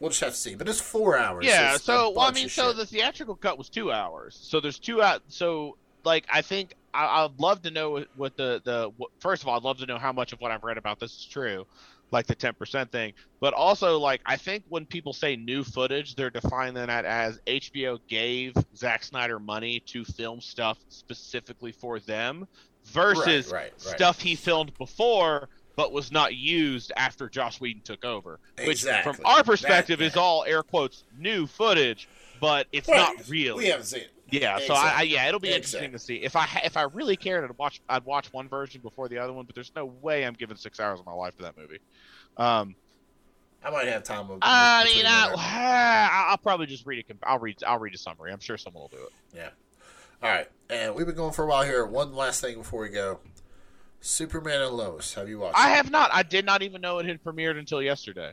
Speaker 2: We'll just have to see, but it's four hours.
Speaker 1: yeah.
Speaker 2: A
Speaker 1: So well, I mean, so
Speaker 2: shit.
Speaker 1: the theatrical cut was two hours. So there's two out. So like I think I, I'd love to know what- the the what, first of all I'd love to know how much of what I've read about this is true, like the ten percent thing. But also like I think when people say new footage, they're defining that as HBO gave Zack Snyder money to film stuff specifically for them, versus
Speaker 2: right, right.
Speaker 1: stuff he filmed before but was not used after Josh Whedon took over. Which
Speaker 2: Exactly.
Speaker 1: from our perspective is all air quotes new footage, but it's
Speaker 2: Right.
Speaker 1: not real.
Speaker 2: We haven't seen it.
Speaker 1: Yeah, so I, I yeah, it'll be interesting to see. If I if I really cared, I'd watch I'd watch one version before the other one, but there's no way I'm giving six hours of my life to that movie. Um,
Speaker 2: I might have time. With,
Speaker 1: I mean, I, I'll probably just read a com- I'll read I'll read a summary. I'm sure someone will do it.
Speaker 2: Yeah. All right, and we've been going for a while here. One last thing before we go: Superman and Lois. Have you watched?
Speaker 1: I
Speaker 2: it?
Speaker 1: have not. I did not even know it had premiered until yesterday.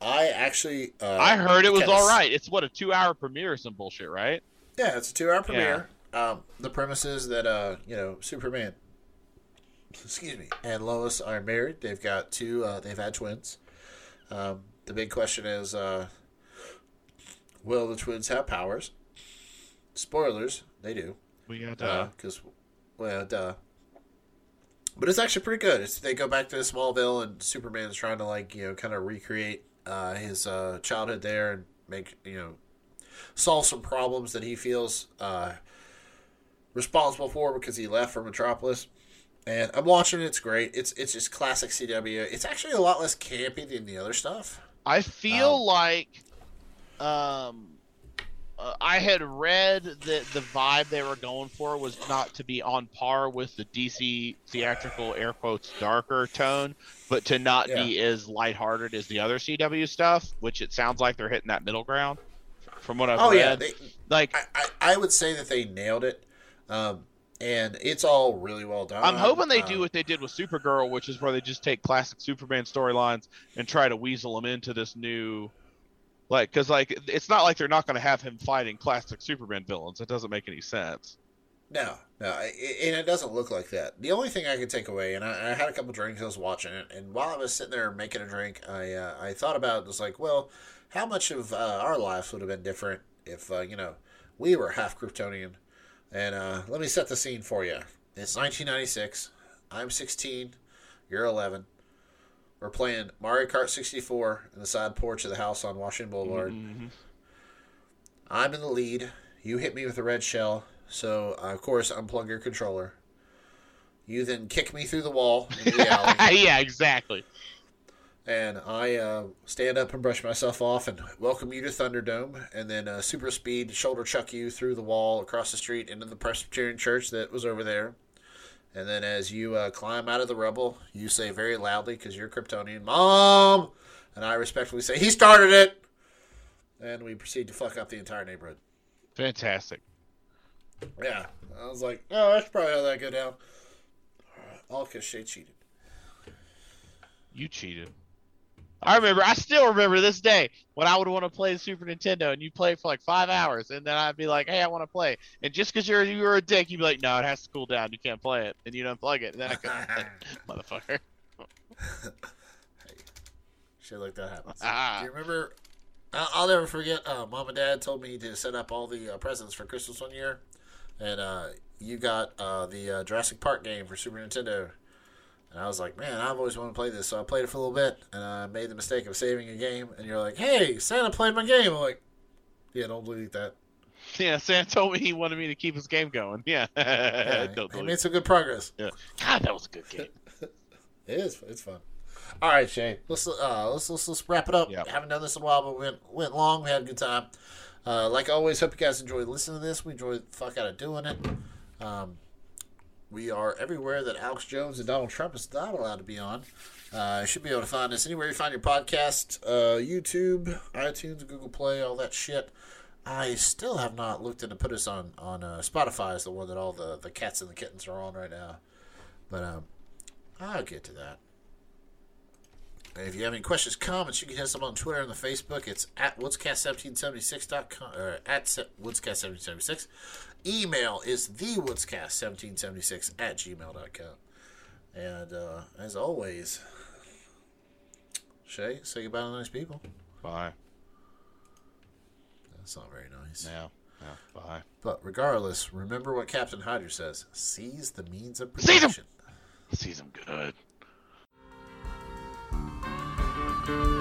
Speaker 2: I actually. Uh,
Speaker 1: I heard it was all right. It's what a two hour premiere or some bullshit, right?
Speaker 2: Yeah, it's a two-hour premiere. Um, the premise is that uh, you know, Superman excuse me, and Lois are married. They've got two. Uh, they've had twins. Um, the big question is, uh, will the twins have powers? Spoilers, they do.
Speaker 1: We got uh,
Speaker 2: Because, well, duh. But it's actually pretty good. It's, they go back to Smallville, and Superman's trying to like you know kind of recreate uh, his uh, childhood there and make you know solve some problems that he feels uh, responsible for because he left for Metropolis. And I'm watching it. It's great. It's it's just classic CW. It's actually a lot less campy than the other stuff.
Speaker 1: I feel
Speaker 2: Um,
Speaker 1: like um, uh, I had read that the vibe they were going for was not to be on par with the DC theatrical air quotes darker tone, but to not be as lighthearted as the other CW stuff, which it sounds like they're hitting that middle ground. From what I've
Speaker 2: Oh
Speaker 1: read,
Speaker 2: yeah, they,
Speaker 1: like
Speaker 2: I, I I would say that they nailed it, um, and it's all really well done.
Speaker 1: I'm hoping they
Speaker 2: Um,
Speaker 1: do what they did with Supergirl, which is where they just take classic Superman storylines and try to weasel them into this new, like, because like it's not like they're not going to have him fighting classic Superman villains. It doesn't make any sense.
Speaker 2: No, no, and it doesn't look like that. The only thing I could take away, and I, I had a couple drinks, I was watching it, and while I was sitting there making a drink, I uh, I thought about it. Was like, well, how much of uh, our lives would have been different if uh, you know we were half Kryptonian? And uh, let me set the scene for you. It's 1996. I'm 16. You're 11. We're playing Mario Kart 64 in the side porch of the house on Washington Boulevard.
Speaker 1: Mhm.
Speaker 2: I'm in the lead. You hit me with a red shell, so uh, of course unplug your controller. You then kick me through the wall into the alley,
Speaker 1: yeah, exactly.
Speaker 2: and I uh, stand up and brush myself off and welcome you to Thunderdome, and then uh, super speed shoulder chuck you through the wall across the street into the Presbyterian church that was over there. And then as you uh, climb out of the rubble, you say very loudly because you're Kryptonian, "Mom!" And I respectfully say, "He started it." And we proceed to fuck up the entire neighborhood.
Speaker 1: Fantastic.
Speaker 2: Yeah, I was like, oh, should probably have that go down. All because Shay cheated.
Speaker 1: You cheated. I remember. I still remember this day when I would want to play the Super Nintendo, and you play for like five hours, and then I'd be like, "Hey, I want to play," and just because you're you were a dick, you'd be like, "No, it has to cool down. You can't play it," and you'd unplug it, and then I could, motherfucker.
Speaker 2: Shit like that happens.
Speaker 1: Ah.
Speaker 2: Do you remember? I'll, I'll never forget. Uh, Mom and Dad told me to set up all the uh, presents for Christmas one year, and uh, you got uh, the uh, Jurassic Park game for Super Nintendo. And I was like, man, I've always wanted to play this, so I played it for a little bit, and I made the mistake of saving a game. And you're like, hey, Santa played my game. I'm like, yeah, don't delete that.
Speaker 1: Yeah, Sam told me he wanted me to keep his game going. Yeah,
Speaker 2: Yeah, he
Speaker 1: delete
Speaker 2: made some good progress.
Speaker 1: Yeah. God, that was a good game.
Speaker 2: It is. It's fun. All right, Shane. Let's uh let's let's, let's wrap it up.
Speaker 1: Yep.
Speaker 2: Haven't done this in a while, but we went went long. We had a good time. Uh, like always, hope you guys enjoy listening to this. We enjoy the fuck out of doing it. Um, we are everywhere that Alex Jones and Donald Trump is not allowed to be on. Uh, you should be able to find us anywhere you find your podcast, uh, YouTube, iTunes, Google Play, all that shit. I still have not looked into put us on on uh, Spotify. Is the one that all the the cats and the kittens are on right now. But um, I'll get to that. And if you have any questions, comments, you can hit us up on Twitter and the Facebook. It's at woodscast1776.com or at se- woodscast1776. Email is thewoodscast1776 at gmail.com. And uh, as always, Shay, say goodbye to nice people.
Speaker 1: Bye.
Speaker 2: That's not very nice.
Speaker 1: Yeah. now, bye.
Speaker 2: But regardless, remember what Captain Hydra says seize the means of
Speaker 1: Seize 'em!
Speaker 2: protection.
Speaker 1: Sees him good. Bye.